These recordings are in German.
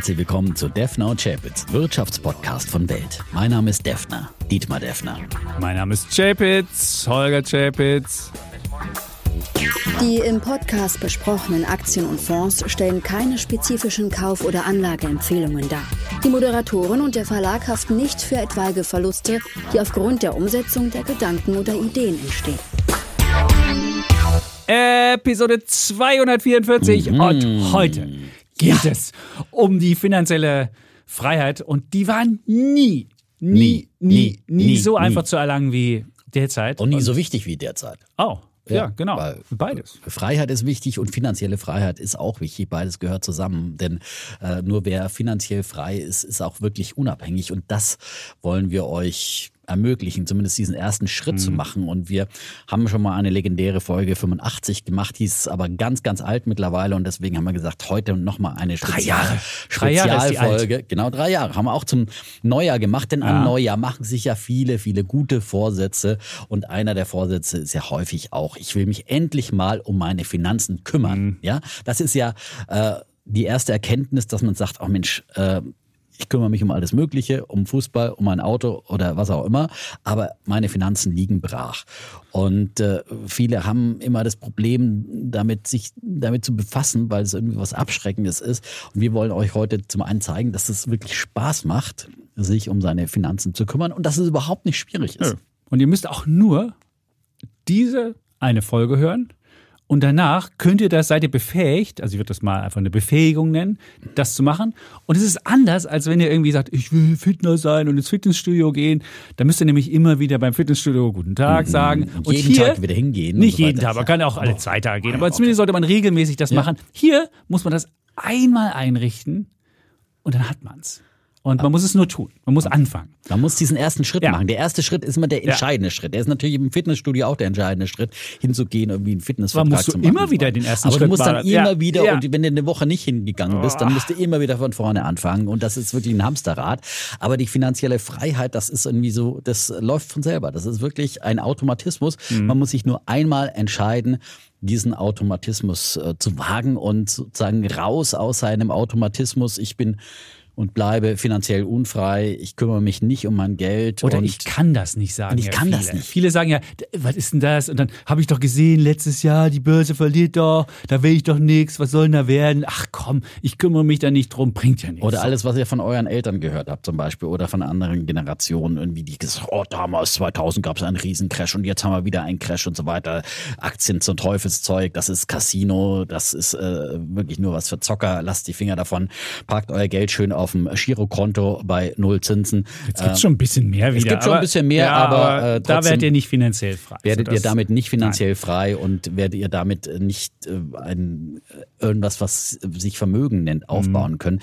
Herzlich willkommen zu und Chapitz, Wirtschaftspodcast von Welt. Mein Name ist Defner, Dietmar Defner. Mein Name ist Chapitz, Holger Chapitz. Die im Podcast besprochenen Aktien und Fonds stellen keine spezifischen Kauf- oder Anlageempfehlungen dar. Die Moderatoren und der Verlag haften nicht für etwaige Verluste, die aufgrund der Umsetzung der Gedanken oder Ideen entstehen. Episode 244 Mhm. und heute geht es um die finanzielle Freiheit und die war nie, nie, nie, nie, nie, so nie. einfach zu erlangen wie derzeit. Und nie so wichtig wie derzeit. Oh, ja, Ja, genau. Beides. Freiheit ist wichtig und finanzielle Freiheit ist auch wichtig. Beides gehört zusammen. Denn äh, nur wer finanziell frei ist, ist auch wirklich unabhängig. Und das wollen wir euch ermöglichen, zumindest diesen ersten Schritt Mhm. zu machen. Und wir haben schon mal eine legendäre Folge 85 gemacht, die ist aber ganz, ganz alt mittlerweile. Und deswegen haben wir gesagt, heute nochmal eine Spezial Jahre. Drei Jahre ist die alt. Spezialfolge. Genau, drei Jahre. Haben wir auch zum Neujahr gemacht. Denn Ja. an Neujahr machen sich ja viele, viele gute Vorsätze. Und einer der Vorsätze ist ja häufig auch, ich will mich endlich mal um meine Finanzen kümmern. Mhm. Ja, das ist ja äh, die erste Erkenntnis, dass man sagt, oh Mensch, äh, ich kümmere mich um alles Mögliche, um Fußball, um mein Auto oder was auch immer, aber meine Finanzen liegen brach. Und äh, viele haben immer das Problem, damit sich damit zu befassen, weil es irgendwie was Abschreckendes ist. Und wir wollen euch heute zum einen zeigen, dass es wirklich Spaß macht, sich um seine Finanzen zu kümmern und dass es überhaupt nicht schwierig ist. Und ihr müsst auch nur diese eine Folge hören. Und danach könnt ihr das, seid ihr befähigt, also ich würde das mal einfach eine Befähigung nennen, das zu machen. Und es ist anders, als wenn ihr irgendwie sagt, ich will Fitner sein und ins Fitnessstudio gehen. Da müsst ihr nämlich immer wieder beim Fitnessstudio Guten Tag sagen. Und Mhm. jeden hier, Tag wieder hingehen. Nicht so jeden. Tag, man kann auch alle zwei Tage gehen. Aber zumindest sollte man regelmäßig das machen. Hier muss man das einmal einrichten und dann hat man's. Und man muss es nur tun. Man muss anfangen. Man muss diesen ersten Schritt Ja. machen. Der erste Schritt ist immer der entscheidende Schritt. Der ist natürlich im Fitnessstudio auch der entscheidende Schritt, hinzugehen, irgendwie einen Fitnessvertrag Aber musst du zu machen. immer wieder den ersten Aber Schritt du musst dann machen. immer Ja. wieder, Ja. und wenn du eine Woche nicht hingegangen bist, dann musst du immer wieder von vorne anfangen. Und das ist wirklich ein Hamsterrad. Aber die finanzielle Freiheit, das ist irgendwie so, das läuft von selber. Das ist wirklich ein Automatismus. Mhm. Man muss sich nur einmal entscheiden, diesen Automatismus äh, zu wagen und sozusagen raus aus seinem Automatismus. Ich bin und bleibe finanziell unfrei. Ich kümmere mich nicht um mein Geld. Oder ich kann das nicht sagen. Ich ja, kann viele. das nicht. Viele sagen ja, "D- was ist denn das? Und dann habe ich doch gesehen, letztes Jahr, die Börse verliert doch, da will ich doch nichts, was soll denn da werden? Ach komm, ich kümmere mich da nicht drum, bringt ja nichts. Oder alles, was ihr von euren Eltern gehört habt zum Beispiel oder von anderen Generationen irgendwie, die gesagt oh damals 2000 gab es einen Riesencrash und jetzt haben wir wieder einen Crash und so weiter. Aktien zum Teufelszeug, das ist Casino, das ist äh, wirklich nur was für Zocker. Lasst die Finger davon, parkt euer Geld schön auf dem Girokonto bei null Zinsen. Jetzt gibt's schon ein bisschen mehr wieder. gibt schon ein bisschen mehr, ja, aber, äh, da werdet ihr nicht finanziell frei. werdet So, ihr damit nicht finanziell frei und werdet ihr damit äh, nicht äh, ein, äh, irgendwas, was sich Vermögen nennt, aufbauen können.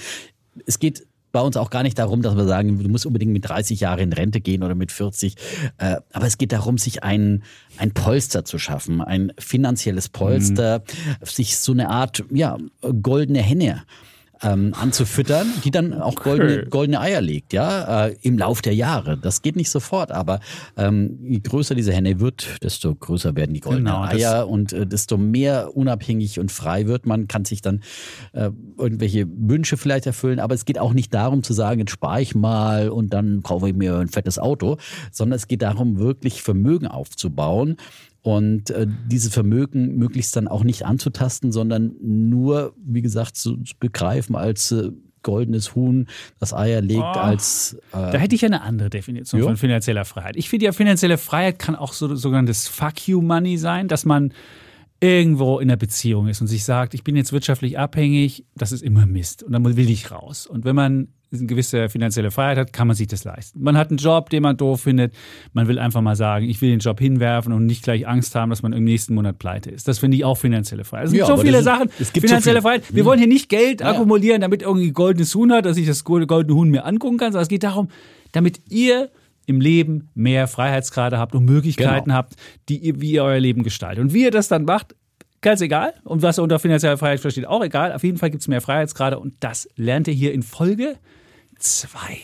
Es geht bei uns auch gar nicht darum, dass wir sagen, du musst unbedingt mit 30 Jahren in Rente gehen oder mit 40. Äh, aber es geht darum, sich ein, ein Polster zu schaffen, ein finanzielles Polster, sich so eine Art ja, goldene Henne ähm, anzufüttern, die dann auch goldene, goldene Eier legt, ja, äh, im Lauf der Jahre. Das geht nicht sofort, aber ähm, je größer diese Henne wird, desto größer werden die goldenen Genau, Eier und äh, desto mehr unabhängig und frei wird man, kann sich dann äh, irgendwelche Wünsche vielleicht erfüllen. Aber es geht auch nicht darum zu sagen, jetzt spare ich mal und dann kaufe ich mir ein fettes Auto, sondern es geht darum, wirklich Vermögen aufzubauen und äh, dieses Vermögen möglichst dann auch nicht anzutasten, sondern nur, wie gesagt, zu, zu begreifen als äh, goldenes Huhn, das Eier legt, Oh. als äh, Da hätte ich ja eine andere Definition Jo. von finanzieller Freiheit. Ich finde ja, finanzielle Freiheit kann auch so sogenanntes Fuck you Money sein, dass man irgendwo in einer Beziehung ist und sich sagt, ich bin jetzt wirtschaftlich abhängig, das ist immer Mist und dann will ich raus. Und wenn man eine gewisse finanzielle Freiheit hat, kann man sich das leisten. Man hat einen Job, den man doof findet. Man will einfach mal sagen, ich will den Job hinwerfen und nicht gleich Angst haben, dass man im nächsten Monat pleite ist. Das finde ich auch finanzielle Freiheit. Es gibt Ja, so viele Sachen. es gibt so finanzielle viel- Freiheit. Wir wollen hier nicht Geld Ja. akkumulieren, damit irgendwie goldenes Huhn hat, dass ich das goldene Huhn mir angucken kann, sondern es geht darum, damit ihr im Leben mehr Freiheitsgrade habt und Möglichkeiten Genau. habt, die ihr, wie ihr euer Leben gestaltet. Und wie ihr das dann macht, ganz egal. Und was ihr unter finanzieller Freiheit versteht, auch egal. Auf jeden Fall gibt es mehr Freiheitsgrade und das lernt ihr hier in Folge 2,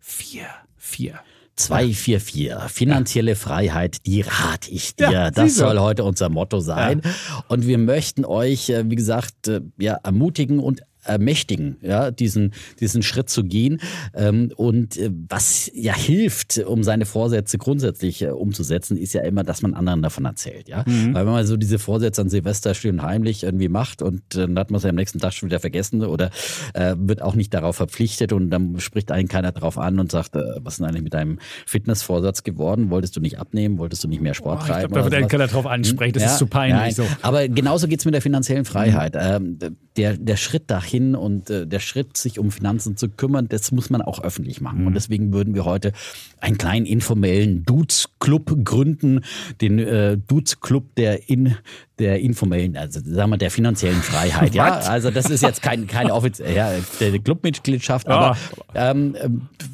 4, 4. 244. Finanzielle Freiheit, die rate ich dir. Ja, das soll heute unser Motto sein. Und wir möchten euch, äh, wie gesagt, äh, ja, ermutigen und ermächtigen, ja, diesen, diesen Schritt zu gehen. Ähm, und äh, was ja hilft, um seine Vorsätze grundsätzlich äh, umzusetzen, ist ja immer, dass man anderen davon erzählt, ja. Mhm. Weil wenn man so diese Vorsätze an Silvester still und heimlich irgendwie macht und dann hat man es ja am nächsten Tag schon wieder vergessen oder äh, wird auch nicht darauf verpflichtet und dann spricht einen keiner drauf an und sagt, äh, was ist denn eigentlich mit deinem Fitnessvorsatz geworden? Wolltest du nicht abnehmen? Wolltest du nicht mehr Sport oh, treiben? Ich glaube, da wird einen keiner drauf ansprechen, das ja, ist zu peinlich. Nein. So. Aber genauso geht's mit der finanziellen Freiheit. Mhm. Ähm, der, der Schritt dahin und äh, der Schritt, sich um Finanzen zu kümmern, das muss man auch öffentlich machen. Mhm. Und deswegen würden wir heute einen kleinen informellen Dudes-Club gründen, den äh, Dudes-Club der in der informellen, also sagen wir der finanziellen Freiheit. ja, also das ist jetzt kein, keine offizielle ja, Clubmitgliedschaft, aber ähm,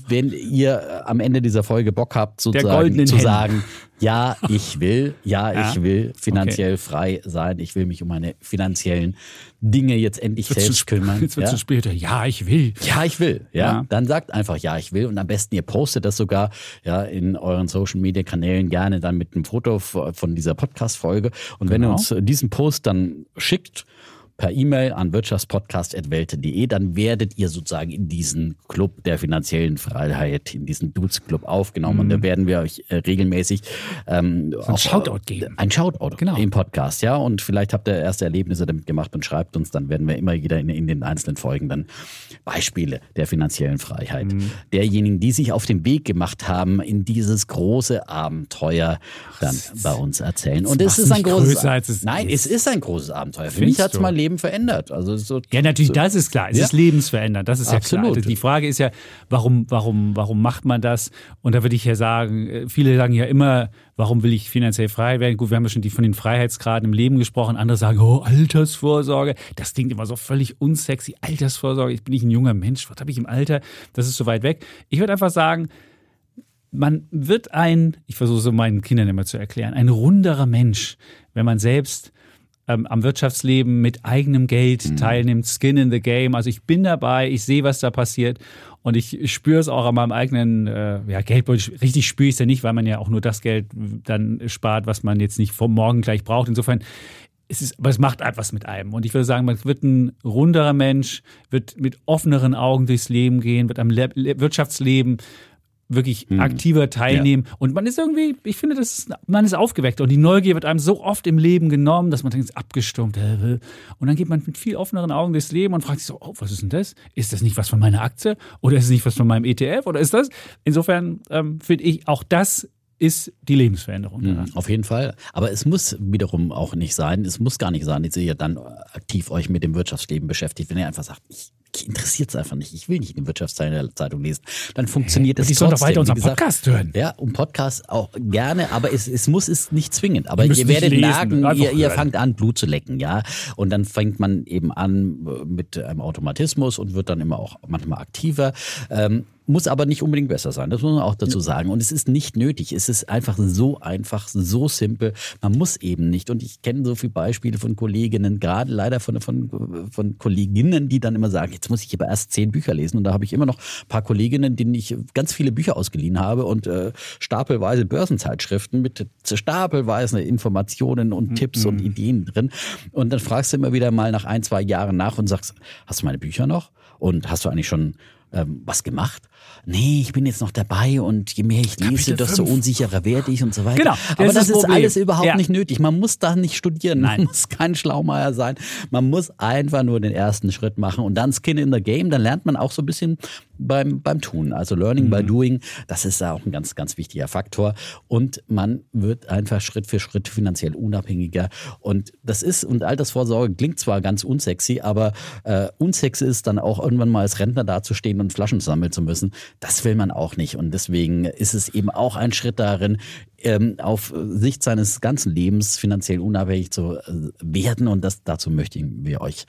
wenn ihr am Ende dieser Folge Bock habt, sozusagen zu sagen, ja, ich will, ja, ja? ich will finanziell okay. frei sein, ich will mich um meine finanziellen Dinge jetzt endlich selbst kümmern. Jetzt wird ja? später, ja, ich will. Ja, ich will. Ja? ja, dann sagt einfach, ja, ich will. Und am besten ihr postet das sogar ja in euren Social Media Kanälen gerne dann mit einem Foto von dieser Podcast-Folge. Und wenn ihr genau. Diesen Post dann schickt, per E-Mail an wirtschaftspodcast.welt.de, dann werdet ihr sozusagen in diesen Club der finanziellen Freiheit, in diesen Dudes Club aufgenommen. Mhm. Und da werden wir euch äh, regelmäßig ähm, ein auch, Shoutout geben. Ein Shoutout genau. im Podcast, ja. Und vielleicht habt ihr erste Erlebnisse damit gemacht und schreibt uns, dann werden wir immer wieder in, in den einzelnen Folgen dann Beispiele der finanziellen Freiheit. Mhm. Derjenigen, die sich auf den Weg gemacht haben, in dieses große Abenteuer dann bei uns erzählen. Und es ist ein großes Abenteuer. Nein, es ist ein großes Abenteuer. Für mich hat es mein Leben Leben verändert. Also so, ja, natürlich, so, das ist klar. Es ja? ist lebensverändernd. Das ist Absolut. ja klar. Die Frage ist ja, warum, warum, warum macht man das? Und da würde ich ja sagen, äh, viele sagen ja immer, warum will ich finanziell frei werden? Gut, wir haben ja schon die, von den Freiheitsgraden im Leben gesprochen. Andere sagen, oh, Altersvorsorge. Das klingt immer so völlig unsexy. Altersvorsorge. Ich bin nicht ein junger Mensch. Was habe ich im Alter? Das ist so weit weg. Ich würde einfach sagen, man wird ein, ich versuche so meinen Kindern immer zu erklären, ein runderer Mensch, wenn man selbst ähm, am Wirtschaftsleben mit eigenem Geld mhm. teilnimmt, Skin in the Game. Also ich bin dabei, ich sehe, was da passiert und ich spüre es auch an meinem eigenen äh, ja, Geldbeutel. Richtig spüre ich es ja nicht, weil man ja auch nur das Geld dann spart, was man jetzt nicht vom Morgen gleich braucht. Insofern es ist, aber es macht etwas mit einem. Und ich würde sagen, man wird ein runderer Mensch, wird mit offeneren Augen durchs Leben gehen, wird am Le Wirtschaftsleben wirklich hm. aktiver teilnehmen. Ja. Und man ist irgendwie, ich finde, das man ist aufgeweckt und die Neugier wird einem so oft im Leben genommen, dass man denkt, abgestumpft. Und dann geht man mit viel offeneren Augen durchs Leben und fragt sich so, oh, was ist denn das? Ist das nicht was von meiner Aktie? Oder ist es nicht was von meinem ETF? Oder ist das? Insofern ähm, finde ich, auch das ist die Lebensveränderung. Mhm, auf jeden Fall. Aber es muss wiederum auch nicht sein, es muss gar nicht sein, dass ihr dann aktiv euch mit dem Wirtschaftsleben beschäftigt, wenn ihr einfach sagt, ich interessiert es einfach nicht. Ich will nicht in Wirtschaftszeitung lesen. Dann funktioniert es trotzdem. Die sollen doch weiter unseren gesagt, Podcast hören. Ja, um Podcast auch gerne, aber es, es muss es nicht zwingend. Aber ihr werdet merken, ihr, ihr fangt an, Blut zu lecken, ja. Und dann fängt man eben an mit einem Automatismus und wird dann immer auch manchmal aktiver. Ähm, muss aber nicht unbedingt besser sein. Das muss man auch dazu sagen. Und es ist nicht nötig. Es ist einfach so einfach, so simpel. Man muss eben nicht. Und ich kenne so viele Beispiele von Kolleginnen, gerade leider von, von, von Kolleginnen, die dann immer sagen, jetzt muss ich aber erst zehn Bücher lesen. Und da habe ich immer noch ein paar Kolleginnen, denen ich ganz viele Bücher ausgeliehen habe und äh, stapelweise Börsenzeitschriften mit stapelweise Informationen und mhm. Tipps und Ideen drin. Und dann fragst du immer wieder mal nach ein, zwei Jahren nach und sagst, hast du meine Bücher noch? Und hast du eigentlich schon ähm, was gemacht? nee, ich bin jetzt noch dabei und je mehr ich lese, desto unsicherer werde ich und so weiter. Genau, das Aber das, ist, ist alles überhaupt ja. nicht nötig. Man muss da nicht studieren, Nein. man muss kein Schlaumeier sein. Man muss einfach nur den ersten Schritt machen und dann Skin in the Game, dann lernt man auch so ein bisschen beim, beim Tun. Also Learning mhm. by Doing, das ist auch ein ganz, ganz wichtiger Faktor. Und man wird einfach Schritt für Schritt finanziell unabhängiger. Und das ist, und Altersvorsorge klingt zwar ganz unsexy, aber äh, unsexy ist dann auch irgendwann mal als Rentner dazustehen und Flaschen sammeln zu müssen. Das will man auch nicht. Und deswegen ist es eben auch ein Schritt darin, ähm, auf Sicht seines ganzen Lebens finanziell unabhängig zu äh, werden. Und das, dazu möchten wir euch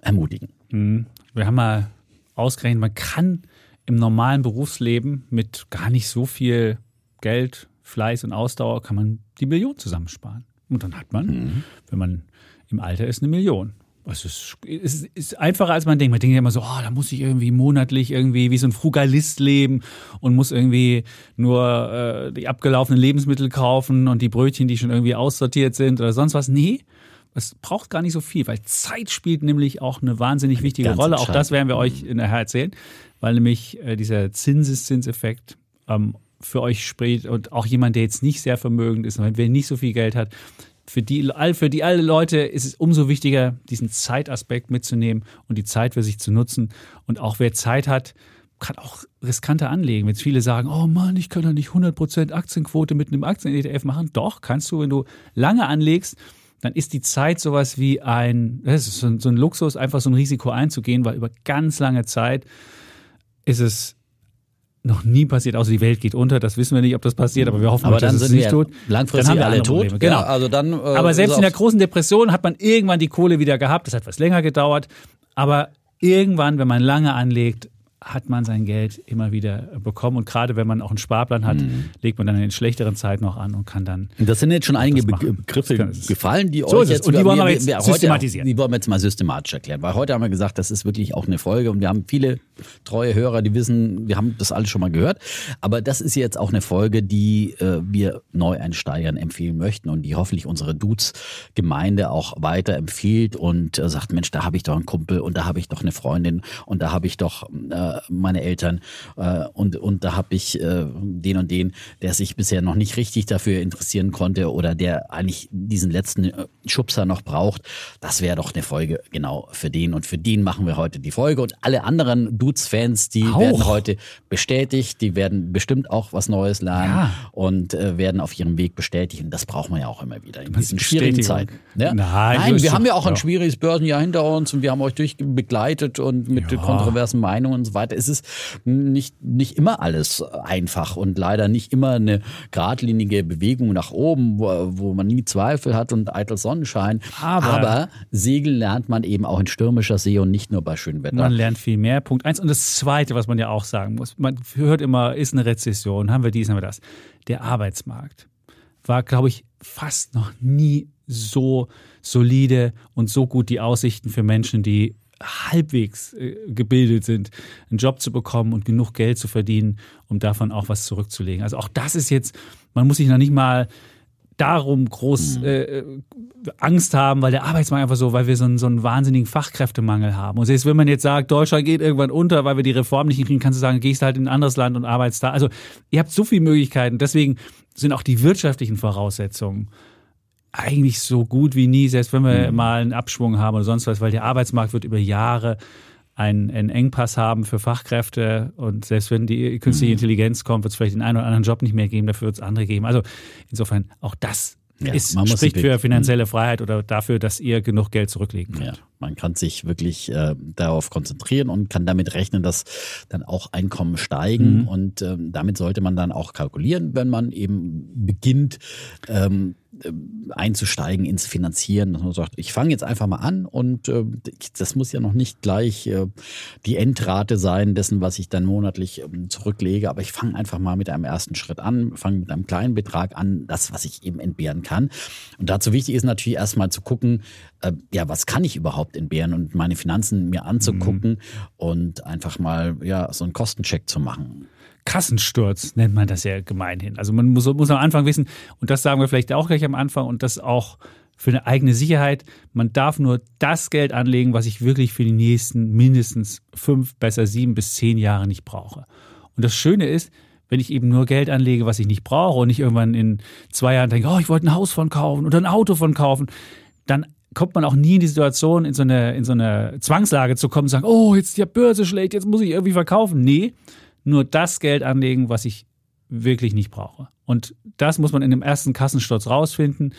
ermutigen. Mhm. Wir haben mal ausgerechnet, man kann im normalen Berufsleben mit gar nicht so viel Geld, Fleiß und Ausdauer, kann man die Million zusammensparen. Und dann hat man, mhm. wenn man im Alter ist, eine Million. Es ist, ist einfacher, als man denkt. Man denkt ja immer so, oh, da muss ich irgendwie monatlich irgendwie wie so ein Frugalist leben und muss irgendwie nur äh, die abgelaufenen Lebensmittel kaufen und die Brötchen, die schon irgendwie aussortiert sind oder sonst was. Nee, Es braucht gar nicht so viel, weil Zeit spielt nämlich auch eine wahnsinnig wichtige Ganz Rolle. Auch das werden wir euch nachher erzählen, weil nämlich äh, dieser Zinseszinseffekt ähm, für euch spricht und auch jemand, der jetzt nicht sehr vermögend ist, wer nicht so viel Geld hat, für die, für die alle Leute ist es umso wichtiger, diesen Zeitaspekt mitzunehmen und die Zeit für sich zu nutzen. Und auch wer Zeit hat, kann auch riskanter anlegen. Wenn jetzt viele sagen, oh Mann, ich kann doch nicht 100% Aktienquote mit einem Aktien-ETF machen. Doch, kannst du, wenn du lange anlegst, dann ist die Zeit sowas wie ein, das ist so ein Luxus, einfach so ein Risiko einzugehen, weil über ganz lange Zeit ist es noch nie passiert, außer die Welt geht unter. Das wissen wir nicht, ob das passiert, aber wir hoffen, Aber dass dann es sind nicht wir tut. langfristig Dann haben wir alle tot. Probleme. Genau. Ja, also dann, äh, aber selbst in der großen Depression hat man irgendwann die Kohle wieder gehabt. Das hat etwas länger gedauert. Aber irgendwann, wenn man lange anlegt, hat man sein Geld immer wieder bekommen. Und gerade wenn man auch einen Sparplan hat, Mhm. legt man dann in den schlechteren Zeiten noch an und kann dann Das sind jetzt schon einige Begriffe gefallen, die So euch jetzt Und die wollen wir jetzt wir heute systematisieren. Auch, die wollen wir jetzt mal systematisch erklären, weil heute haben wir gesagt, das ist wirklich auch eine Folge und wir haben viele treue Hörer, die wissen, wir haben das alles schon mal gehört, aber das ist jetzt auch eine Folge, die äh, wir Neueinsteigern empfehlen möchten und die hoffentlich unsere Dudes-Gemeinde auch weiter empfiehlt und äh, sagt, Mensch, da habe ich doch einen Kumpel und da habe ich doch eine Freundin und da habe ich doch äh, meine Eltern äh, und, und da habe ich äh, den und den, der sich bisher noch nicht richtig dafür interessieren konnte oder der eigentlich diesen letzten äh, Schubser noch braucht. Das wäre doch eine Folge genau für den und für den machen wir heute die Folge und alle anderen Dudes-Fans, die Auch. werden heute bestätigt, die werden bestimmt auch was Neues lernen Ja. und äh, werden auf ihrem Weg bestätigt und das braucht man ja auch immer wieder in diesen schwierigen. Zeiten. Ja? Nein, Nein wir haben ja auch ein ja. schwieriges Börsenjahr hinter uns und wir haben euch durch begleitet und mit Ja. kontroversen Meinungen und so weiter. Es ist nicht, nicht immer alles einfach und leider nicht immer eine geradlinige Bewegung nach oben, wo, wo man nie Zweifel hat und eitel Sonnenschein. Aber- Segeln lernt man eben auch in stürmischer See und nicht nur bei schönem Wetter. Man lernt viel mehr. Punkt eins. Und das Zweite, was man ja auch sagen muss, man hört immer, ist eine Rezession, haben wir dies, haben wir das. Der Arbeitsmarkt war, glaube ich, fast noch nie so solide und so gut die Aussichten für Menschen, die halbwegs äh, gebildet sind, einen Job zu bekommen und genug Geld zu verdienen, um davon auch was zurückzulegen. Also auch das ist jetzt, man muss sich noch nicht mal darum groß äh, äh, Angst haben, weil der Arbeitsmarkt einfach so, weil wir so einen, so einen wahnsinnigen Fachkräftemangel haben. Und selbst wenn man jetzt sagt, Deutschland geht irgendwann unter, weil wir die Reform nicht hinkriegen, kannst du sagen, gehst halt in ein anderes Land und arbeitest da. Also ihr habt so viele Möglichkeiten. Deswegen sind auch die wirtschaftlichen Voraussetzungen eigentlich so gut wie nie, selbst wenn wir mal einen Abschwung haben oder sonst was, weil der Arbeitsmarkt wird über Jahre einen, einen Engpass haben für Fachkräfte und selbst wenn die künstliche Intelligenz kommt, wird es vielleicht den einen oder anderen Job nicht mehr geben, dafür wird es andere geben. Also insofern auch das Ja, ist, spricht für finanzielle Freiheit oder dafür, dass ihr genug Geld zurücklegen könnt. Ja, man kann sich wirklich äh, darauf konzentrieren und kann damit rechnen, dass dann auch Einkommen steigen. Mhm. Und ähm, damit sollte man dann auch kalkulieren, wenn man eben beginnt ähm, äh, einzusteigen ins Finanzieren. Dass man sagt, ich fange jetzt einfach mal an und äh, das muss ja noch nicht gleich äh, die Endrate sein dessen, was ich dann monatlich ähm, zurücklege. Aber ich fange einfach mal mit einem ersten Schritt an, fange mit einem kleinen Betrag an, das, was ich eben entbehren kann. Und dazu wichtig ist natürlich erstmal zu gucken, äh, ja, was kann ich überhaupt entbehren und meine Finanzen mir anzugucken und einfach mal ja so einen Kostencheck zu machen. Kassensturz nennt man das ja gemeinhin. Also man muss, muss am Anfang wissen, und das sagen wir vielleicht auch gleich am Anfang, und das auch für eine eigene Sicherheit, man darf nur das Geld anlegen, was ich wirklich für die nächsten mindestens fünf, besser sieben bis zehn Jahre nicht brauche. Und das Schöne ist, wenn ich eben nur Geld anlege, was ich nicht brauche und nicht irgendwann in zwei Jahren denke, oh, ich wollte ein Haus von kaufen oder ein Auto von kaufen, dann kommt man auch nie in die Situation, in so eine, in so eine Zwangslage zu kommen und sagen, oh, jetzt ist die Börse schlecht, jetzt muss ich irgendwie verkaufen. Nee, nur das Geld anlegen, was ich wirklich nicht brauche. Und das muss man in dem ersten Kassensturz rausfinden.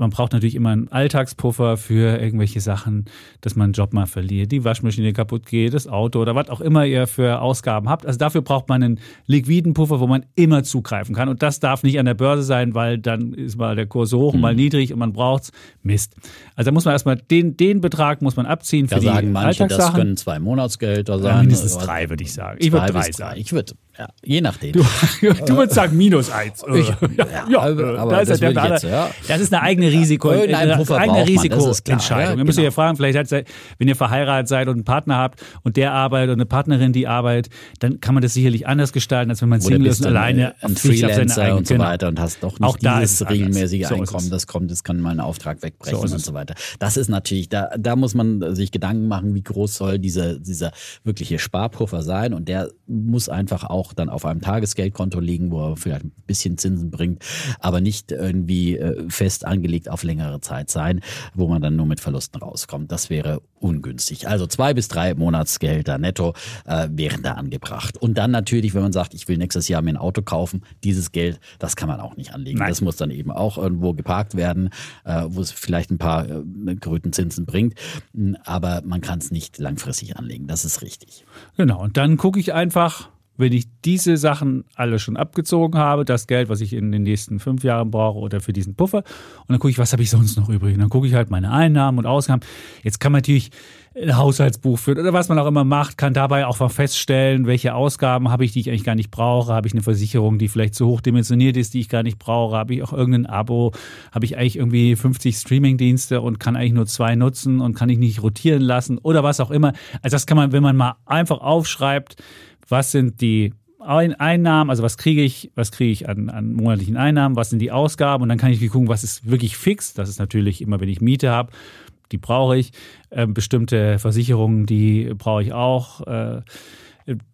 Man braucht natürlich immer einen Alltagspuffer für irgendwelche Sachen, dass man einen Job mal verliert, die Waschmaschine kaputt geht, das Auto oder was auch immer ihr für Ausgaben habt. Also dafür braucht man einen liquiden Puffer, wo man immer zugreifen kann. Und das darf nicht an der Börse sein, weil dann ist mal der Kurs hoch und mal niedrig und man braucht's. Mist. Also da muss man erstmal den, den Betrag muss man abziehen für Da die sagen manche, das können zwei Monatsgehälter Ja, sein. mindestens oder drei, würde ich sagen. Ich würde drei bis sagen. Ich würde, Ja, je nachdem. Du, du würdest sagen minus eins. Ich- ja, ja, aber- da ist das ja der jetzt, ja. Das ist eine eigene Risiko, eine eigene Risikoentscheidung. ja, Wir müssen ja genau. fragen, vielleicht hat, wenn ihr verheiratet seid und einen Partner habt und der arbeitet und eine Partnerin, die arbeitet, dann kann man das sicherlich anders gestalten, als wenn man Single ist und alleine seine Freelancer und so genau. weiter und hast doch nicht Auch dieses regelmäßige So Einkommen, das kommt, das kann mal einen Auftrag wegbrechen So und so weiter. Das ist natürlich, da, da muss man sich Gedanken machen, wie groß soll dieser, dieser wirkliche Sparpuffer sein und der muss einfach auch dann auf einem Tagesgeldkonto liegen, wo er vielleicht ein bisschen Zinsen bringt, aber nicht irgendwie äh, fest angelegt auf längere Zeit sein, wo man dann nur mit Verlusten rauskommt. Das wäre ungünstig. Also zwei bis drei Monatsgehälter netto äh, wären da angebracht. Und dann natürlich, wenn man sagt, ich will nächstes Jahr mir ein Auto kaufen, dieses Geld, das kann man auch nicht anlegen. Nein. Das muss dann eben auch irgendwo geparkt werden, äh, wo es vielleicht ein paar äh, Krötenzinsen bringt. Mm, Aber man kann es nicht langfristig anlegen. Das ist richtig. Genau, und dann gucke ich einfach, wenn ich diese Sachen alle schon abgezogen habe, das Geld, was ich in den nächsten fünf Jahren brauche oder für diesen Puffer, und dann gucke ich, was habe ich sonst noch übrig. Und dann gucke ich halt meine Einnahmen und Ausgaben. Jetzt kann man natürlich ein Haushaltsbuch führen oder was man auch immer macht, kann dabei auch mal feststellen, welche Ausgaben habe ich, die ich eigentlich gar nicht brauche. Habe ich eine Versicherung, die vielleicht zu hoch dimensioniert ist, die ich gar nicht brauche? Habe ich auch irgendein Abo? Habe ich eigentlich irgendwie 50 Streamingdienste und kann eigentlich nur zwei nutzen und kann ich nicht rotieren lassen oder was auch immer? Also das kann man, wenn man mal einfach aufschreibt, was sind die Ein- Einnahmen, also was kriege ich, was kriege ich an, an monatlichen Einnahmen, was sind die Ausgaben und dann kann ich gucken, was ist wirklich fix. Das ist natürlich immer, wenn ich Miete habe, die brauche ich. Ähm, bestimmte Versicherungen, die brauche ich auch. Äh,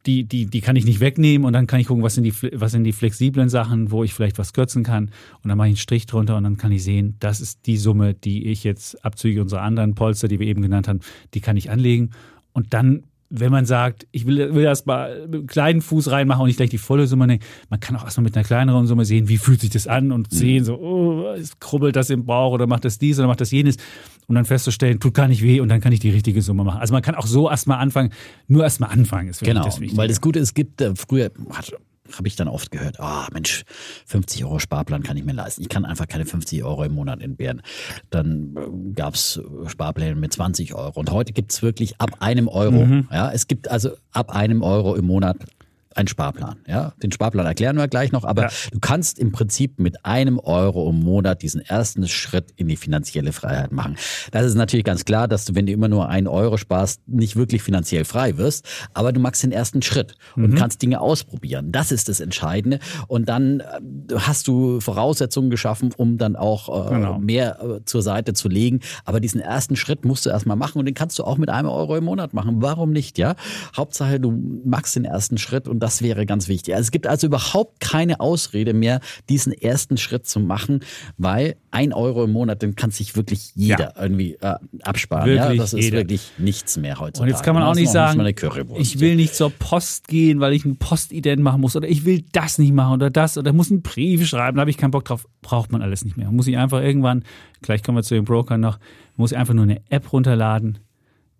die, die, die kann ich nicht wegnehmen und dann kann ich gucken, was sind, die, was sind die flexiblen Sachen, wo ich vielleicht was kürzen kann. Und dann mache ich einen Strich drunter und dann kann ich sehen, das ist die Summe, die ich jetzt abzüglich unserer anderen Polster, die wir eben genannt haben, die kann ich anlegen. Und dann, wenn man sagt, ich will, will erst mal mit einem kleinen Fuß reinmachen und nicht gleich die volle Summe nehmen, man kann auch erstmal mit einer kleineren Summe sehen, wie fühlt sich das an und sehen so, oh, es krubbelt das im Bauch oder macht das dies oder macht das jenes. Und dann festzustellen, tut gar nicht weh und dann kann ich die richtige Summe machen. Also man kann auch so erstmal anfangen, nur erstmal anfangen ist wirklich Genau, das Wichtige. weil das Gute ist, es gibt äh, früher, habe ich dann oft gehört, ah Mensch, 50 Euro Sparplan kann ich mir leisten. Ich kann einfach keine 50 Euro im Monat entbehren. Dann äh, gab es Sparpläne mit 20 Euro. Und heute gibt es wirklich ab einem Euro. Mhm. Ja, es gibt also ab einem Euro im Monat einen Sparplan. Ja, den Sparplan erklären wir gleich noch, aber Ja. du kannst im Prinzip mit einem Euro im Monat diesen ersten Schritt in die finanzielle Freiheit machen. Das ist natürlich ganz klar, dass du, wenn du immer nur einen Euro sparst, nicht wirklich finanziell frei wirst, aber du machst den ersten Schritt und kannst Dinge ausprobieren. Das ist das Entscheidende. Und dann äh, hast du Voraussetzungen geschaffen, um dann auch äh, Genau. mehr äh, zur Seite zu legen. Aber diesen ersten Schritt musst du erstmal machen und den kannst du auch mit einem Euro im Monat machen. Warum nicht, ja? Hauptsache, du machst den ersten Schritt und das wäre ganz wichtig. Also es gibt also überhaupt keine Ausrede mehr, diesen ersten Schritt zu machen, weil ein Euro im Monat, den kann sich wirklich jeder irgendwie äh, absparen. ja, Wirklich das ist jeder. wirklich nichts mehr heutzutage. Und jetzt kann man auch nicht sagen, Currywurst. ich will nicht zur Post gehen, weil ich ein Postident machen muss oder ich will das nicht machen oder das oder muss einen Brief schreiben, da habe ich keinen Bock drauf. Braucht man alles nicht mehr. Muss ich einfach irgendwann, gleich kommen wir zu den Brokern noch, muss ich einfach nur eine App runterladen.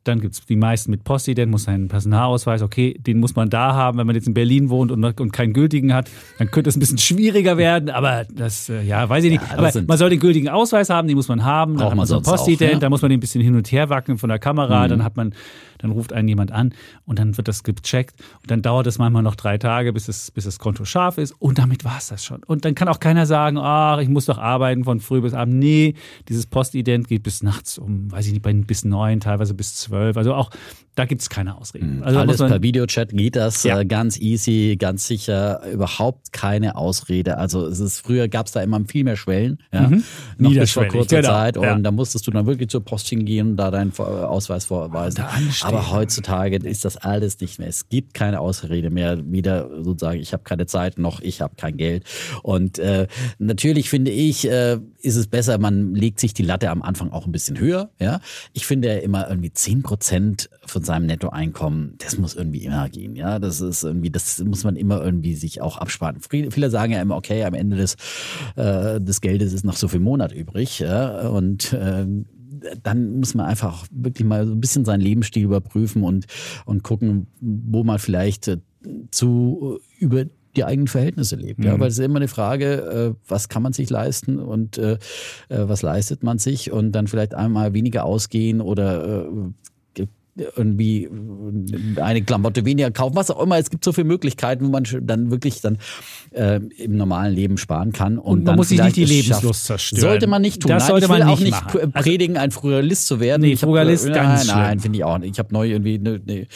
Dann gibt es die meisten mit Postident, muss einen Personalausweis, okay, den muss man da haben, wenn man jetzt in Berlin wohnt und, und keinen gültigen hat, dann könnte es ein bisschen schwieriger werden, aber das, äh, ja, weiß ich nicht. Ja, aber man soll den gültigen Ausweis haben, den muss man haben, dann Braucht hat man so auch, Postident, ja. da muss man den ein bisschen hin und her wackeln von der Kamera, Mhm. dann hat man, dann ruft einen jemand an und dann wird das gecheckt und dann dauert es manchmal noch drei Tage, bis, es, bis das Konto scharf ist und damit war es das schon. Und dann kann auch keiner sagen, ach, ich muss doch arbeiten von früh bis abend. Nee, dieses Postident geht bis nachts um, weiß ich nicht, bis neun, teilweise bis zwölf. Also auch, da gibt es keine Ausreden. Also da Alles man, per Videochat geht das Ja. äh, ganz easy, ganz sicher, überhaupt keine Ausrede. Also es ist früher gab es da immer viel mehr Schwellen, ja, noch bis vor kurzer genau, Zeit und ja. da musstest du dann wirklich zur Post hingehen und da deinen Ausweis vorweisen. Da anstehen. Aber heutzutage ist das alles nicht mehr. Es gibt keine Ausrede mehr. Weder sozusagen, ich habe keine Zeit, noch ich habe kein Geld. Und äh, natürlich finde ich, äh, ist es besser, man legt sich die Latte am Anfang auch ein bisschen höher. Ja, ich finde ja immer irgendwie 10 Prozent von seinem Nettoeinkommen, das muss irgendwie immer gehen. Ja, das ist irgendwie, das muss man immer irgendwie sich auch absparen. Viele sagen ja immer, okay, am Ende des, äh, des Geldes ist noch so viel Monat übrig. Ja, und äh, dann muss man einfach wirklich mal so ein bisschen seinen Lebensstil überprüfen und, und gucken, wo man vielleicht äh, zu äh, über die eigenen Verhältnisse lebt. Ja, weil es ist immer eine Frage, äh, was kann man sich leisten und was leistet man sich und dann vielleicht einmal weniger ausgehen oder irgendwie eine Klamotte weniger kaufen, was auch immer. Es gibt so viele Möglichkeiten, wo man dann wirklich dann äh, im normalen Leben sparen kann. Und, Und man dann muss sich nicht die Lebenslust zerstören. Sollte man nicht tun. Das Nein, sollte ich will man auch nicht machen. Also predigen, ein Frugalist zu werden. Nee, Ich hab- Frugalist, nein, ganz Nein, schlimm. finde ich auch nicht. Ich habe neu irgendwie eine, eine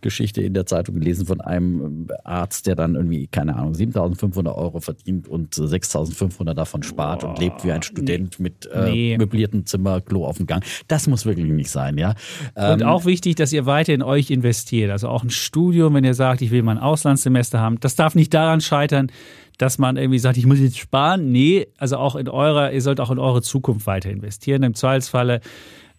Geschichte in der Zeitung gelesen von einem Arzt, der dann irgendwie, keine Ahnung, 7.500 Euro verdient und 6.500 davon spart und lebt wie ein Student mit äh, Nee. möbliertem Zimmer, Klo auf dem Gang. Das muss wirklich nicht sein, ja. Und Ähm, auch wichtig, dass ihr weiter in euch investiert. Also auch ein Studium, wenn ihr sagt, ich will mal ein Auslandssemester haben, das darf nicht daran scheitern, dass man irgendwie sagt, ich muss jetzt sparen. Nee, also auch in eurer, ihr sollt auch in eure Zukunft weiter investieren. Im Zweifelsfalle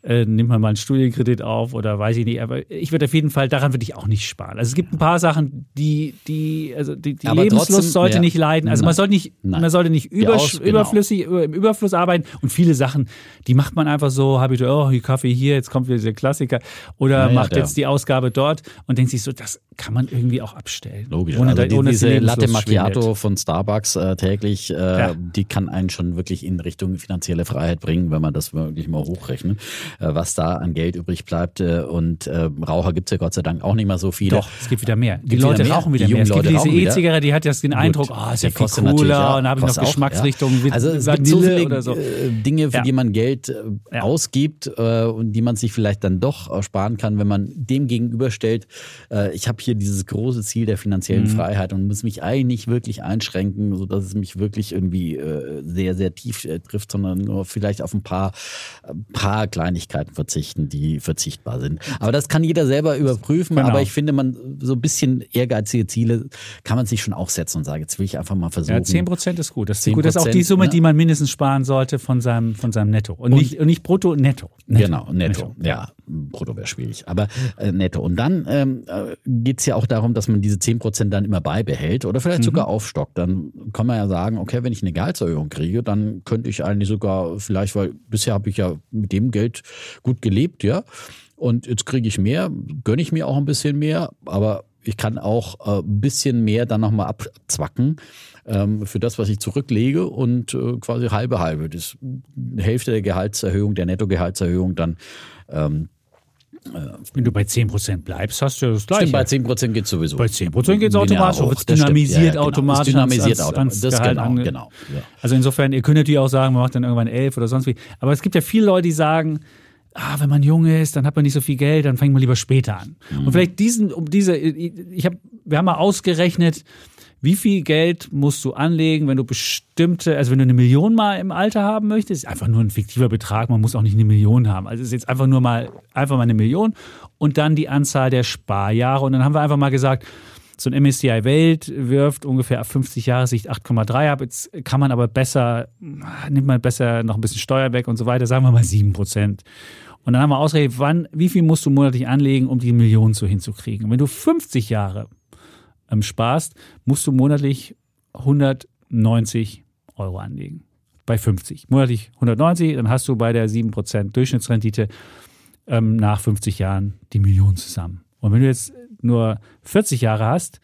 äh, nimmt man mal einen Studienkredit auf oder weiß ich nicht. Aber ich würde auf jeden Fall, daran würde ich auch nicht sparen. Also es gibt ein paar Sachen, die, die, also die, die Lebenslust trotzdem, sollte ja. nicht leiden. Also Nein. man sollte nicht, Nein. man sollte nicht übersch- Aus- genau. überflüssig, über- im Überfluss arbeiten. Und viele Sachen, die macht man einfach so, habe ich, oh, Kaffee hier, jetzt kommt wieder dieser Klassiker. Oder Ja, ja, macht der- jetzt die Ausgabe dort und denkt sich so, das kann man irgendwie auch abstellen. Logisch. Ohne, also die, ohne diese Latte Macchiato schwindet. von Starbucks äh, täglich, äh, Ja. die kann einen schon wirklich in Richtung finanzielle Freiheit bringen, wenn man das wirklich mal hochrechnet, was da an Geld übrig bleibt. Äh, und äh, Raucher gibt's ja Gott sei Dank auch nicht mehr so viele. Doch, es gibt wieder mehr. Die Gibt wieder Leute mehr? rauchen wieder Die mehr. Es jungen gibt Leute diese? E-Zigarette, die hat jetzt den Eindruck, oh, ist ja viel cooler. ja, und dann habe ich noch Geschmacksrichtungen wie Also es gibt so viele oder so. äh, Dinge, für Ja. die man Geld äh, Ja. ausgibt äh, und die man sich vielleicht dann doch äh, sparen kann, wenn man dem gegenüberstellt, äh, ich habe hier dieses große Ziel der finanziellen Mhm. Freiheit und muss mich eigentlich nicht wirklich einschränken, sodass es mich wirklich irgendwie äh, sehr, sehr tief äh, trifft, sondern nur vielleicht auf ein paar, paar Kleinigkeiten verzichten, die verzichtbar sind. Aber das kann jeder selber überprüfen, Genau. aber ich finde, man so ein bisschen ehrgeizige Ziele kann man sich schon auch setzen und sagen, jetzt will ich einfach mal versuchen. Ja, 10 Prozent ist gut. Das ist gut. Das ist auch die 10%, Summe, ne? die man mindestens sparen sollte von seinem, von seinem Netto. Und, nicht, und nicht brutto, netto. netto. Genau, netto. Ja, brutto wäre schwierig. Aber äh, netto. Und dann ähm, äh, geht's ja auch darum, dass man diese 10% dann immer beibehält oder vielleicht sogar aufstockt. Dann kann man ja sagen, okay, wenn ich eine Gehaltserhöhung kriege, dann könnte ich eigentlich sogar vielleicht, weil bisher habe ich ja mit dem Geld gut gelebt, ja. Und jetzt kriege ich mehr, gönne ich mir auch ein bisschen mehr, aber ich kann auch äh, ein bisschen mehr dann nochmal abzwacken ähm, für das, was ich zurücklege und äh, quasi halbe halbe. Das Hälfte der Gehaltserhöhung, der Nettogehaltserhöhung dann ähm, Wenn du bei 10 Prozent bleibst, hast du ja das Gleiche. Stimmt, bei 10% geht sowieso. Bei 10% geht's Linear automatisch, das stimmt. dynamisiert Ja, genau. automatisch Ist dynamisiert automatisch. Das Gehalt genau, genau. Ja. Also insofern, ihr könnt natürlich auch sagen, man macht dann irgendwann elf oder sonst wie. Aber es gibt ja viele Leute, die sagen, ah, wenn man jung ist, dann hat man nicht so viel Geld, dann fängt man lieber später an. Mhm. Und vielleicht diesen, um diese, ich habe, wir haben mal ausgerechnet, wie viel Geld musst du anlegen, wenn du bestimmte, also wenn du eine Million mal im Alter haben möchtest, ist einfach nur ein fiktiver Betrag, man muss auch nicht eine Million haben. Also es ist jetzt einfach nur mal, einfach mal eine Million und dann die Anzahl der Sparjahre. Und dann haben wir einfach mal gesagt, so ein MSCI Welt wirft ungefähr ab 50 Jahre Sicht 8,3 ab. Jetzt kann man aber besser, nimmt man besser noch ein bisschen Steuer weg und so weiter, sagen wir mal 7 Prozent. Und dann haben wir ausgerechnet, wann, wie viel musst du monatlich anlegen, um die Million so hinzukriegen. Und wenn du 50 Jahre ähm, sparst, musst du monatlich 190 Euro anlegen. Bei 50. Monatlich 190, dann hast du bei der 7% Durchschnittsrendite ähm, nach 50 Jahren die Million zusammen. Und wenn du jetzt nur 40 Jahre hast,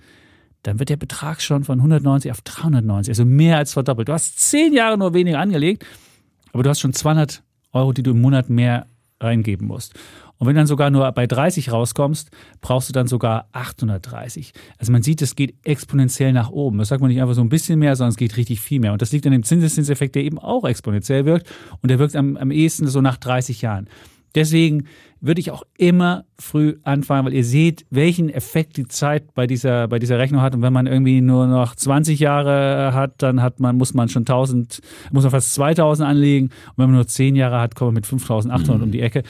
dann wird der Betrag schon von 190 auf 390, also mehr als verdoppelt. Du hast 10 Jahre nur weniger angelegt, aber du hast schon 200 Euro, die du im Monat mehr reingeben musst. Und wenn du dann sogar nur bei 30 rauskommst, brauchst du dann sogar 830. Also man sieht, es geht exponentiell nach oben. Das sagt man nicht einfach so ein bisschen mehr, sondern es geht richtig viel mehr. Und das liegt an dem Zinseszinseffekt, der eben auch exponentiell wirkt. Und der wirkt am, am ehesten so nach 30 Jahren. Deswegen würde ich auch immer früh anfangen, weil ihr seht, welchen Effekt die Zeit bei dieser, bei dieser Rechnung hat. Und wenn man irgendwie nur noch 20 Jahre hat, dann hat man, muss man schon 1000, muss man fast 2000 anlegen. Und wenn man nur 10 Jahre hat, kommt man mit 5800 um die Ecke.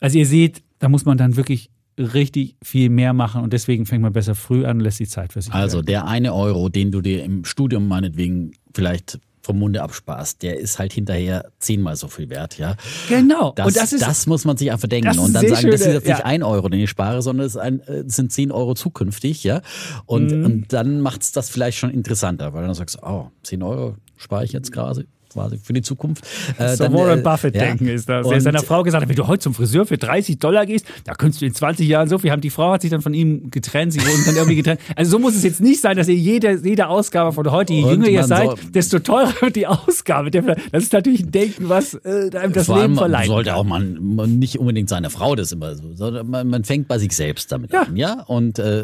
Also ihr seht, da muss man dann wirklich richtig viel mehr machen und deswegen fängt man besser früh an und lässt die Zeit für sich. Also wirken. der eine Euro, den du dir im Studium meinetwegen vielleicht vom Munde absparst, der ist halt hinterher zehnmal so viel wert, ja. genau. Das, und das ist das muss man sich einfach denken und dann sagen, das ist jetzt nicht ja. ein Euro, den ich spare, sondern es, äh, es sind zehn Euro zukünftig, ja. Und, Mhm. und dann macht's das vielleicht schon interessanter, weil dann sagst du, oh, zehn Euro spare ich jetzt gerade. Quasi für die Zukunft. Äh, so dann, Warren äh, Buffett-Denken ja. ist das. Er seiner Frau gesagt hat, wenn du heute zum Friseur für 30 Dollar gehst, da könntest du in 20 Jahren so viel haben. Die Frau hat sich dann von ihm getrennt, sie wurden dann irgendwie getrennt. Also so muss es jetzt nicht sein, dass ihr jede, jede Ausgabe von heute, je jünger ihr seid, desto teurer wird die Ausgabe. Das ist natürlich ein Denken, was äh, einem das Leben verleiht. Sollte auch man, man, nicht unbedingt seine Frau das immer so, sondern man, man fängt bei sich selbst damit ja. an, ja. Und äh,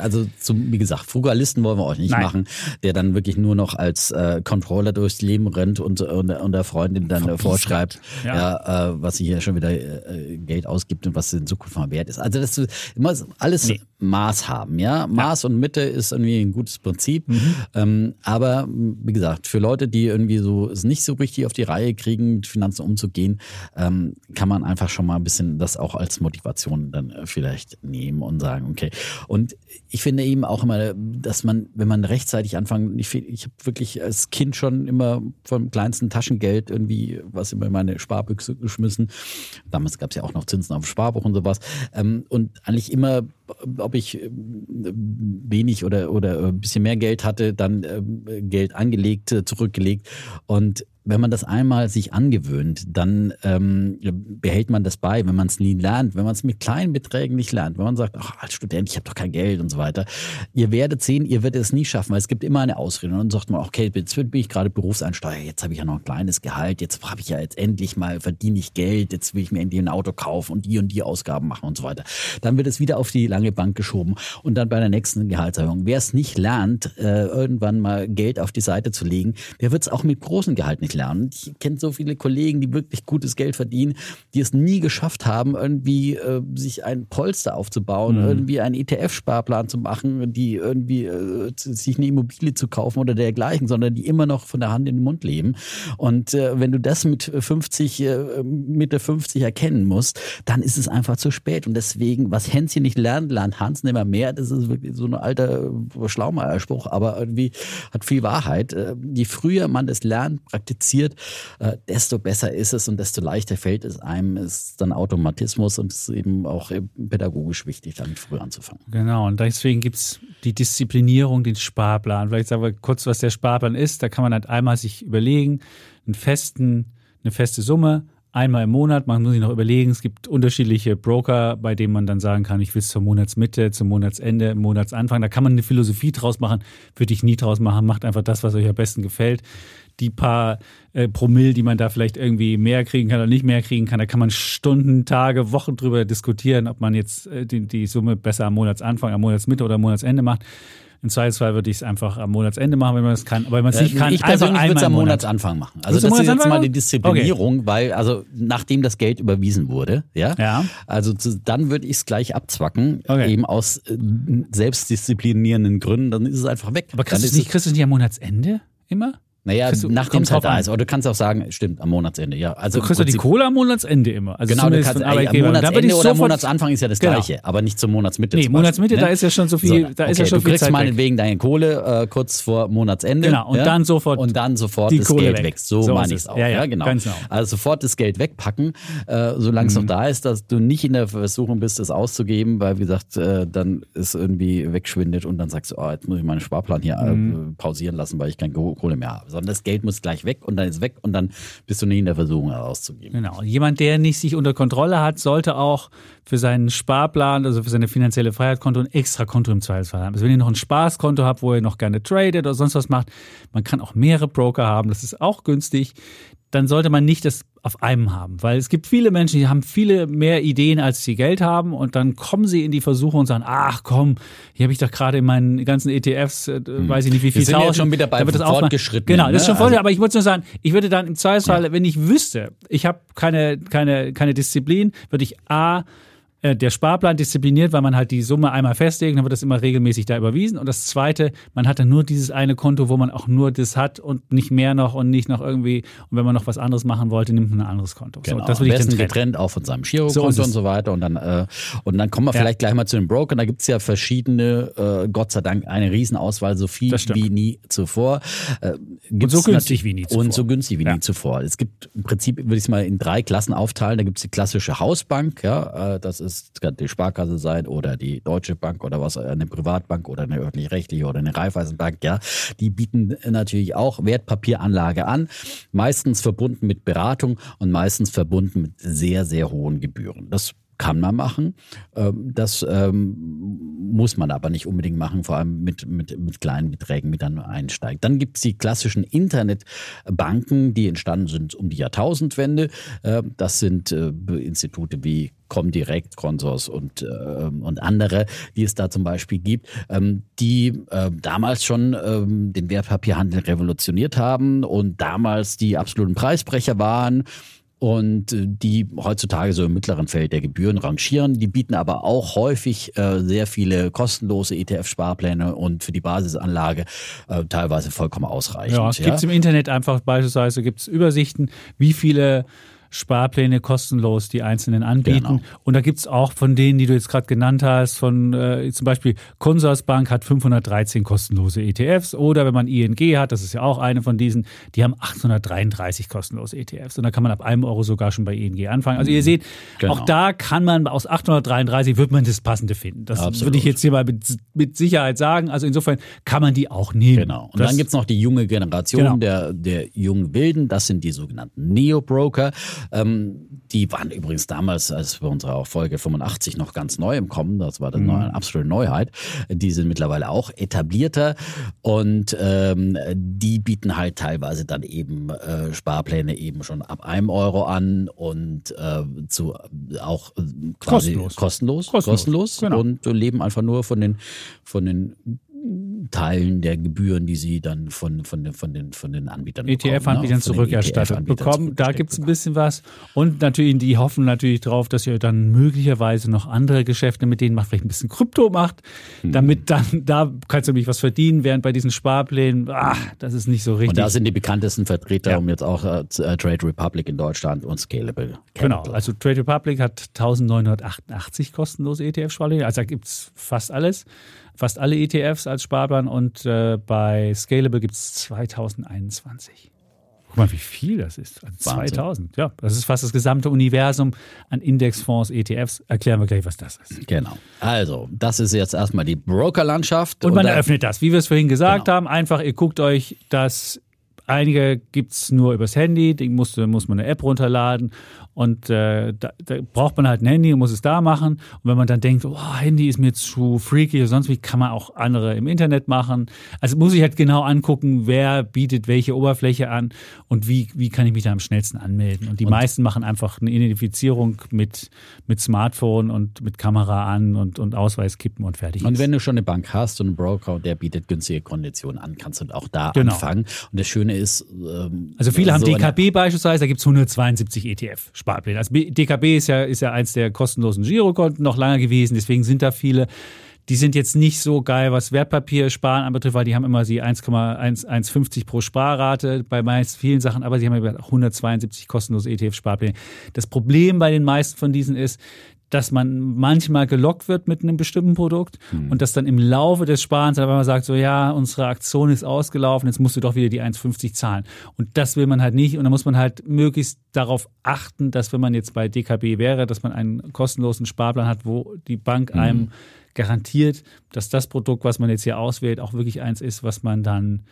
also zum, wie gesagt, Frugalisten wollen wir euch nicht Nein. machen, der dann wirklich nur noch als äh, Controller durchs Leben rennt und, und, und der Freundin dann äh, vorschreibt, ja, ja äh, was sie hier schon wieder äh, Geld ausgibt und was in Zukunft mal wert ist. Also das immer alles nee. Maß haben, ja. Maß ja. und Mitte ist irgendwie ein gutes Prinzip. Mhm. Ähm, aber wie gesagt, für Leute, die irgendwie so es nicht so richtig auf die Reihe kriegen, mit Finanzen umzugehen, ähm, kann man einfach schon mal ein bisschen das auch als Motivation dann äh, vielleicht nehmen und sagen, okay. Und ich finde eben auch immer, dass man, wenn man rechtzeitig anfangen, ich, ich habe wirklich als Kind schon immer vom kleinsten Taschengeld irgendwie was immer in meine Sparbüchse geschmissen. Damals gab es ja auch noch Zinsen auf Sparbuch und sowas. Ähm, und eigentlich immer ob ich äh, wenig oder, oder ein bisschen mehr Geld hatte, dann äh, Geld angelegt, zurückgelegt. Und wenn man das einmal sich angewöhnt, dann ähm, behält man das bei, wenn man es nie lernt, wenn man es mit kleinen Beträgen nicht lernt, wenn man sagt, ach, als Student, ich habe doch kein Geld und so weiter. Ihr werdet sehen, ihr werdet es nie schaffen, weil es gibt immer eine Ausrede. Und dann sagt man, okay, jetzt bin ich gerade Berufseinsteiger, jetzt habe ich ja noch ein kleines Gehalt, jetzt habe ich ja jetzt endlich mal, verdiene ich Geld, jetzt will ich mir endlich ein Auto kaufen und die und die Ausgaben machen und so weiter. Dann wird es wieder auf die lange Bank geschoben und dann bei der nächsten Gehaltserhöhung. Wer es nicht lernt, äh, irgendwann mal Geld auf die Seite zu legen, der wird es auch mit großem Gehalt nicht lernen. Ich kenne so viele Kollegen, die wirklich gutes Geld verdienen, die es nie geschafft haben, irgendwie äh, sich ein Polster aufzubauen, mhm. irgendwie einen ETF-Sparplan zu machen, die irgendwie äh, sich eine Immobilie zu kaufen oder dergleichen, sondern die immer noch von der Hand in den Mund leben. Und äh, wenn du das mit 50, äh, Mitte 50 erkennen musst, dann ist es einfach zu spät. Und deswegen, was Hänschen nicht lernt, lernt Hans nicht mehr mehr. Das ist wirklich so ein alter Schlaumeierspruch, aber irgendwie hat viel Wahrheit. Äh, je früher man das lernt, praktiziert, äh, desto besser ist es und desto leichter fällt es einem, ist dann Automatismus und es ist eben auch pädagogisch wichtig, damit früh anzufangen. Genau, und deswegen gibt es die Disziplinierung, den Sparplan. Vielleicht sagen wir kurz, was der Sparplan ist. Da kann man halt einmal sich überlegen, einen festen, eine feste Summe, einmal im Monat. Man muss sich noch überlegen, es gibt unterschiedliche Broker, bei denen man dann sagen kann, ich will es zur Monatsmitte, zum Monatsende, Monatsanfang. Da kann man eine Philosophie draus machen, würde ich nie draus machen. Macht einfach das, was euch am besten gefällt die paar äh, Promille, die man da vielleicht irgendwie mehr kriegen kann oder nicht mehr kriegen kann, da kann man Stunden, Tage, Wochen drüber diskutieren, ob man jetzt äh, die, die Summe besser am Monatsanfang, am Monatsmitte oder am Monatsende macht. Im Zweifelsfall würde ich es einfach am Monatsende machen, wenn man es kann. Aber wenn man es nicht kann, ich persönlich würde es am Monatsanfang machen. Also das ist jetzt mal die Disziplinierung, okay. weil also nachdem das Geld überwiesen wurde, ja, ja. also zu, dann würde ich es gleich abzwacken, okay. eben aus äh, selbstdisziplinierenden Gründen. Dann ist es einfach weg. Aber kriegst du es nicht, kriegst du nicht am Monatsende immer? Naja, du, nachdem es halt da ist. Oder du kannst auch sagen, stimmt, am Monatsende, ja. Also du kriegst ja die Kohle am Monatsende immer. Also genau, du kannst, ey, am Monatsende oder am Monatsanfang ist ja das genau. Gleiche, aber nicht zum Monatsmitte. Nee, Monatsmitte, ne? da ist ja schon so viel, so, da okay, ist ja schon viel Du kriegst meinetwegen deine Kohle äh, kurz vor Monatsende. Genau, und ja? dann sofort Und dann sofort das Kohle Geld weg. weg. So, so meine ich es auch. Ja, ja, genau. genau. Also sofort das Geld wegpacken, äh, solange es mhm. noch da ist, dass du nicht in der Versuchung bist, es auszugeben, weil, wie gesagt, äh, dann ist irgendwie wegschwindet und dann sagst du, oh, jetzt muss ich meinen Sparplan hier äh, mhm. pausieren lassen, weil ich keine Kohle mehr habe. Sondern das Geld muss gleich weg und dann ist weg und dann bist du nicht in der Versuchung herauszugeben. Genau. Jemand, der nicht sich unter Kontrolle hat, sollte auch für seinen Sparplan, also für seine finanzielle Freiheitskonto ein extra Konto im Zweifelsfall haben. Also wenn ihr noch ein Spaßkonto habt, wo ihr noch gerne tradet oder sonst was macht, man kann auch mehrere Broker haben, das ist auch günstig dann sollte man nicht das auf einem haben. Weil es gibt viele Menschen, die haben viele mehr Ideen, als sie Geld haben und dann kommen sie in die Versuchung und sagen, ach komm, hier habe ich doch gerade in meinen ganzen ETFs, äh, hm. weiß ich nicht wie viel Wir sind tausend, jetzt schon wieder bei fortgeschritten. Genau, das ist schon voll, also, aber ich würde nur sagen, ich würde dann im Zweifelsfall, ja. wenn ich wüsste, ich habe keine, keine, keine Disziplin, würde ich A, äh, der Sparplan diszipliniert, weil man halt die Summe einmal festlegt, dann wird das immer regelmäßig da überwiesen. Und das Zweite, man hat dann nur dieses eine Konto, wo man auch nur das hat und nicht mehr noch und nicht noch irgendwie. Und wenn man noch was anderes machen wollte, nimmt man ein anderes Konto. Genau. So, das würde ich dann getrennt auch von seinem Girokonto so und so weiter. Und dann, äh, und dann kommen wir ja. vielleicht gleich mal zu den Brokern. Da gibt es ja verschiedene, äh, Gott sei Dank, eine Riesenauswahl, so viel wie nie zuvor. Äh, und so günstig wie nie zuvor. Und so günstig wie ja. nie zuvor. Es gibt im Prinzip, würde ich es mal in drei Klassen aufteilen. Da gibt es die klassische Hausbank, ja, äh, das ist das kann die Sparkasse sein oder die Deutsche Bank oder was, eine Privatbank oder eine öffentlich-rechtliche oder eine Raiffeisenbank, ja, die bieten natürlich auch Wertpapieranlage an, meistens verbunden mit Beratung und meistens verbunden mit sehr, sehr hohen Gebühren. Das kann man machen. Ähm, das ähm, muss man aber nicht unbedingt machen, vor allem mit, mit, mit kleinen Beträgen, mit dann einsteigt. Dann gibt es die klassischen Internetbanken, die entstanden sind um die Jahrtausendwende. Ähm, das sind äh, Institute wie Comdirect, Consors und, äh, und andere, die es da zum Beispiel gibt, ähm, die äh, damals schon ähm, den Wertpapierhandel revolutioniert haben und damals die absoluten Preisbrecher waren und äh, die heutzutage so im mittleren Feld der Gebühren rangieren. Die bieten aber auch häufig äh, sehr viele kostenlose ETF-Sparpläne und für die Basisanlage äh, teilweise vollkommen ausreichend. Ja, es gibt im Internet einfach beispielsweise gibt's Übersichten, wie viele Sparpläne kostenlos die einzelnen anbieten. Genau. Und da gibt es auch von denen, die du jetzt gerade genannt hast, von äh, zum Beispiel Consorsbank hat 513 kostenlose ETFs oder wenn man ING hat, das ist ja auch eine von diesen, die haben 833 kostenlose ETFs. Und da kann man ab einem Euro sogar schon bei ING anfangen. Also ihr seht, genau. auch da kann man aus 833 wird man das Passende finden. Das Absolut. würde ich jetzt hier mal mit, mit, Sicherheit sagen. Also insofern kann man die auch nehmen. Genau. Und das, dann gibt es noch die junge Generation genau. der, der jungen Wilden, das sind die sogenannten Neo-Broker. Ähm, die waren übrigens damals, als wir unsere Folge 85 noch ganz neu im Kommen, das war dann mhm. eine absolute Neuheit. Die sind mittlerweile auch etablierter und ähm, die bieten halt teilweise dann eben äh, Sparpläne eben schon ab einem Euro an und äh, zu auch äh, quasi kostenlos, kostenlos, kostenlos, kostenlos genau. und leben einfach nur von den von den Teilen der Gebühren, die sie dann von, von, den, von, den, von den Anbietern ETF-Anbietern ne? zurückerstattet ETF bekommen. Da gibt es ein bisschen was. Und natürlich, die hoffen natürlich darauf, dass ihr dann möglicherweise noch andere Geschäfte mit denen macht, vielleicht ein bisschen Krypto macht, mhm. damit dann, da kannst du nämlich was verdienen, während bei diesen Sparplänen, ach, das ist nicht so richtig. Und da sind die bekanntesten Vertreter, ja. um jetzt auch äh, äh Trade Republic in Deutschland und Scalable. Genau, also Trade Republic hat 1988 kostenlose ETF-Sparpläne, also da gibt es fast alles fast alle ETFs als Sparplan und äh, bei Scalable gibt es 2021. Guck mal, wie viel das ist. Also 2000, ja. Das ist fast das gesamte Universum an Indexfonds, ETFs. Erklären wir gleich, was das ist. Genau. Also, das ist jetzt erstmal die Brokerlandschaft. Und man und öffnet das, wie wir es vorhin gesagt genau. haben. Einfach, ihr guckt euch das Einige gibt es nur übers Handy, die muss, muss man eine App runterladen und äh, da, da, braucht man halt ein Handy und muss es da machen. Und wenn man dann denkt, oh, Handy ist mir zu freaky oder sonst wie, kann man auch andere im Internet machen. Also muss ich halt genau angucken, wer bietet welche Oberfläche an und wie, wie kann ich mich da am schnellsten anmelden. Und die und meisten machen einfach eine Identifizierung mit, mit Smartphone und mit Kamera an und, und Ausweis kippen und fertig. Und wenn du schon eine Bank hast und einen Broker, der bietet günstige Konditionen an, kannst du auch da genau. anfangen. Und das Schöne ist. Ähm, also viele haben DKB beispielsweise, da gibt es 172 ETF. Sparpläne. Also DKB ist ja, ist ja eins der kostenlosen Girokonten noch lange gewesen, deswegen sind da viele. Die sind jetzt nicht so geil, was Wertpapiersparen anbetrifft, weil die haben immer die 1,150 pro Sparrate bei meist vielen Sachen, aber sie haben 172 kostenlose ETF-Sparpläne. Das Problem bei den meisten von diesen ist, dass man manchmal gelockt wird mit einem bestimmten Produkt mhm. und dass dann im Laufe des Sparens aber man sagt, so ja, unsere Aktion ist ausgelaufen, jetzt musst du doch wieder die 1,50 zahlen. Und das will man halt nicht und da muss man halt möglichst darauf achten, dass wenn man jetzt bei DKB wäre, dass man einen kostenlosen Sparplan hat, wo die Bank mhm. einem garantiert, dass das Produkt, was man jetzt hier auswählt, auch wirklich eins ist, was man dann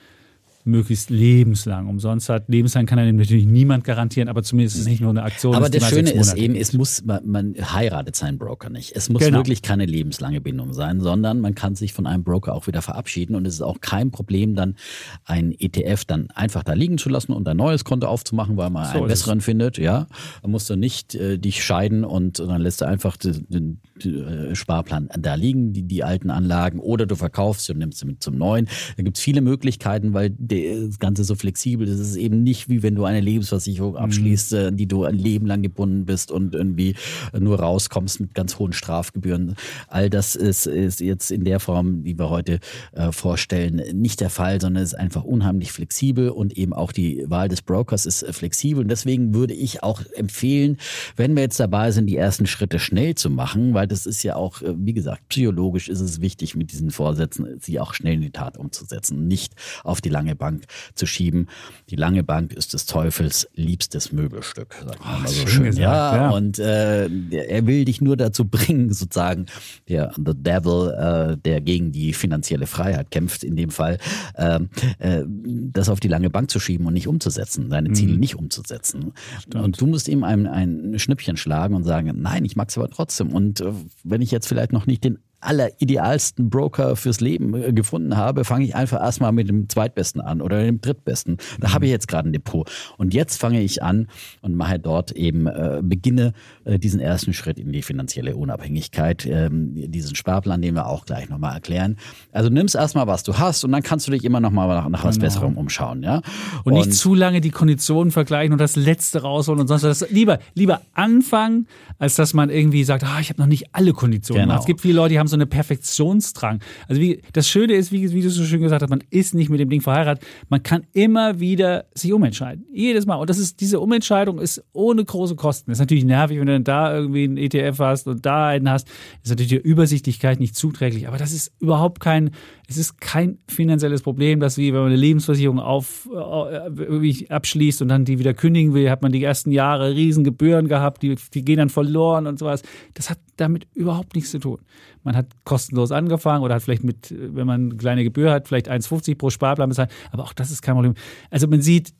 möglichst lebenslang umsonst hat. Lebenslang kann einem natürlich niemand garantieren, aber zumindest ist es nicht nur eine Aktion. Aber das Schöne ist eben, es muss, man, man, heiratet seinen Broker nicht. Es muss genau. wirklich keine lebenslange Bindung sein, sondern man kann sich von einem Broker auch wieder verabschieden und es ist auch kein Problem, dann ein ETF dann einfach da liegen zu lassen und ein neues Konto aufzumachen, weil man so einen besseren es. findet. Ja, dann musst du nicht äh, dich scheiden und dann lässt du einfach den, den, den äh, Sparplan da liegen, die, die alten Anlagen, oder du verkaufst und nimmst sie mit zum neuen. Da gibt es viele Möglichkeiten, weil das Ganze so flexibel ist. Es ist eben nicht wie wenn du eine Lebensversicherung mhm. abschließt, mhm. an die du ein Leben lang gebunden bist und irgendwie nur rauskommst mit ganz hohen Strafgebühren. All das ist, ist jetzt in der Form, die wir heute äh, vorstellen, nicht der Fall, sondern es ist einfach unheimlich flexibel und eben auch die Wahl des Brokers ist äh, flexibel. Und deswegen würde ich auch empfehlen, wenn wir jetzt dabei sind, die ersten Schritte schnell zu machen, weil das ist ja auch, äh, wie gesagt, psychologisch ist es wichtig, mit diesen Vorsätzen sie auch schnell in die Tat umzusetzen, nicht auf die lange Bank Bank zu schieben. Die lange Bank ist des Teufels liebstes Möbelstück, sagt man mal so schön schön. gesagt, ja, ja. und äh, er will dich nur dazu bringen, sozusagen, der The Devil, äh, der gegen die finanzielle Freiheit kämpft, in dem Fall, ähm, äh, das auf die lange Bank zu schieben und nicht umzusetzen, seine Mhm. Ziele nicht umzusetzen. Und du musst ihm ein, ein Schnippchen schlagen und sagen, nein, ich mag's aber trotzdem. Und äh, wenn ich jetzt vielleicht noch nicht den alleridealsten Broker fürs Leben äh, gefunden habe, fange ich einfach erstmal mit dem zweitbesten an oder dem drittbesten. Da habe ich jetzt gerade ein Depot. Und jetzt fange ich an und mache dort eben, äh, beginne äh, diesen ersten Schritt in die finanzielle Unabhängigkeit, ähm, diesen Sparplan, den wir auch gleich nochmal erklären. Also nimmst erstmal, was du hast und dann kannst du dich immer nochmal nach, nach was Genau. Besserem umschauen. Ja? Und nicht zu lange die Konditionen vergleichen und das Letzte rausholen und sonst was. Lieber, lieber anfangen, als dass man irgendwie sagt, ah, ich habe noch nicht alle Konditionen. Genau. Es gibt viele Leute, die haben so einen Perfektionsdrang. Also wie, das Schöne ist, wie, wie du so schön gesagt hast, man ist nicht mit dem Ding verheiratet. Man kann immer wieder sich umentscheiden. Jedes Mal. Und das ist, diese Umentscheidung ist ohne große Kosten. Das ist natürlich nervig, wenn du dann da irgendwie einen ETF hast und da einen hast. Das ist natürlich der Übersichtlichkeit nicht zuträglich. Aber das ist überhaupt kein, es ist kein finanzielles Problem, dass wie wenn man eine Lebensversicherung auf, äh, irgendwie abschließt und dann die wieder kündigen will, hat man die ersten Jahre riesen Gebühren gehabt, die, die gehen dann verloren und sowas. Das hat damit überhaupt nichts zu tun. Man hat kostenlos angefangen oder hat vielleicht mit, wenn man eine kleine Gebühr hat, vielleicht 1,50 pro Sparplan bezahlt. Aber auch das ist kein Problem. Also man sieht,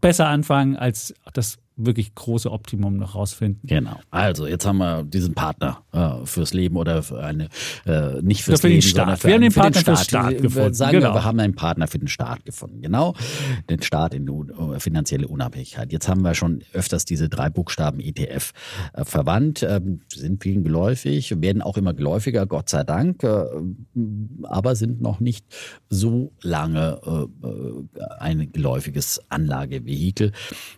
besser anfangen als das wirklich große Optimum noch rausfinden. Genau. Also jetzt haben wir diesen Partner äh, fürs Leben oder für eine äh, nicht fürs für den Leben, Staat. sondern für, Wir haben einen- den für Partner fürs Staat Wir- gefunden. Sagen Genau. wir, wir haben einen Partner für den Staat gefunden. Genau, den Staat in uh, finanzielle Unabhängigkeit. Jetzt haben wir schon öfters diese drei Buchstaben ETF äh, verwandt, ähm, sind vielen geläufig, werden auch immer geläufiger, Gott sei Dank, äh, aber sind noch nicht so lange äh, ein geläufiges Anlagevehikel,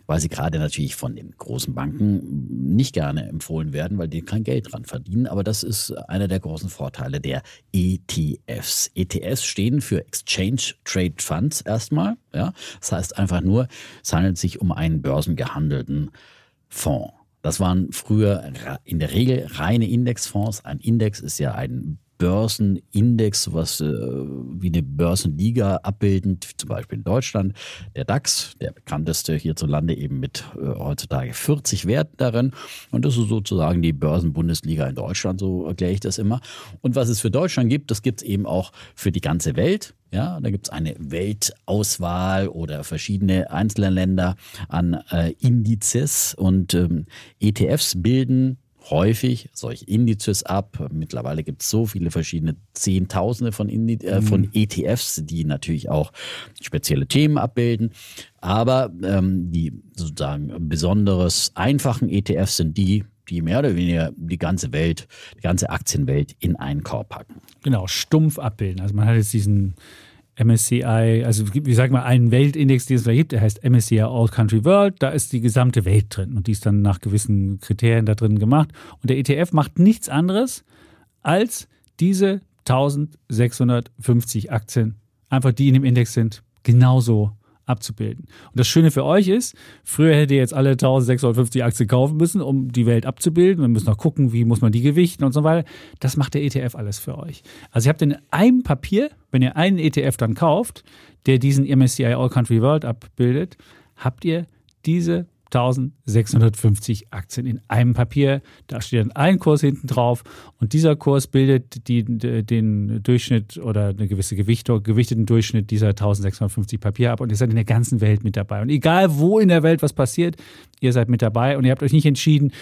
weil sie gerade natürlich von den großen Banken nicht gerne empfohlen werden, weil die kein Geld dran verdienen. Aber das ist einer der großen Vorteile der ETFs. ETFs stehen für Exchange Trade Funds erstmal. Ja? Das heißt einfach nur, es handelt sich um einen börsengehandelten Fonds. Das waren früher in der Regel reine Indexfonds. Ein Index ist ja ein Börsenindex, sowas äh, wie eine Börsenliga abbildend, zum Beispiel in Deutschland. Der DAX, der bekannteste hierzulande eben mit äh, heutzutage 40 Werten darin. Und das ist sozusagen die Börsenbundesliga in Deutschland, so erkläre ich das immer. Und was es für Deutschland gibt, das gibt es eben auch für die ganze Welt. Ja, da gibt es eine Weltauswahl oder verschiedene einzelne Länder an äh, Indizes und ähm, ETFs bilden häufig solche Indizes ab. Mittlerweile gibt es so viele verschiedene Zehntausende von, Indi äh, von ETFs, die natürlich auch spezielle Themen abbilden. Aber ähm, die sozusagen besonderes einfachen ETFs sind die, die mehr oder weniger die ganze Welt, die ganze Aktienwelt in einen Korb packen. Genau, stumpf abbilden. Also man hat jetzt diesen MSCI, also wie sagt man, einen Weltindex, den es da gibt, der heißt MSCI All Country World, da ist die gesamte Welt drin und die ist dann nach gewissen Kriterien da drin gemacht. Und der ETF macht nichts anderes als diese 1650 Aktien, einfach die in dem Index sind, genauso abzubilden. Und das Schöne für euch ist, früher hättet ihr jetzt alle 1650 Aktien kaufen müssen, um die Welt abzubilden. Wir müssen noch gucken, wie muss man die gewichten und so weiter. Das macht der ETF alles für euch. Also ihr habt in einem Papier, wenn ihr einen ETF dann kauft, der diesen MSCI All Country World abbildet, habt ihr diese 1650 Aktien in einem Papier. Da steht dann ein Kurs hinten drauf und dieser Kurs bildet die, den Durchschnitt oder eine gewisse Gewichtung, gewichteten Durchschnitt dieser 1650 Papiere ab und ihr seid in der ganzen Welt mit dabei. Und egal wo in der Welt was passiert, ihr seid mit dabei und ihr habt euch nicht entschieden,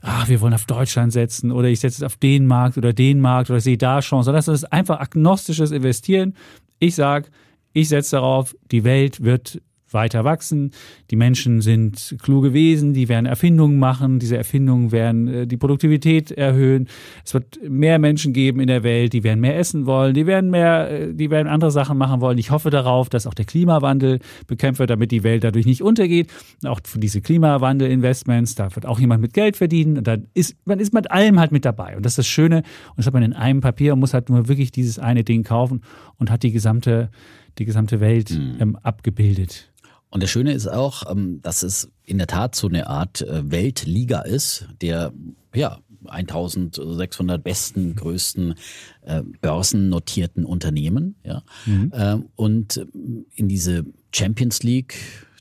ach, wir wollen auf Deutschland setzen oder ich setze es auf den Markt oder den Markt oder sehe da Chancen, sondern das ist einfach agnostisches Investieren. Ich sage, ich setze darauf, die Welt wird weiter wachsen. Die Menschen sind kluge Wesen, die werden Erfindungen machen. Diese Erfindungen werden äh, die Produktivität erhöhen. Es wird mehr Menschen geben in der Welt, die werden mehr essen wollen, die werden mehr, äh, die werden andere Sachen machen wollen. Ich hoffe darauf, dass auch der Klimawandel bekämpft wird, damit die Welt dadurch nicht untergeht. Auch für diese Klimawandel-Investments, da wird auch jemand mit Geld verdienen. Und dann ist man ist mit allem halt mit dabei. Und das ist das Schöne. Und das hat man in einem Papier und muss halt nur wirklich dieses eine Ding kaufen und hat die gesamte, die gesamte Welt ähm, abgebildet. Und das Schöne ist auch, ähm, dass es in der Tat so eine Art äh, Weltliga ist, der ja 1600 besten, größten äh, börsennotierten Unternehmen. Ja? Mhm. Ähm, und in diese Champions League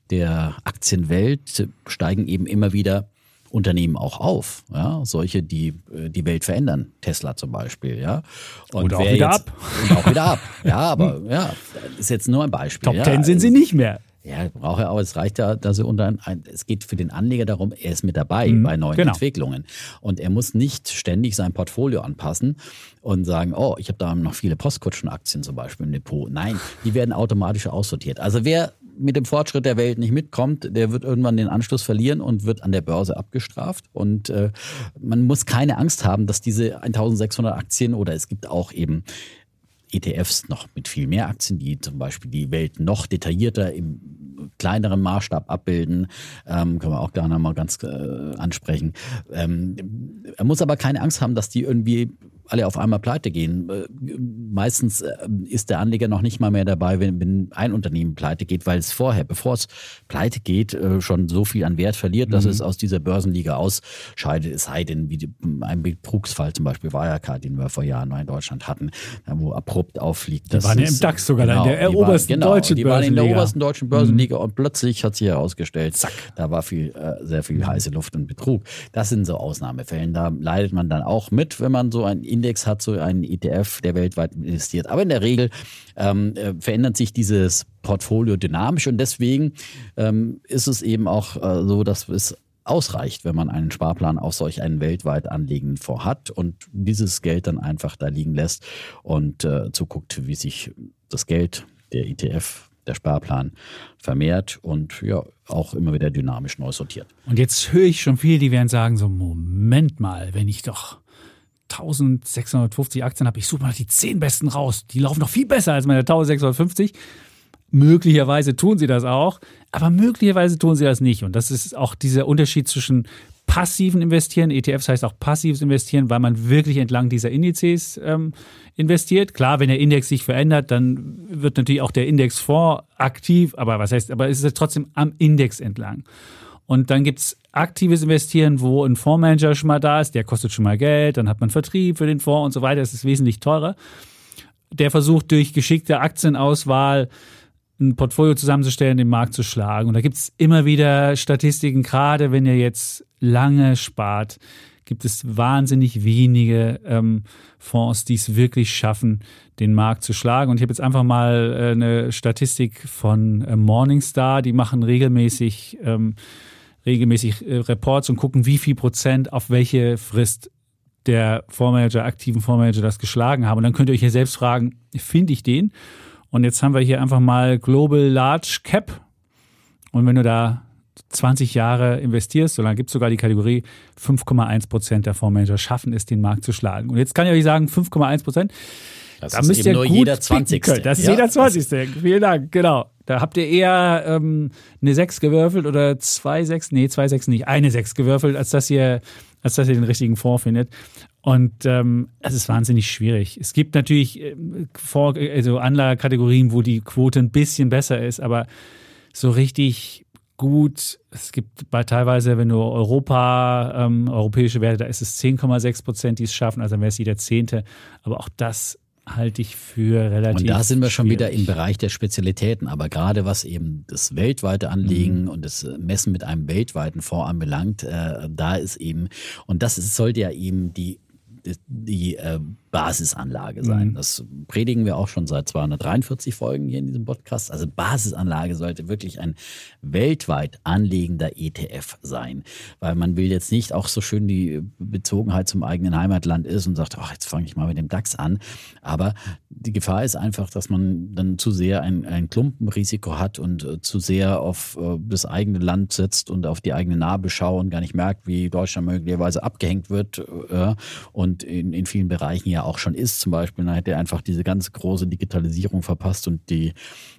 der Aktienwelt steigen eben immer wieder Unternehmen auch auf, ja, solche, die äh, die Welt verändern, Tesla zum Beispiel, ja. Und, und auch wieder jetzt, ab. Und auch wieder ab, ja, aber ja, ist jetzt nur ein Beispiel. Top ja. Ten sind sie nicht mehr. Ja, braucht er auch. Es reicht ja, dass er unter ein, es geht für den Anleger darum, er ist mit dabei mhm, bei neuen genau. Entwicklungen. Und er muss nicht ständig sein Portfolio anpassen und sagen, oh, ich habe da noch viele Postkutschenaktien zum Beispiel im Depot. Nein, die werden automatisch aussortiert. Also wer mit dem Fortschritt der Welt nicht mitkommt, der wird irgendwann den Anschluss verlieren und wird an der Börse abgestraft. Und äh, man muss keine Angst haben, dass diese 1600 Aktien oder es gibt auch eben ETFs noch mit viel mehr Aktien, die zum Beispiel die Welt noch detaillierter im kleineren Maßstab abbilden. Ähm, können wir auch gerne mal ganz äh, ansprechen. Ähm, er muss aber keine Angst haben, dass die irgendwie alle auf einmal pleite gehen. Äh, meistens äh, ist der Anleger noch nicht mal mehr dabei, wenn, wenn ein Unternehmen pleite geht, weil es vorher, bevor es pleite geht, äh, schon so viel an Wert verliert, dass mhm. es aus dieser Börsenliga ausscheidet. Es sei denn, wie ein Betrugsfall zum Beispiel Wirecard, den wir vor Jahren in Deutschland hatten, wo abrupt auffliegt. Die waren ja im DAX sogar genau, in der obersten genau, deutschen die waren in der obersten deutschen Börsenliga mhm. und plötzlich hat sich herausgestellt, Zack. da war viel, sehr viel heiße Luft und Betrug. Das sind so Ausnahmefällen. Da leidet man dann auch mit, wenn man so ein Index hat, so einen ETF, der weltweit investiert. Aber in der Regel ähm, äh, verändert sich dieses Portfolio dynamisch und deswegen ähm, ist es eben auch äh, so, dass es ausreicht, wenn man einen Sparplan auf solch einen weltweit anlegenden Fonds hat und dieses Geld dann einfach da liegen lässt und äh, zuguckt, wie sich das Geld, der ETF, der Sparplan vermehrt und ja auch immer wieder dynamisch neu sortiert. Und jetzt höre ich schon viel, die werden sagen so Moment mal, wenn ich doch 1650 Aktien habe, ich suche mal die 10 besten raus. Die laufen noch viel besser als meine 1650. Möglicherweise tun sie das auch, aber möglicherweise tun sie das nicht. Und das ist auch dieser Unterschied zwischen passiven Investieren. ETFs heißt auch passives Investieren, weil man wirklich entlang dieser Indizes ähm, investiert. Klar, wenn der Index sich verändert, dann wird natürlich auch der Indexfonds aktiv, aber was heißt, aber es ist trotzdem am Index entlang. Und dann gibt es aktives Investieren, wo ein Fondsmanager schon mal da ist, der kostet schon mal Geld, dann hat man Vertrieb für den Fonds und so weiter, das ist wesentlich teurer. Der versucht durch geschickte Aktienauswahl ein Portfolio zusammenzustellen, den Markt zu schlagen. Und da gibt es immer wieder Statistiken, gerade wenn ihr jetzt lange spart, gibt es wahnsinnig wenige ähm, Fonds, die es wirklich schaffen, den Markt zu schlagen. Und ich habe jetzt einfach mal äh, eine Statistik von äh, Morningstar, die machen regelmäßig ähm, regelmäßig äh, Reports und gucken, wie viel Prozent auf welche Frist der Fondsmanager, aktiven Fondsmanager das geschlagen haben. Und dann könnt ihr euch hier selbst fragen, finde ich den? Und jetzt haben wir hier einfach mal Global Large Cap. Und wenn du da 20 Jahre investierst, so lange gibt es sogar die Kategorie 5,1 Prozent der Fondsmanager schaffen es, den Markt zu schlagen. Und jetzt kann ich euch sagen, 5,1 Prozent. Das da ist müsst eben ihr nur gut jeder 20. Das ist ja, jeder 20. Vielen Dank, genau. Da habt ihr eher ähm, eine 6 gewürfelt oder zwei 6, nee, zwei 6 nicht, eine 6 gewürfelt, als dass ihr, als dass ihr den richtigen Fonds findet. Und ähm, es ist wahnsinnig schwierig. Es gibt natürlich äh, also Anlagekategorien, wo die Quote ein bisschen besser ist, aber so richtig gut. Es gibt bei teilweise, wenn du Europa, ähm, europäische Werte, da ist es 10,6 Prozent, die es schaffen, also dann wäre es jeder Zehnte. Aber auch das halte ich für relativ. Und da sind wir schon schwierig. wieder im Bereich der Spezialitäten. Aber gerade was eben das weltweite Anlegen mhm. und das Messen mit einem weltweiten Fonds anbelangt, äh, da ist eben, und das ist, sollte ja eben die die äh, Basisanlage sein. Mhm. Das predigen wir auch schon seit 243 Folgen hier in diesem Podcast. Also Basisanlage sollte wirklich ein weltweit anlegender ETF sein, weil man will jetzt nicht auch so schön die Bezogenheit zum eigenen Heimatland ist und sagt, ach, jetzt fange ich mal mit dem DAX an. Aber die Gefahr ist einfach, dass man dann zu sehr ein, ein Klumpenrisiko hat und äh, zu sehr auf äh, das eigene Land setzt und auf die eigene Nabelschau und gar nicht merkt, wie Deutschland möglicherweise abgehängt wird und und in, in vielen Bereichen ja auch schon ist. Zum Beispiel, da hätte er einfach diese ganz große Digitalisierung verpasst und die,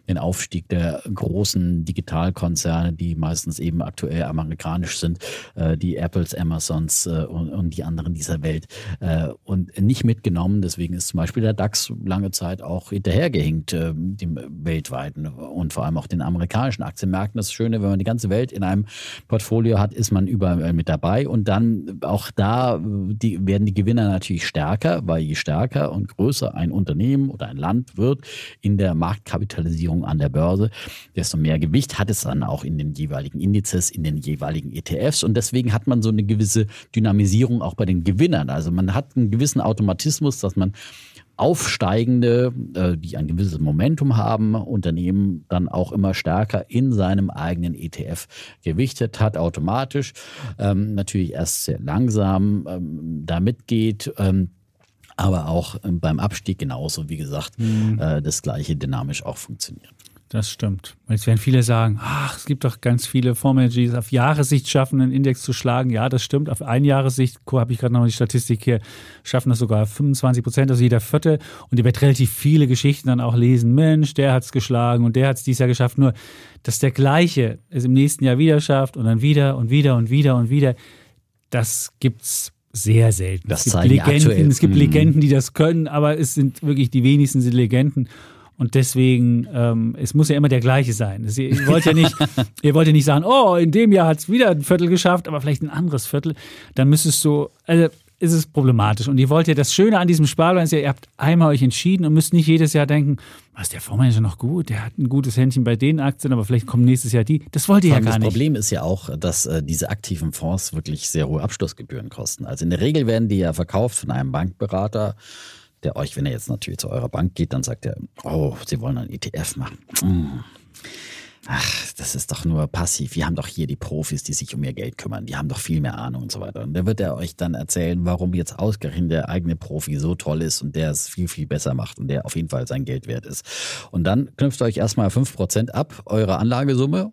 den Aufstieg der großen Digitalkonzerne, die meistens eben aktuell amerikanisch sind, äh, die Apples, Amazons äh, und, und die anderen dieser Welt äh, und nicht mitgenommen. Deswegen ist zum Beispiel der DAX lange Zeit auch hinterhergehinkt, äh, dem weltweiten und vor allem auch den amerikanischen Aktienmärkten. Das Schöne, wenn man die ganze Welt in einem Portfolio hat, ist man überall mit dabei und dann auch da die, werden die Gewinner natürlich stärker, weil je stärker und größer ein Unternehmen oder ein Land wird in der Marktkapitalisierung an der Börse, desto mehr Gewicht hat es dann auch in den jeweiligen Indizes, in den jeweiligen ETFs und deswegen hat man so eine gewisse Dynamisierung auch bei den Gewinnern. Also man hat einen gewissen Automatismus, dass man aufsteigende, äh, die ein gewisses Momentum haben, Unternehmen dann auch immer stärker in seinem eigenen ETF gewichtet hat, automatisch. Ähm, natürlich erst sehr langsam ähm, da mitgeht. Ähm, aber auch ähm, beim Abstieg genauso, wie gesagt, mhm. äh, das gleiche dynamisch auch funktioniert. Das stimmt. Jetzt werden viele sagen, ach, es gibt doch ganz viele Fondsmanager, die es auf Jahressicht schaffen, einen Index zu schlagen. Ja, das stimmt. Auf ein Jahressicht, habe ich gerade noch die Statistik hier, schaffen das sogar 25 Prozent, also jeder Vierte. Und ihr werdet relativ viele Geschichten dann auch lesen. Mensch, der hat es geschlagen und der hat es dieses Jahr geschafft. Nur, dass der Gleiche es im nächsten Jahr wieder schafft und dann wieder und wieder und wieder und wieder, das gibt's sehr selten. Das es gibt Legenden, aktuell. es gibt mhm. Legenden, die das können, aber es sind wirklich die wenigsten sind Legenden. Und deswegen, ähm, es muss ja immer der gleiche sein. Ihr wollt ja nicht, ihr wollt ja nicht sagen, oh, in dem Jahr hat es wieder ein Viertel geschafft, aber vielleicht ein anderes Viertel. Dann müsstest du, also ist es problematisch. Und ihr wollt ja, das Schöne an diesem Sparplan ist ja, ihr habt einmal euch entschieden und müsst nicht jedes Jahr denken, was, der Fondsmanager noch gut, der hat ein gutes Händchen bei den Aktien, aber vielleicht kommt nächstes Jahr die. Das wollt ihr ja gar das nicht. Das Problem ist ja auch, dass äh, diese aktiven Fonds wirklich sehr hohe Abschlussgebühren kosten. Also in der Regel werden die ja verkauft von einem Bankberater der euch, wenn er jetzt natürlich zu eurer Bank geht, dann sagt er, oh, Sie wollen einen ETF machen. Hm. Ach, das ist doch nur passiv. Wir haben doch hier die Profis, die sich um ihr Geld kümmern. Die haben doch viel mehr Ahnung und so weiter. Und da wird er euch dann erzählen, warum jetzt ausgerechnet der eigene Profi so toll ist und der es viel, viel besser macht und der auf jeden Fall sein Geld wert ist. Und dann knüpft euch erstmal 5% ab, eure Anlagesumme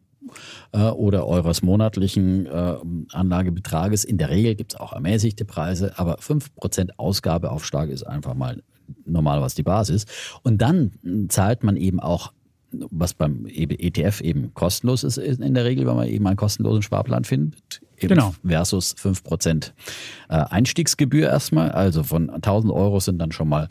äh, oder eures monatlichen äh, Anlagebetrages. In der Regel gibt es auch ermäßigte Preise, aber 5% Ausgabeaufschlag ist einfach mal normal was die Basis. Und dann zahlt man eben auch was beim ETF eben kostenlos ist in der Regel, wenn man eben einen kostenlosen Sparplan findet, genau. versus 5% äh, Einstiegsgebühr erstmal. Also von 1000 Euro sind dann schon mal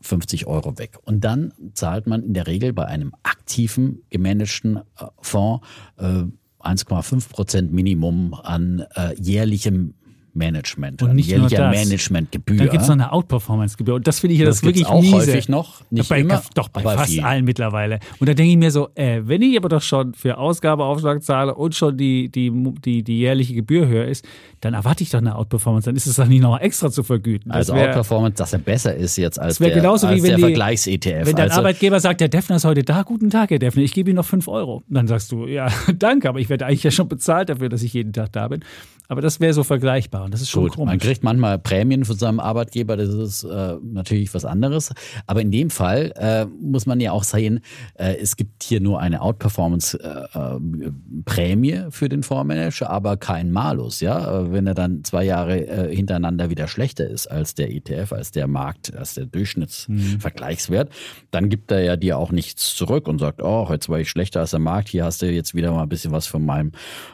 50 äh, Euro weg. Und dann zahlt man in der Regel bei einem aktiven gemanagten äh, Fonds 1,5% Minimum an jährlichem Management. Und nicht nur das. Managementgebühr. Da gibt es noch eine Outperformance-Gebühr. Und das finde ich ja das, das wirklich auch miese. häufig noch. Nicht bei, immer, doch, bei fast viel. allen mittlerweile. Und da denke ich mir so, äh, wenn ich aber doch schon für Ausgabeaufschlag zahle und schon die, die, die, die jährliche Gebühr höher ist, dann erwarte ich doch eine Outperformance. Dann ist es doch nicht noch extra zu vergüten. Das also wär, Outperformance, dass er besser ist jetzt als der, genauso als der Vergleichs-ETF. Wenn dein also, Arbeitgeber sagt, der Defner ist heute da, guten Tag, Herr Defner, ich gebe Ihnen noch 5 Euro. Dann sagst du, ja, danke, aber ich werde eigentlich ja schon bezahlt dafür, dass ich jeden Tag da bin. Aber das wäre so vergleichbar und das ist schon Gut, komisch. Man kriegt manchmal Prämien von seinem Arbeitgeber, das ist äh, natürlich was anderes. Aber in dem Fall äh, muss man ja auch sehen, äh, es gibt hier nur eine Outperformance-Prämie äh, für den Fondsmanager, aber kein Malus. Ja? Äh, wenn er dann zwei Jahre äh, hintereinander wieder schlechter ist als der ETF, als der Markt, als der Durchschnittsvergleichswert, mhm. dann gibt er ja dir auch nichts zurück und sagt, oh, jetzt war ich schlechter als der Markt, hier hast du jetzt wieder mal ein bisschen was von meinem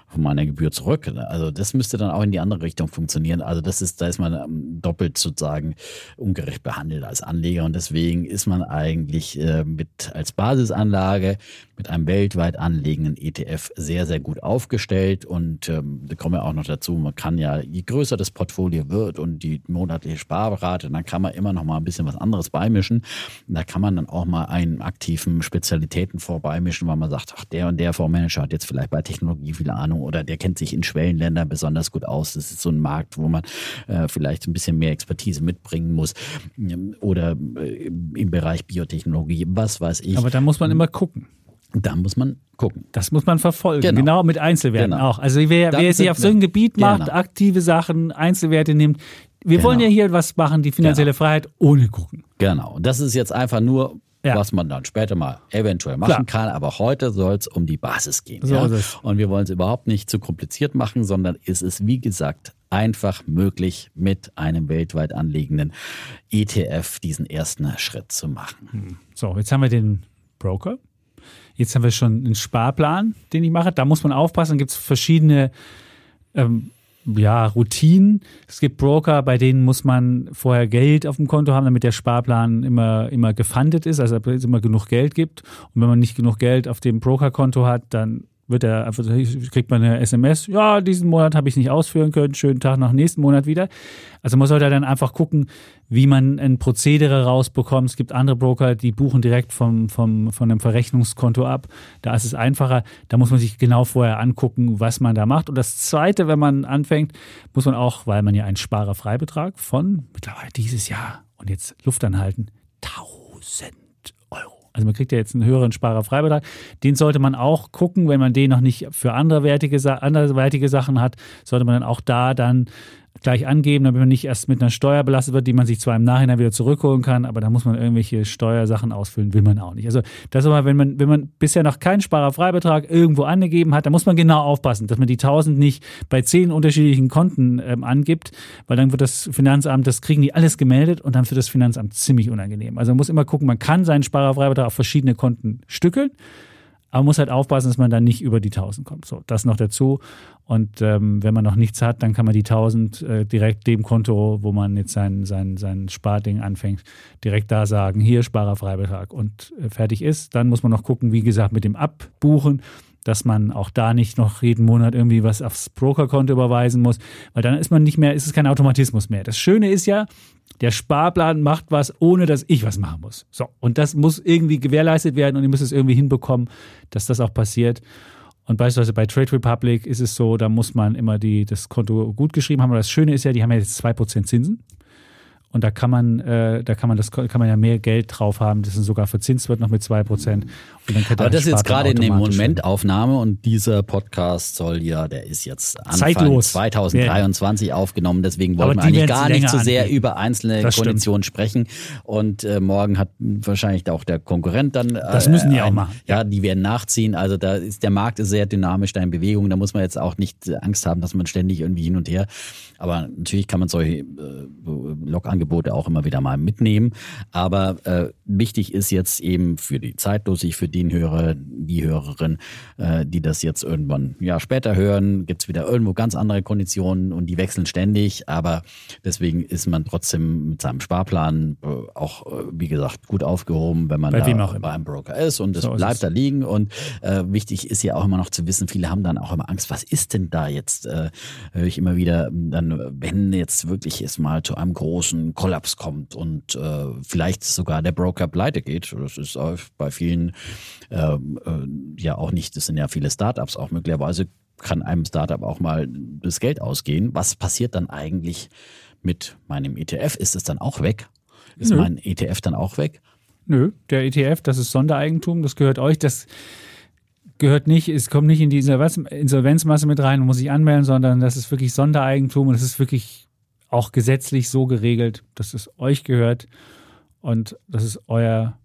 von meiner Gebühr zurück. Also das müsste dann auch in die andere Richtung funktionieren. Also das ist, da ist man ähm, doppelt sozusagen ungerecht behandelt als Anleger und deswegen ist man eigentlich äh, mit als Basisanlage mit einem weltweit anlegenden ETF sehr, sehr gut aufgestellt und ähm, da kommen wir auch noch dazu, man kann ja, je größer das Portfolio wird und die monatliche Sparrate, dann kann man immer noch mal ein bisschen was anderes beimischen. Da kann man dann auch mal einen aktiven Spezialitäten vorbeimischen, weil man sagt, ach, der und der Fondsmanager hat jetzt vielleicht bei Technologie viel Ahnung oder der kennt sich in Schwellenländern besonders gut aus. Das ist so ein Markt, wo man äh, vielleicht ein bisschen mehr Expertise mitbringen muss. Oder äh, im Bereich Biotechnologie, was weiß ich. Aber da muss man immer gucken. Da muss man gucken. Das muss man verfolgen. Genau, genau mit Einzelwerten genau. auch. Also wer, wer sich auf so ein Gebiet macht, genau. aktive Sachen, Einzelwerte nimmt, wir wollen ja hier was machen, die finanzielle genau. Freiheit ohne gucken. Genau. Das ist jetzt einfach nur ja. was man dann später mal eventuell machen Klar. kann. Aber heute soll es um die Basis gehen. So ja? Und wir wollen es überhaupt nicht zu kompliziert machen, sondern es ist, wie gesagt, einfach möglich, mit einem weltweit anliegenden ETF diesen ersten Schritt zu machen. So, jetzt haben wir den Broker. Jetzt haben wir schon einen Sparplan, den ich mache. Da muss man aufpassen. Dann gibt es verschiedene ähm, ja, Routinen. Es gibt Broker, bei denen muss man vorher Geld auf dem Konto haben, damit der Sparplan immer, immer gefundet ist, also es immer genug Geld gibt. Und wenn man nicht genug Geld auf dem Brokerkonto hat, dann wird er einfach, kriegt man eine SMS, ja, diesen Monat habe ich nicht ausführen können, schönen Tag nach nächsten Monat wieder. Also man sollte dann einfach gucken, wie man ein Prozedere rausbekommt. Es gibt andere Broker, die buchen direkt vom, vom, von einem Verrechnungskonto ab. Da ist es einfacher. Da muss man sich genau vorher angucken, was man da macht. Und das Zweite, wenn man anfängt, muss man auch, weil man ja einen Sparerfreibetrag von mittlerweile dieses Jahr und jetzt Luft anhalten, 1000 Euro. Also man kriegt ja jetzt einen höheren Sparerfreibetrag. Den sollte man auch gucken, wenn man den noch nicht für anderweitige, anderweitige Sachen hat, sollte man dann auch da dann gleich angeben, damit man nicht erst mit einer Steuer belastet wird, die man sich zwar im Nachhinein wieder zurückholen kann, aber da muss man irgendwelche Steuersachen ausfüllen, will man auch nicht. Also das ist aber, wenn man, wenn man bisher noch keinen Sparerfreibetrag irgendwo angegeben hat, da muss man genau aufpassen, dass man die 1000 nicht bei zehn unterschiedlichen Konten ähm, angibt, weil dann wird das Finanzamt, das kriegen die alles gemeldet und dann für das Finanzamt ziemlich unangenehm. Also man muss immer gucken, man kann seinen Sparerfreibetrag auf verschiedene Konten stückeln. Aber man muss halt aufpassen, dass man dann nicht über die 1000 kommt. So, das noch dazu. Und ähm, wenn man noch nichts hat, dann kann man die 1000 äh, direkt dem Konto, wo man jetzt sein, sein, sein Sparding anfängt, direkt da sagen, hier Sparerfreibetrag und äh, fertig ist. Dann muss man noch gucken, wie gesagt, mit dem Abbuchen, dass man auch da nicht noch jeden Monat irgendwie was aufs Brokerkonto überweisen muss, weil dann ist man nicht mehr, ist es kein Automatismus mehr. Das Schöne ist ja, der Sparplan macht was, ohne dass ich was machen muss. So, und das muss irgendwie gewährleistet werden und ihr müsst es irgendwie hinbekommen, dass das auch passiert. Und beispielsweise bei Trade Republic ist es so, da muss man immer die, das Konto gut geschrieben haben. Aber das Schöne ist ja, die haben ja jetzt 2% Zinsen. Und da kann man, äh, da kann man das kann man ja mehr Geld drauf haben, das sogar verzinst wird noch mit 2%. Aber das ist jetzt gerade in der Momentaufnahme und dieser Podcast soll ja, der ist jetzt Anfang Zeitlos. 2023 ja. aufgenommen, deswegen wollen wir eigentlich gar nicht so sehr angehen. über einzelne das Konditionen stimmt. sprechen. Und äh, morgen hat wahrscheinlich auch der Konkurrent dann. Äh, das müssen die auch machen. Ja, die werden nachziehen. Also da ist der Markt ist sehr dynamisch, da in Bewegung. Da muss man jetzt auch nicht Angst haben, dass man ständig irgendwie hin und her. Aber natürlich kann man solche äh, Log-Angebote auch immer wieder mal mitnehmen. Aber äh, wichtig ist jetzt eben für die Zeitlosig, für den Hörer, die Hörerin, äh, die das jetzt irgendwann ja später hören, gibt es wieder irgendwo ganz andere Konditionen und die wechseln ständig. Aber deswegen ist man trotzdem mit seinem Sparplan äh, auch, äh, wie gesagt, gut aufgehoben, wenn man bei da bei einem Broker ist und es so bleibt da liegen. Und äh, wichtig ist ja auch immer noch zu wissen, viele haben dann auch immer Angst, was ist denn da jetzt? Äh, höre ich immer wieder, dann, wenn jetzt wirklich es mal zu einem großen Kollaps kommt und äh, vielleicht sogar der Broker pleite geht. Das ist bei vielen ähm, äh, ja auch nicht, das sind ja viele Startups auch möglicherweise kann einem Startup auch mal das Geld ausgehen. Was passiert dann eigentlich mit meinem ETF? Ist es dann auch weg? Ist Nö. mein ETF dann auch weg? Nö, der ETF, das ist Sondereigentum, das gehört euch. Das gehört nicht, es kommt nicht in die Insolvenzmasse mit rein und muss sich anmelden, sondern das ist wirklich Sondereigentum und es ist wirklich auch gesetzlich so geregelt, dass es euch gehört und das ist euer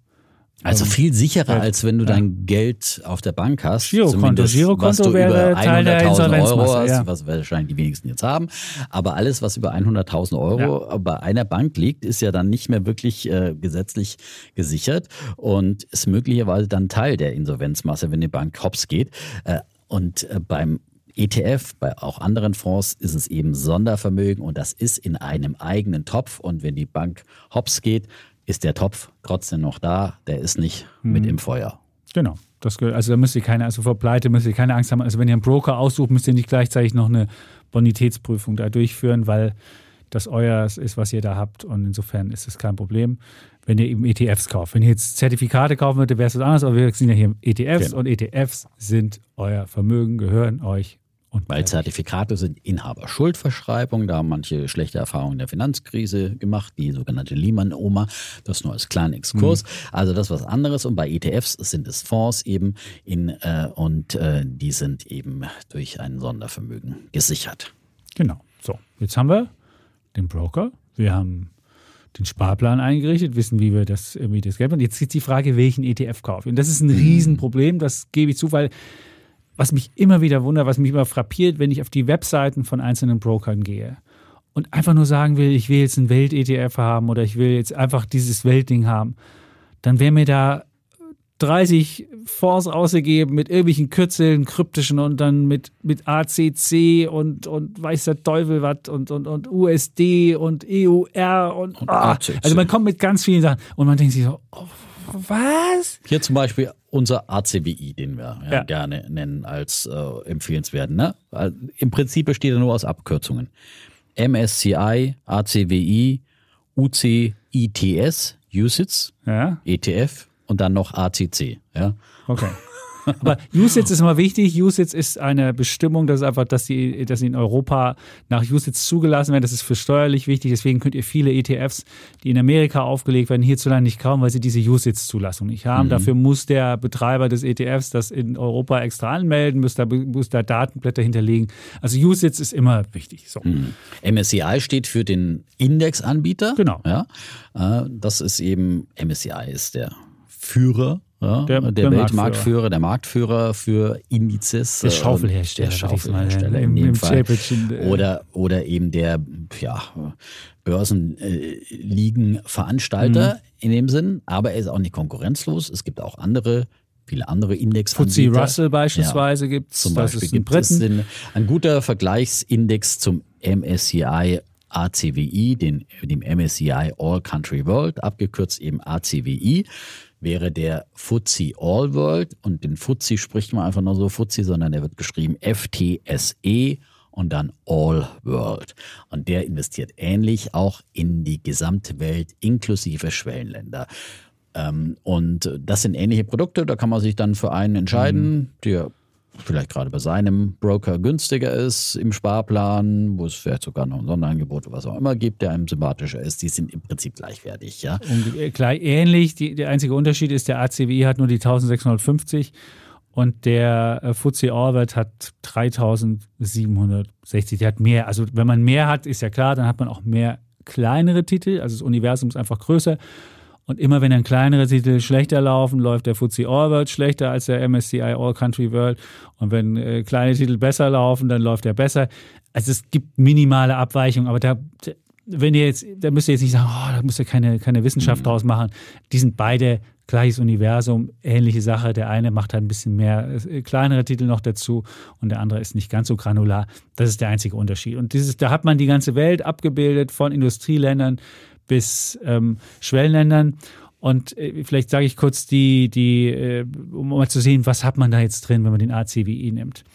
also ähm, viel sicherer, als wenn du ja. dein Geld auf der Bank hast. Girokonto. Girokonto wäre Teil der Euro hast, ja. was wahrscheinlich die wenigsten jetzt haben. Aber alles, was über 100.000 Euro ja. bei einer Bank liegt, ist ja dann nicht mehr wirklich äh, gesetzlich gesichert und ist möglicherweise dann Teil der Insolvenzmasse, wenn die Bank hops geht. Äh, und äh, beim ETF, bei auch anderen Fonds ist es eben Sondervermögen und das ist in einem eigenen Topf. Und wenn die Bank hops geht, ist der Topf trotzdem noch da, der ist nicht mhm. mit im Feuer. Genau. Das, also da müsst ihr keine, also vor Pleite müsst ihr keine Angst haben. Also wenn ihr einen Broker aussucht, müsst ihr nicht gleichzeitig noch eine Bonitätsprüfung da durchführen, weil das euer ist, was ihr da habt. Und insofern ist es kein Problem, wenn ihr eben ETFs kauft. Wenn ihr jetzt Zertifikate kaufen würdet, wäre es was anderes, aber wir sind ja hier ETFs genau. und ETFs sind euer Vermögen, gehören euch und Weil Zertifikate sind Inhaberschuldverschreibung, da haben manche schlechte Erfahrungen der Finanzkrise gemacht, die sogenannte Lehman-Oma, das nur als kleinen Exkurs. Mhm. Also das ist was anderes und bei ETFs sind es Fonds eben in, äh, und äh, die sind eben durch ein Sondervermögen gesichert. Genau. So, jetzt haben wir den Broker, wir haben den Sparplan eingerichtet, wissen, wie wir das irgendwie das Geld machen. Jetzt ist die Frage, welchen ETF kaufen. Und das ist ein mhm. Riesenproblem, das gebe ich zu, weil was mich immer wieder wundert, was mich immer frappiert, wenn ich auf die Webseiten von einzelnen Brokern gehe und einfach nur sagen will, ich will jetzt ein Welt-ETF haben oder ich will jetzt einfach dieses Weltding haben, dann wäre mir da 30 Fonds ausgegeben mit irgendwelchen Kürzeln, kryptischen und dann mit, mit ACC und, und weiß der Teufel was und, und, und USD und EUR und, und ah, also man kommt mit ganz vielen Sachen und man denkt sich so, oh, was? Hier zum Beispiel unser ACWI, den wir ja, ja. gerne nennen als äh, empfehlenswert. Ne? Also Im Prinzip besteht er nur aus Abkürzungen. MSCI, ACWI, UCITS, USITS, ja. ETF und dann noch ACC. Ja? Okay. Aber USITS ist immer wichtig. USITS ist eine Bestimmung, das ist einfach, dass sie, dass sie in Europa nach USITS zugelassen werden. Das ist für steuerlich wichtig. Deswegen könnt ihr viele ETFs, die in Amerika aufgelegt werden, hierzulande nicht kaufen, weil sie diese USITS-Zulassung nicht haben. Mhm. Dafür muss der Betreiber des ETFs das in Europa extra anmelden, muss da, muss da Datenblätter hinterlegen. Also USITS ist immer wichtig. So. Mhm. MSCI steht für den Indexanbieter. Genau. Ja, äh, das ist eben, MSCI ist der Führer ja, der, der, der Weltmarktführer, der Marktführer für Indizes. Der Schaufelhersteller. Der Schaufelhersteller in dem Fall. Oder, oder eben der ja, Börsenligenveranstalter mhm. in dem Sinn. Aber er ist auch nicht konkurrenzlos. Es gibt auch andere viele andere Indexanbieter. FTSE Russell beispielsweise ja, gibt es. Zum Beispiel gibt es ein, ein guter Vergleichsindex zum MSCI ACWI, den, dem MSCI All Country World, abgekürzt eben ACWI wäre der FTSE All World und den FTSE spricht man einfach nur so FTSE, sondern der wird geschrieben FTSE und dann All World. Und der investiert ähnlich auch in die gesamte Welt inklusive Schwellenländer. Ähm, und das sind ähnliche Produkte, da kann man sich dann für einen entscheiden, mhm. der vielleicht gerade bei seinem Broker günstiger ist im Sparplan, wo es vielleicht sogar noch ein Sonderangebot oder was auch immer gibt, der einem sympathischer ist, die sind im Prinzip gleichwertig. Ja? Und äh, gleich ähnlich, die, der einzige Unterschied ist, der ACWI hat nur die 1650 und der äh, Orbit hat 3760. Der hat mehr. Also wenn man mehr hat, ist ja klar, dann hat man auch mehr kleinere Titel. Also das Universum ist einfach größer. Und immer wenn dann kleinere Titel schlechter laufen, läuft der FTSE All World schlechter als der MSCI All Country World. Und wenn äh, kleine Titel besser laufen, dann läuft er besser. Also es gibt minimale Abweichungen, aber da, wenn ihr jetzt, da müsst ihr jetzt nicht sagen, oh, da müsst ihr keine, keine Wissenschaft mhm. draus machen. Die sind beide gleiches Universum, ähnliche Sache. Der eine macht halt ein bisschen mehr äh, kleinere Titel noch dazu und der andere ist nicht ganz so granular. Das ist der einzige Unterschied. Und dieses, da hat man die ganze Welt abgebildet, von Industrieländern bis ähm, Schwellenländern. Und äh, vielleicht sage ich kurz die, die, äh, um mal zu sehen, was hat man da jetzt drin, wenn man den ACWI nimmt.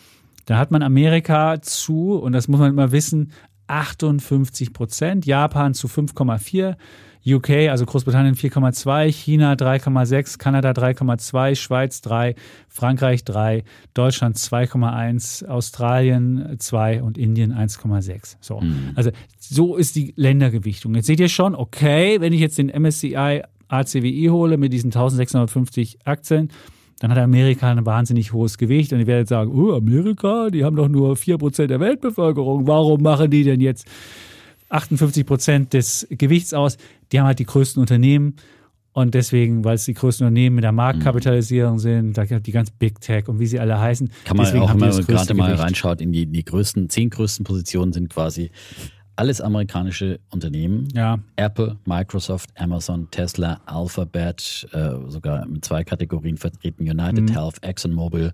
Da hat man Amerika zu, und das muss man immer wissen, 58 Prozent, Japan zu 5,4, UK, also Großbritannien 4,2, China 3,6, Kanada 3,2, Schweiz 3, Frankreich 3, Deutschland 2,1, Australien 2 und Indien 1,6. So. Mhm. Also so ist die Ländergewichtung. Jetzt seht ihr schon, okay, wenn ich jetzt den MSCI ACWI hole mit diesen 1650 Aktien, dann hat Amerika ein wahnsinnig hohes Gewicht. Und ich werde jetzt sagen, oh, Amerika, die haben doch nur 4% der Weltbevölkerung. Warum machen die denn jetzt 58 Prozent des Gewichts aus. Die haben halt die größten Unternehmen. Und deswegen, weil es die größten Unternehmen mit der Marktkapitalisierung sind, da die ganz Big Tech und wie sie alle heißen. Kann man auch, wenn man gerade mal reinschaut, in die, die größten, zehn größten Positionen sind quasi alles amerikanische Unternehmen. Ja. Apple, Microsoft, Amazon, Tesla, Alphabet, äh, sogar in zwei Kategorien vertreten, United mhm. Health, ExxonMobil,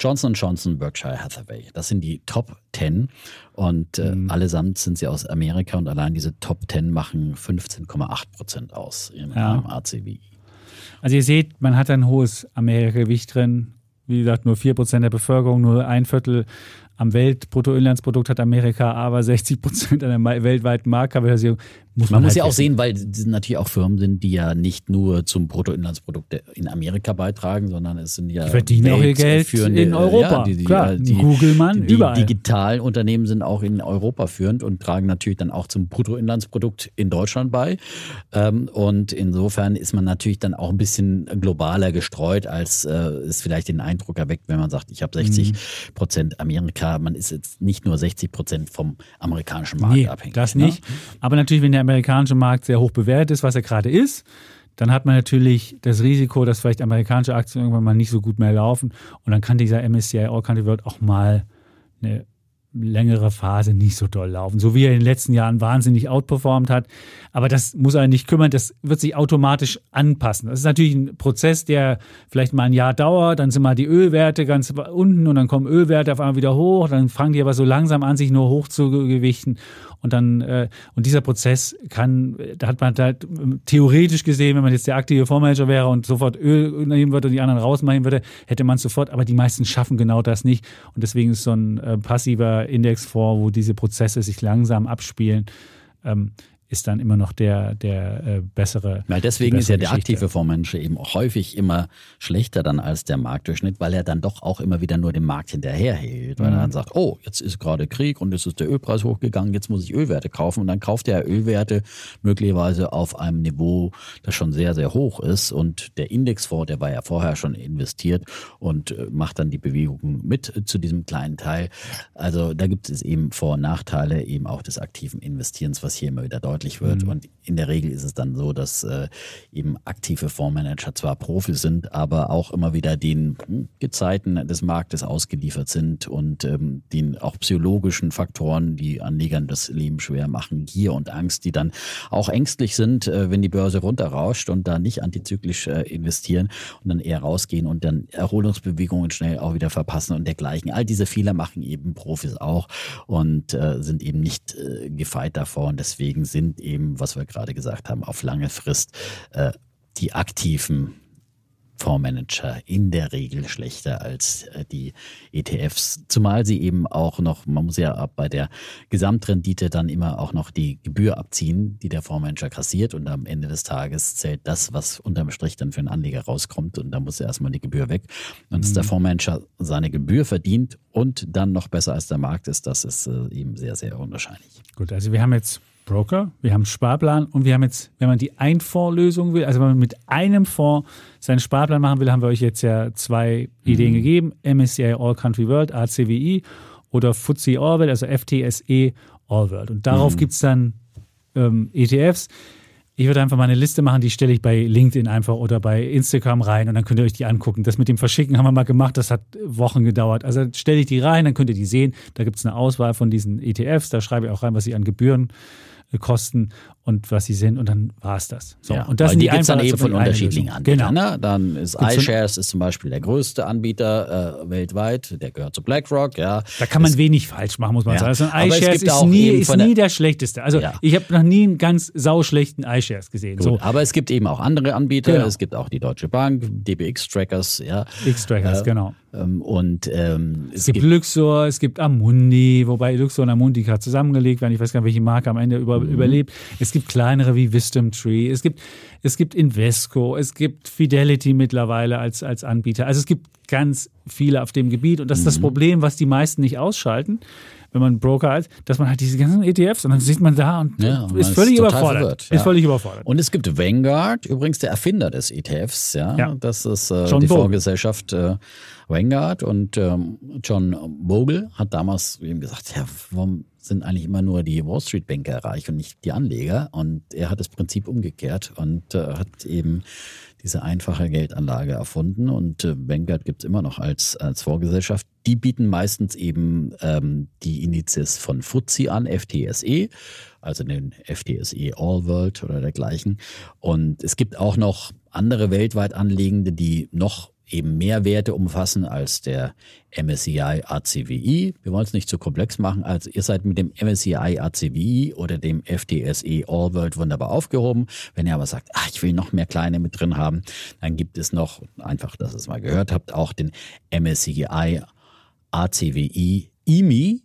Johnson Johnson, Berkshire Hathaway. Das sind die Top 10 und äh, mhm. allesamt sind sie aus Amerika und allein diese Top 10 machen 15,8 Prozent aus im ja. ACWI. Also ihr seht, man hat ein hohes Amerika-Gewicht drin. Wie gesagt, nur 4% der Bevölkerung, nur ein Viertel am Weltbruttoinlandsprodukt hat Amerika aber 60 Prozent einer weltweiten Marktkapitalisierung. Muss man, man muss halt ja auch sehen, weil es natürlich auch Firmen sind, die ja nicht nur zum Bruttoinlandsprodukt in Amerika beitragen, sondern es sind ja. Die verdienen auch ihr Geld in Europa. Ja, die, die, Klar, die, Google, Mann, die überall. digitalen Unternehmen sind auch in Europa führend und tragen natürlich dann auch zum Bruttoinlandsprodukt in Deutschland bei. Ähm, und insofern ist man natürlich dann auch ein bisschen globaler gestreut, als äh, es vielleicht den Eindruck erweckt, wenn man sagt, ich habe 60 mhm. Prozent Amerika. Man ist jetzt nicht nur 60 Prozent vom amerikanischen Markt nee, abhängig. Das nicht. Ne? Aber natürlich, wenn der amerikanische Markt sehr hoch bewertet ist, was er gerade ist, dann hat man natürlich das Risiko, dass vielleicht amerikanische Aktien irgendwann mal nicht so gut mehr laufen. Und dann kann dieser MSCI All Country World auch mal eine längere Phase nicht so doll laufen. So wie er in den letzten Jahren wahnsinnig outperformt hat. Aber das muss einen nicht kümmern. Das wird sich automatisch anpassen. Das ist natürlich ein Prozess, der vielleicht mal ein Jahr dauert. Dann sind mal die Ölwerte ganz unten und dann kommen Ölwerte auf einmal wieder hoch. Dann fangen die aber so langsam an, sich nur hoch zu gewichten. Und dann, äh, und dieser Prozess kann, da hat man halt theoretisch gesehen, wenn man jetzt der aktive Fondsmanager wäre und sofort Öl nehmen würde und die anderen rausmachen würde, hätte man es sofort. Aber die meisten schaffen genau das nicht. Und deswegen ist so ein äh, passiver Indexfonds, wo diese Prozesse sich langsam abspielen, ähm, ist dann immer noch der, der äh, bessere. Weil deswegen ist ja der Geschichte. aktive Fondsmanager eben auch häufig immer schlechter dann als der Marktdurchschnitt, weil er dann doch auch immer wieder nur dem Markt hinterherhält. Weil mhm. er dann sagt, oh, jetzt ist gerade Krieg und jetzt ist der Ölpreis hochgegangen, jetzt muss ich Ölwerte kaufen. Und dann kauft er Ölwerte möglicherweise auf einem Niveau, das schon sehr, sehr hoch ist. Und der Indexfonds, der war ja vorher schon investiert und äh, macht dann die Bewegung mit zu diesem kleinen Teil. Also da gibt es eben Vor- und Nachteile eben auch des aktiven Investierens, was hier immer wieder deutlich deutlich wird. Mhm. Und in der Regel ist es dann so, dass äh, eben aktive Fondsmanager zwar Profis sind, aber auch immer wieder den hm, Gezeiten des Marktes ausgeliefert sind und ähm, den auch psychologischen Faktoren, die Anlegern das Leben schwer machen, Gier und Angst, die dann auch ängstlich sind, äh, wenn die Börse runterrauscht und da nicht antizyklisch äh, investieren und dann eher rausgehen und dann Erholungsbewegungen schnell auch wieder verpassen und dergleichen. All diese Fehler machen eben Profis auch und äh, sind eben nicht äh, gefeit davor und deswegen sind sind eben, was wir gerade gesagt haben, auf lange Frist äh, die aktiven Fondsmanager in der Regel schlechter als äh, die ETFs, zumal sie eben auch noch, man muss ja bei der Gesamtrendite dann immer auch noch die Gebühr abziehen, die der Fondsmanager kassiert und am Ende des Tages zählt das, was unterm Strich dann für einen Anleger rauskommt und da muss ja erstmal die Gebühr weg. Und dass der mhm. Fondsmanager seine Gebühr verdient und dann noch besser als der Markt ist, das ist äh, eben sehr, sehr unwahrscheinlich. Gut, also wir haben jetzt Broker, wir haben Sparplan und wir haben jetzt, wenn man die Einfondslösung will, also wenn man mit einem Fonds seinen Sparplan machen will, haben wir euch jetzt ja zwei mhm. Ideen gegeben. MSCI All Country World, ACWI oder FTSE All World, also FTSE All World. Und darauf mhm. gibt es dann ähm, ETFs. Ich würde einfach mal eine Liste machen, die stelle ich bei LinkedIn einfach oder bei Instagram rein und dann könnt ihr euch die angucken. Das mit dem Verschicken haben wir mal gemacht, das hat Wochen gedauert. Also stelle ich die rein, dann könnt ihr die sehen. Da gibt es eine Auswahl von diesen ETFs, da schreibe ich auch rein, was sie an Gebühren kosten und was sie sind und dann war es das. So, ja, und das sind die, die gibt es dann eben von unterschiedlichen Anbietern. Genau. Ne? Dann ist iShares ist zum Beispiel der größte Anbieter äh, weltweit, der gehört zu BlackRock. Ja. Da kann man es, wenig falsch machen, muss man ja. sagen. Also iShares ist, nie, ist nie der schlechteste. Also ja. ich habe noch nie einen ganz sauschlechten iShares gesehen. Gut, so. Aber es gibt eben auch andere Anbieter. Genau. Es gibt auch die Deutsche Bank, DBX-Trackers. Ja. X-Trackers, äh, genau. Ähm, und ähm, es, es gibt, gibt Luxor, es gibt Amundi, wobei Luxor und Amundi gerade zusammengelegt werden. Ich weiß gar nicht, welche Marke am Ende über, mhm. überlebt. Es gibt kleinere wie Wisdom Tree, es gibt, es gibt Invesco, es gibt Fidelity mittlerweile als, als Anbieter. Also es gibt ganz viele auf dem Gebiet und das ist das mhm. Problem, was die meisten nicht ausschalten wenn man Broker hat, dass man halt diese ganzen ETFs und dann sieht man da und ja, ist völlig ist überfordert. Verwirrt, ja. Ist völlig überfordert. Und es gibt Vanguard, übrigens der Erfinder des ETFs, ja. ja. Das ist äh, die Bogle. Vorgesellschaft äh, Vanguard und ähm, John Bogle hat damals eben gesagt, ja, warum sind eigentlich immer nur die Wall Street Banker reich und nicht die Anleger? Und er hat das Prinzip umgekehrt und äh, hat eben diese einfache Geldanlage erfunden und äh, Vanguard gibt es immer noch als, als Vorgesellschaft. Die bieten meistens eben ähm, die Indizes von FTSE an, FTSE, also den FTSE All World oder dergleichen. Und es gibt auch noch andere weltweit Anlegende, die noch eben mehr Werte umfassen als der MSCI ACWI. Wir wollen es nicht zu komplex machen. Also ihr seid mit dem MSCI ACWI oder dem FTSE All World wunderbar aufgehoben. Wenn ihr aber sagt, ach, ich will noch mehr kleine mit drin haben, dann gibt es noch, einfach, dass ihr es mal gehört habt, auch den MSCI ACWI IMI.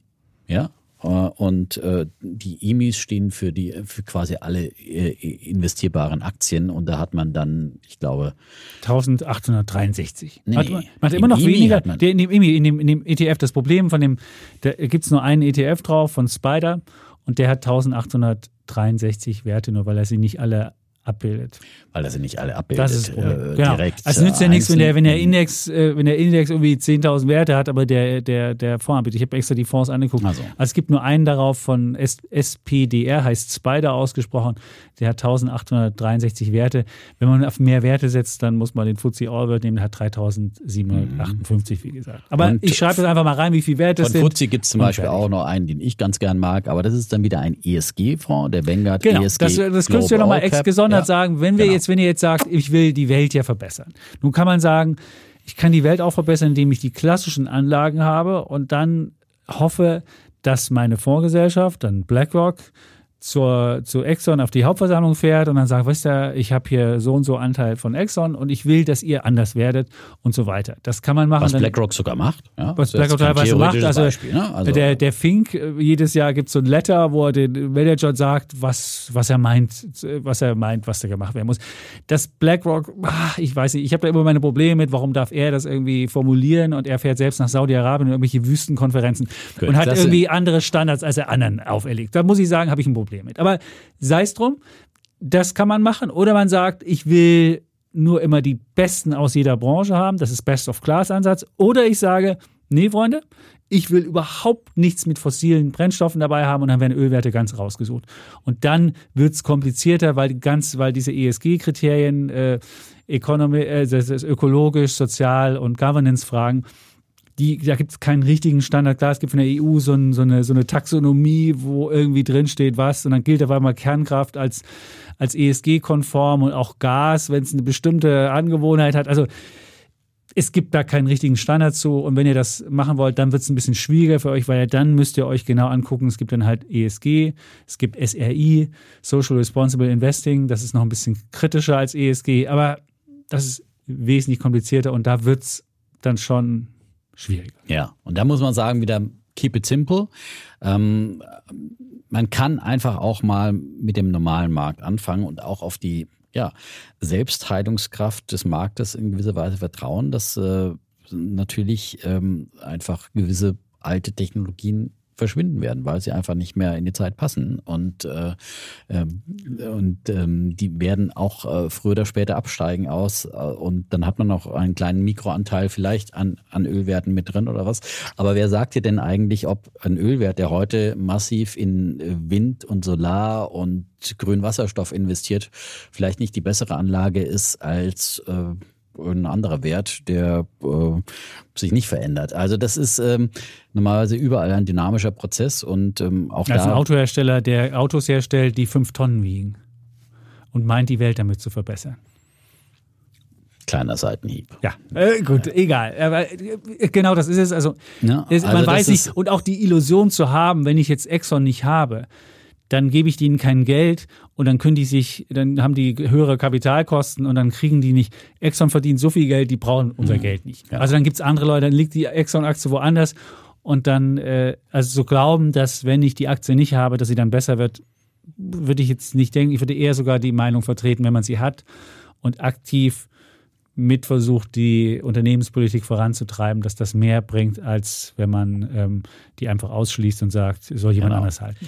Ja, und äh, die EMIs stehen für die für quasi alle äh, investierbaren Aktien und da hat man dann, ich glaube 1863. Nee, hat, man hat immer noch weniger. Der, in, dem EMI, in, dem, in dem ETF das Problem von dem, da gibt es nur einen ETF drauf von Spider und der hat 1863 Werte, nur weil er sie nicht alle abbildet. Weil das sind nicht alle abbildet. Das ist das Problem. Äh, genau. direkt. Also nützt ja äh, nichts, wenn der, wenn der Index, äh, wenn der Index irgendwie 10.000 Werte hat, aber der, der, der Fonds anbietet. Ich habe extra die Fonds angeguckt. Also. also. es gibt nur einen darauf von S SPDR, heißt Spider ausgesprochen. Der hat 1863 Werte. Wenn man auf mehr Werte setzt, dann muss man den FTSE Allbird nehmen. Der hat 3758, mhm. wie gesagt. Aber Und ich schreibe jetzt einfach mal rein, wie viele Werte es sind. Von FTSE gibt es zum Beispiel auch noch einen, den ich ganz gern mag, aber das ist dann wieder ein ESG-Fonds, der Vanguard genau. ESG. Genau, das, das könntest du ja nochmal ex gesondert 100 ja. sagen, wenn wir genau. jetzt, wenn ihr jetzt sagt, ich will die Welt ja verbessern. Nun kann man sagen, ich kann die Welt auch verbessern, indem ich die klassischen Anlagen habe und dann hoffe, dass meine Fondsgesellschaft, dann BlackRock, zur, zu Exxon auf die Hauptversammlung fährt und dann sagt, weißt du, ich habe hier so und so Anteil von Exxon und ich will, dass ihr anders werdet und so weiter. Das kann man machen. Was Dann- BlackRock sogar macht. Ja, was ist BlackRock teilweise macht. Also, Beispiel, ne? also der, der Fink, äh, jedes Jahr gibt es so ein Letter, wo er den Manager sagt, was, was er meint, was er meint, was da gemacht werden muss. Das BlackRock, ah, ich weiß nicht, ich habe da immer meine Probleme mit, warum darf er das irgendwie formulieren und er fährt selbst nach Saudi-Arabien in irgendwelche Wüstenkonferenzen Gut, und hat irgendwie andere Standards, als er anderen auferlegt. Da muss ich sagen, habe ich ein Problem mit. Aber sei es drum, das kann man machen. Oder man sagt, ich will nur immer die Besten aus jeder Branche haben. Das ist Best-of-Class-Ansatz. Oder ich sage, nee, Freunde, ich will überhaupt nichts mit fossilen Brennstoffen dabei haben und dann werden Ölwerte ganz rausgesucht. Und dann wird es komplizierter, weil, ganz, weil diese ESG-Kriterien, äh, äh, das ist ökologisch, sozial und Governance-Fragen, die, da gibt es keinen richtigen Standard. Klar, es gibt von der EU so, ein, so, eine, so eine Taxonomie, wo irgendwie drinsteht, was, und dann gilt auf einmal Kernkraft als, als ESG-konform und auch Gas, wenn es eine bestimmte Angewohnheit hat. Also es gibt da keinen richtigen Standard zu. Und wenn ihr das machen wollt, dann wird es ein bisschen schwieriger für euch, weil dann müsst ihr euch genau angucken. Es gibt dann halt ESG, es gibt SRI, Social Responsible Investing. Das ist noch ein bisschen kritischer als ESG, aber das ist wesentlich komplizierter und da wird es dann schon schwieriger. Ja, und da muss man sagen, wieder keep it simple. Ähm, man kann einfach auch mal mit dem normalen Markt anfangen und auch auf die ja, Selbstheilungskraft des Marktes in gewisser Weise vertrauen, dass äh, natürlich ähm, einfach gewisse alte Technologien verschwinden werden, weil sie einfach nicht mehr in die Zeit passen. Und, äh, ähm, und ähm, die werden auch äh, früher oder später absteigen aus. Äh, und dann hat man noch einen kleinen Mikroanteil vielleicht an, an Ölwerten mit drin oder was. Aber wer sagt dir denn eigentlich, ob ein Ölwert, der heute massiv in äh, Wind und Solar und grünen Wasserstoff investiert, vielleicht nicht die bessere Anlage ist als äh, ein anderer Wert, der äh, sich nicht verändert. Also das ist ähm, normalerweise überall ein dynamischer Prozess und ähm, auch Als ein da. Autohersteller, der Autos herstellt, die fünf Tonnen wiegen und meint, die Welt damit zu verbessern. Kleiner Seitenhieb. Ja, äh, gut, egal. Aber äh, genau das ist es. Also, Ja, also man das weiß ist- nicht. Und auch die Illusion zu haben, wenn ich jetzt Exxon nicht habe, dann gebe ich denen kein Geld und dann können die sich, dann haben die höhere Kapitalkosten und dann kriegen die nicht. Exxon verdient so viel Geld, die brauchen unser Geld nicht. Mhm. Ja. Also dann gibt es andere Leute, dann liegt die Exxon-Aktie woanders und dann, äh, also so glauben, dass wenn ich die Aktie nicht habe, dass sie dann besser wird, würde ich jetzt nicht denken. Ich würde eher sogar die Meinung vertreten, wenn man sie hat und aktiv mit versucht, die Unternehmenspolitik voranzutreiben, dass das mehr bringt, als wenn man ähm, die einfach ausschließt und sagt, soll jemand Genau. anders halten.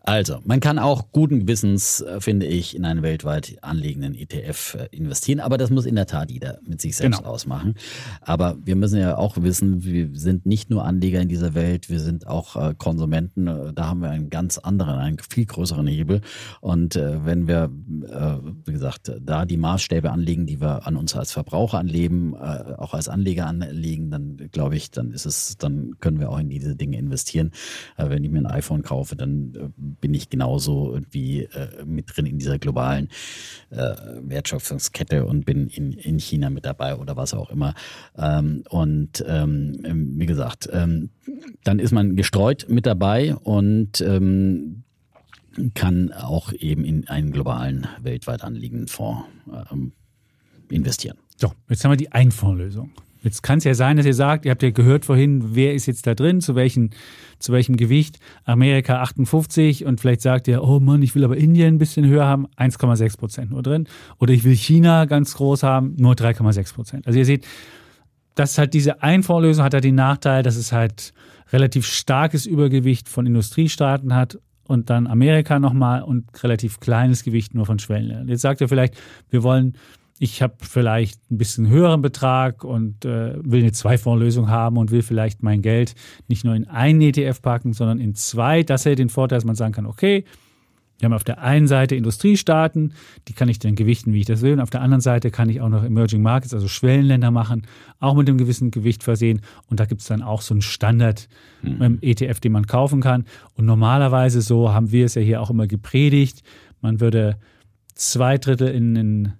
Also, man kann auch guten Gewissens, äh, finde ich, in einen weltweit anliegenden ETF äh, investieren. Aber das muss in der Tat jeder mit sich selbst Genau. ausmachen. Aber wir müssen ja auch wissen, wir sind nicht nur Anleger in dieser Welt, wir sind auch äh, Konsumenten. Da haben wir einen ganz anderen, einen viel größeren Hebel. Und wenn wir, wie gesagt, da die Maßstäbe anlegen, die wir an uns als Verbraucher anlegen, äh, auch als Anleger anlegen, dann glaube ich, dann ist es, dann können wir auch in diese Dinge investieren. Wenn ich mir ein iPhone kaufe, dann bin ich genauso irgendwie äh, mit drin in dieser globalen äh, Wertschöpfungskette und bin in, in China mit dabei oder was auch immer. Ähm, und ähm, wie gesagt, ähm, dann ist man gestreut mit dabei und ähm, kann auch eben in einen globalen, weltweit anliegenden Fonds ähm, investieren. So, jetzt haben wir die Einfondslösung. Jetzt kann es ja sein, dass ihr sagt, ihr habt ja gehört vorhin, wer ist jetzt da drin, zu, welchen, zu welchem Gewicht. Amerika 58 und vielleicht sagt ihr, oh Mann, ich will aber Indien ein bisschen höher haben, 1,6 Prozent nur drin. Oder ich will China ganz groß haben, nur 3,6 Prozent. Also ihr seht, das hat diese Einfondslösung hat halt den Nachteil, dass es halt relativ starkes Übergewicht von Industriestaaten hat und dann Amerika nochmal und relativ kleines Gewicht nur von Schwellenländern. Jetzt sagt er vielleicht, wir wollen ich habe vielleicht ein bisschen höheren Betrag und äh, will eine Zwei-Fonds-Lösung haben und will vielleicht mein Geld nicht nur in einen ETF packen, sondern in zwei. Das hätte den Vorteil, dass man sagen kann, okay, wir haben auf der einen Seite Industriestaaten, die kann ich dann gewichten, wie ich das will. Und auf der anderen Seite kann ich auch noch Emerging Markets, also Schwellenländer machen, auch mit einem gewissen Gewicht versehen. Und da gibt es dann auch so einen Standard mhm. ETF, den man kaufen kann. Und normalerweise, so haben wir es ja hier auch immer gepredigt, man würde zwei Drittel in den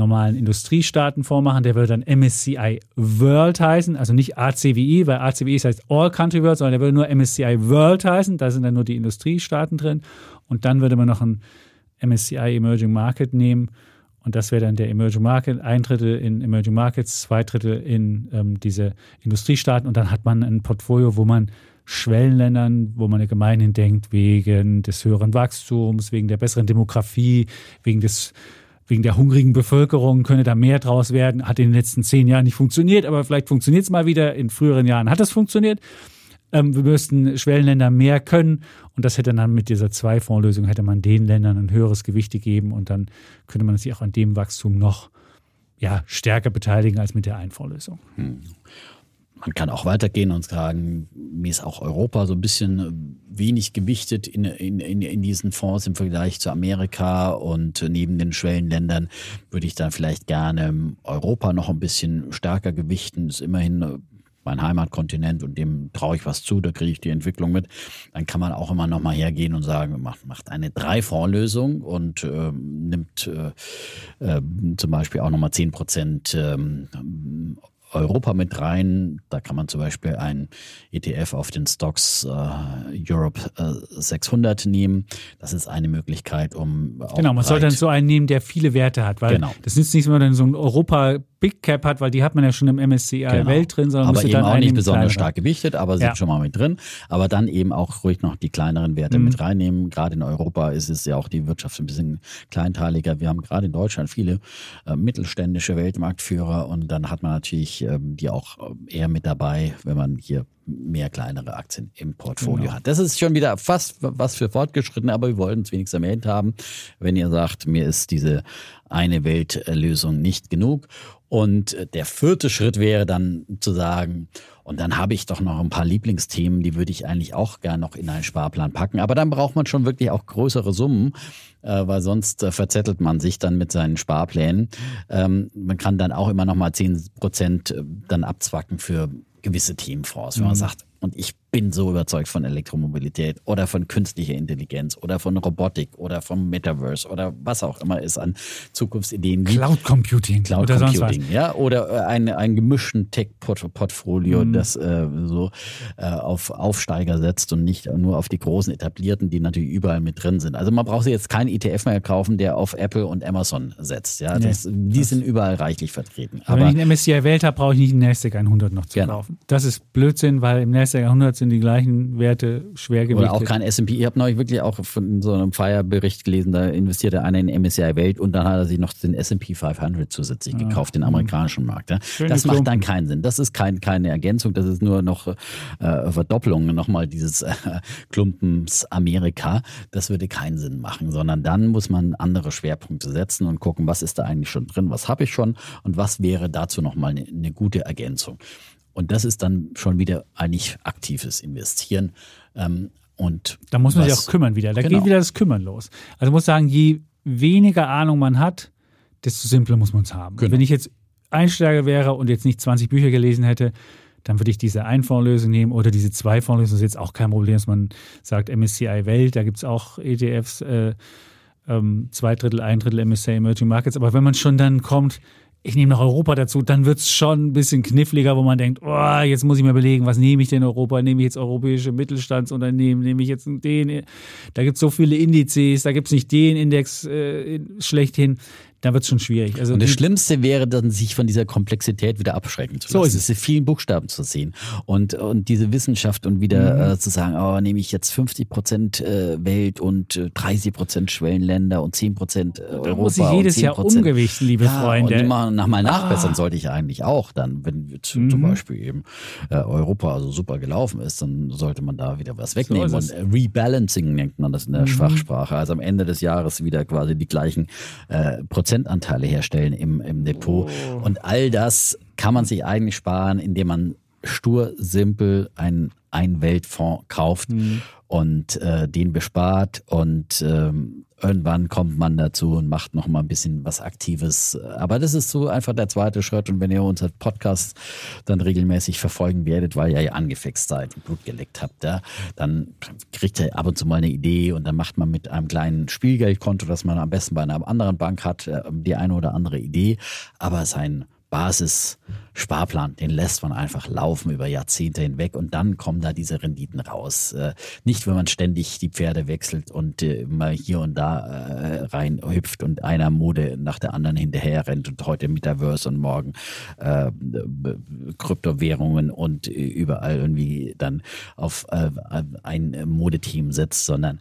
normalen Industriestaaten vormachen. Der würde dann MSCI World heißen, also nicht ACWI, weil ACWI heißt All Country World, sondern der würde nur MSCI World heißen. Da sind dann nur die Industriestaaten drin. Und dann würde man noch ein MSCI Emerging Market nehmen. Und das wäre dann der Emerging Market, ein Drittel in Emerging Markets, zwei Drittel in ähm, diese Industriestaaten. Und dann hat man ein Portfolio, wo man Schwellenländern, wo man gemeinhin denkt, wegen des höheren Wachstums, wegen der besseren Demografie, wegen des wegen der hungrigen Bevölkerung könnte da mehr draus werden. Hat in den letzten zehn Jahren nicht funktioniert, aber vielleicht funktioniert es mal wieder. In früheren Jahren hat es funktioniert. Ähm, wir müssten Schwellenländer mehr können und das hätte dann mit dieser Zwei-Fonds-Lösung hätte man den Ländern ein höheres Gewicht gegeben und dann könnte man sich auch an dem Wachstum noch ja, stärker beteiligen als mit der Einfondslösung. Hm. Man kann auch weitergehen und sagen, mir ist auch Europa so ein bisschen äh, wenig gewichtet in, in, in, diesen Fonds im Vergleich zu Amerika und neben den Schwellenländern würde ich dann vielleicht gerne Europa noch ein bisschen stärker gewichten. Das ist immerhin äh, mein Heimatkontinent und dem traue ich was zu, da kriege ich die Entwicklung mit, dann kann man auch immer noch mal hergehen und sagen, macht, macht eine Drei-Fonds-Lösung und äh, nimmt äh, äh, zum Beispiel auch noch mal 10 Prozent ähm, Europa mit rein. Da kann man zum Beispiel ein ETF auf den Stocks äh, Europe äh, 600 nehmen. Das ist eine Möglichkeit, um. Genau, man soll dann so einen nehmen, der viele Werte hat, weil genau. das nützt nicht, wenn man dann so ein Europa Big Cap hat, weil die hat man ja schon im MSCI genau. Welt drin, sondern aber eben auch nicht besonders stark gewichtet, aber sind ja. schon mal mit drin. Aber dann eben auch ruhig noch die kleineren Werte mhm. mit reinnehmen. Gerade in Europa ist es ja auch die Wirtschaft ein bisschen kleinteiliger. Wir haben gerade in Deutschland viele äh, mittelständische Weltmarktführer und dann hat man natürlich ähm, die auch äh, eher mit dabei, wenn man hier mehr kleinere Aktien im Portfolio genau. hat. Das ist schon wieder fast was für fortgeschritten, aber wir wollten es wenigstens erwähnt haben. Wenn ihr sagt, mir ist diese eine Weltlösung nicht genug und der vierte Schritt wäre dann zu sagen, und dann habe ich doch noch ein paar Lieblingsthemen, die würde ich eigentlich auch gern noch in einen Sparplan packen. Aber dann braucht man schon wirklich auch größere Summen, äh, weil sonst äh, verzettelt man sich dann mit seinen Sparplänen. Ähm, man kann dann auch immer noch mal zehn Prozent äh, dann abzwacken für gewisse Themenfonds, wenn man mhm. sagt, und ich bin so überzeugt von Elektromobilität oder von künstlicher Intelligenz oder von Robotik oder vom Metaverse oder was auch immer es an Zukunftsideen gibt. Cloud Computing. Cloud oder Computing, ja. Oder äh, ein, ein gemischten Tech-Portfolio, mhm. das äh, so äh, auf Aufsteiger setzt und nicht nur auf die großen etablierten, die natürlich überall mit drin sind. Also man braucht sich jetzt keinen ETF mehr kaufen, der auf Apple und Amazon setzt. Ja, das, nee, die das sind überall reichlich vertreten. Aber, wenn ich einen MSCI Welt habe, brauche ich nicht einen NASDAQ 100 noch zu genau. kaufen. Das ist Blödsinn, weil im NASDAQ 100 sind die gleichen Werte schwer gewichtet. Oder auch kein S&P. Ich habe neulich wirklich auch von so einem Fire-Bericht gelesen, da investierte einer in MSCI Welt und dann hat er sich noch den S&P 500 zusätzlich ah. gekauft, den amerikanischen Markt. Ja. Das macht dann keinen Sinn. Das ist kein, keine Ergänzung, das ist nur noch äh, Verdoppelung nochmal dieses äh, Klumpens Amerika. Das würde keinen Sinn machen, sondern dann muss man andere Schwerpunkte setzen und gucken, was ist da eigentlich schon drin, was habe ich schon und was wäre dazu nochmal eine, eine gute Ergänzung. Und das ist dann schon wieder eigentlich aktives Investieren. Ähm, und da muss man was, sich auch kümmern wieder. Da genau. geht wieder das Kümmern los. Also muss sagen, je weniger Ahnung man hat, desto simpler muss man es haben. Genau. Wenn ich jetzt Einsteiger wäre und jetzt nicht 20 Bücher gelesen hätte, dann würde ich diese Einfondslösung nehmen oder diese Zweifondslösung. Das ist jetzt auch kein Problem, dass man sagt MSCI Welt, da gibt es auch ETFs, äh, ähm, zwei Drittel, ein Drittel MSCI Emerging Markets. Aber wenn man schon dann kommt, ich nehme noch Europa dazu, dann wird es schon ein bisschen kniffliger, wo man denkt, oh, jetzt muss ich mir überlegen, was nehme ich denn Europa? Nehme ich jetzt europäische Mittelstandsunternehmen? Nehme ich jetzt den? Da gibt es so viele Indizes, da gibt es nicht den Index äh, schlechthin. Da wird es schon schwierig. Also und das Schlimmste wäre dann, sich von dieser Komplexität wieder abschrecken zu So lassen. ist es. Diese vielen Buchstaben zu sehen und, und diese Wissenschaft und wieder Mhm. äh, zu sagen, oh, nehme ich jetzt 50 Prozent äh, Welt und äh, 30 Prozent Schwellenländer und 10 Prozent äh, Europa. muss ich jedes Jahr 10%. umgewichten, liebe ja, Freunde. Ah. Und immer nach mal nachbessern sollte ich eigentlich auch dann, wenn jetzt Mhm. zum Beispiel eben äh, Europa also super gelaufen ist, dann sollte man da wieder was wegnehmen. ist und äh, Rebalancing nennt man das in der Schwachsprache. Also am Ende des Jahres wieder quasi die gleichen äh, Prozentanteile herstellen im, im Depot. Und all das kann man sich eigentlich sparen, indem man stur, simpel einen, einen Weltfonds kauft und äh, den bespart und ähm, irgendwann kommt man dazu und macht noch mal ein bisschen was Aktives. Aber das ist so einfach der zweite Schritt und wenn ihr unseren Podcast dann regelmäßig verfolgen werdet, weil ihr ja angefixt seid und Blut geleckt habt, ja, dann kriegt ihr ab und zu mal eine Idee und dann macht man mit einem kleinen Spielgeldkonto, das man am besten bei einer anderen Bank hat, äh, die eine oder andere Idee, aber sein Basis-Sparplan, den lässt man einfach laufen über Jahrzehnte hinweg und dann kommen da diese Renditen raus. Äh, nicht, wenn man ständig die Pferde wechselt und äh, mal hier und da äh, rein hüpft und einer Mode nach der anderen hinterher rennt und heute Metaverse und morgen äh, Kryptowährungen und überall irgendwie dann auf äh, ein Modeteam setzt, sondern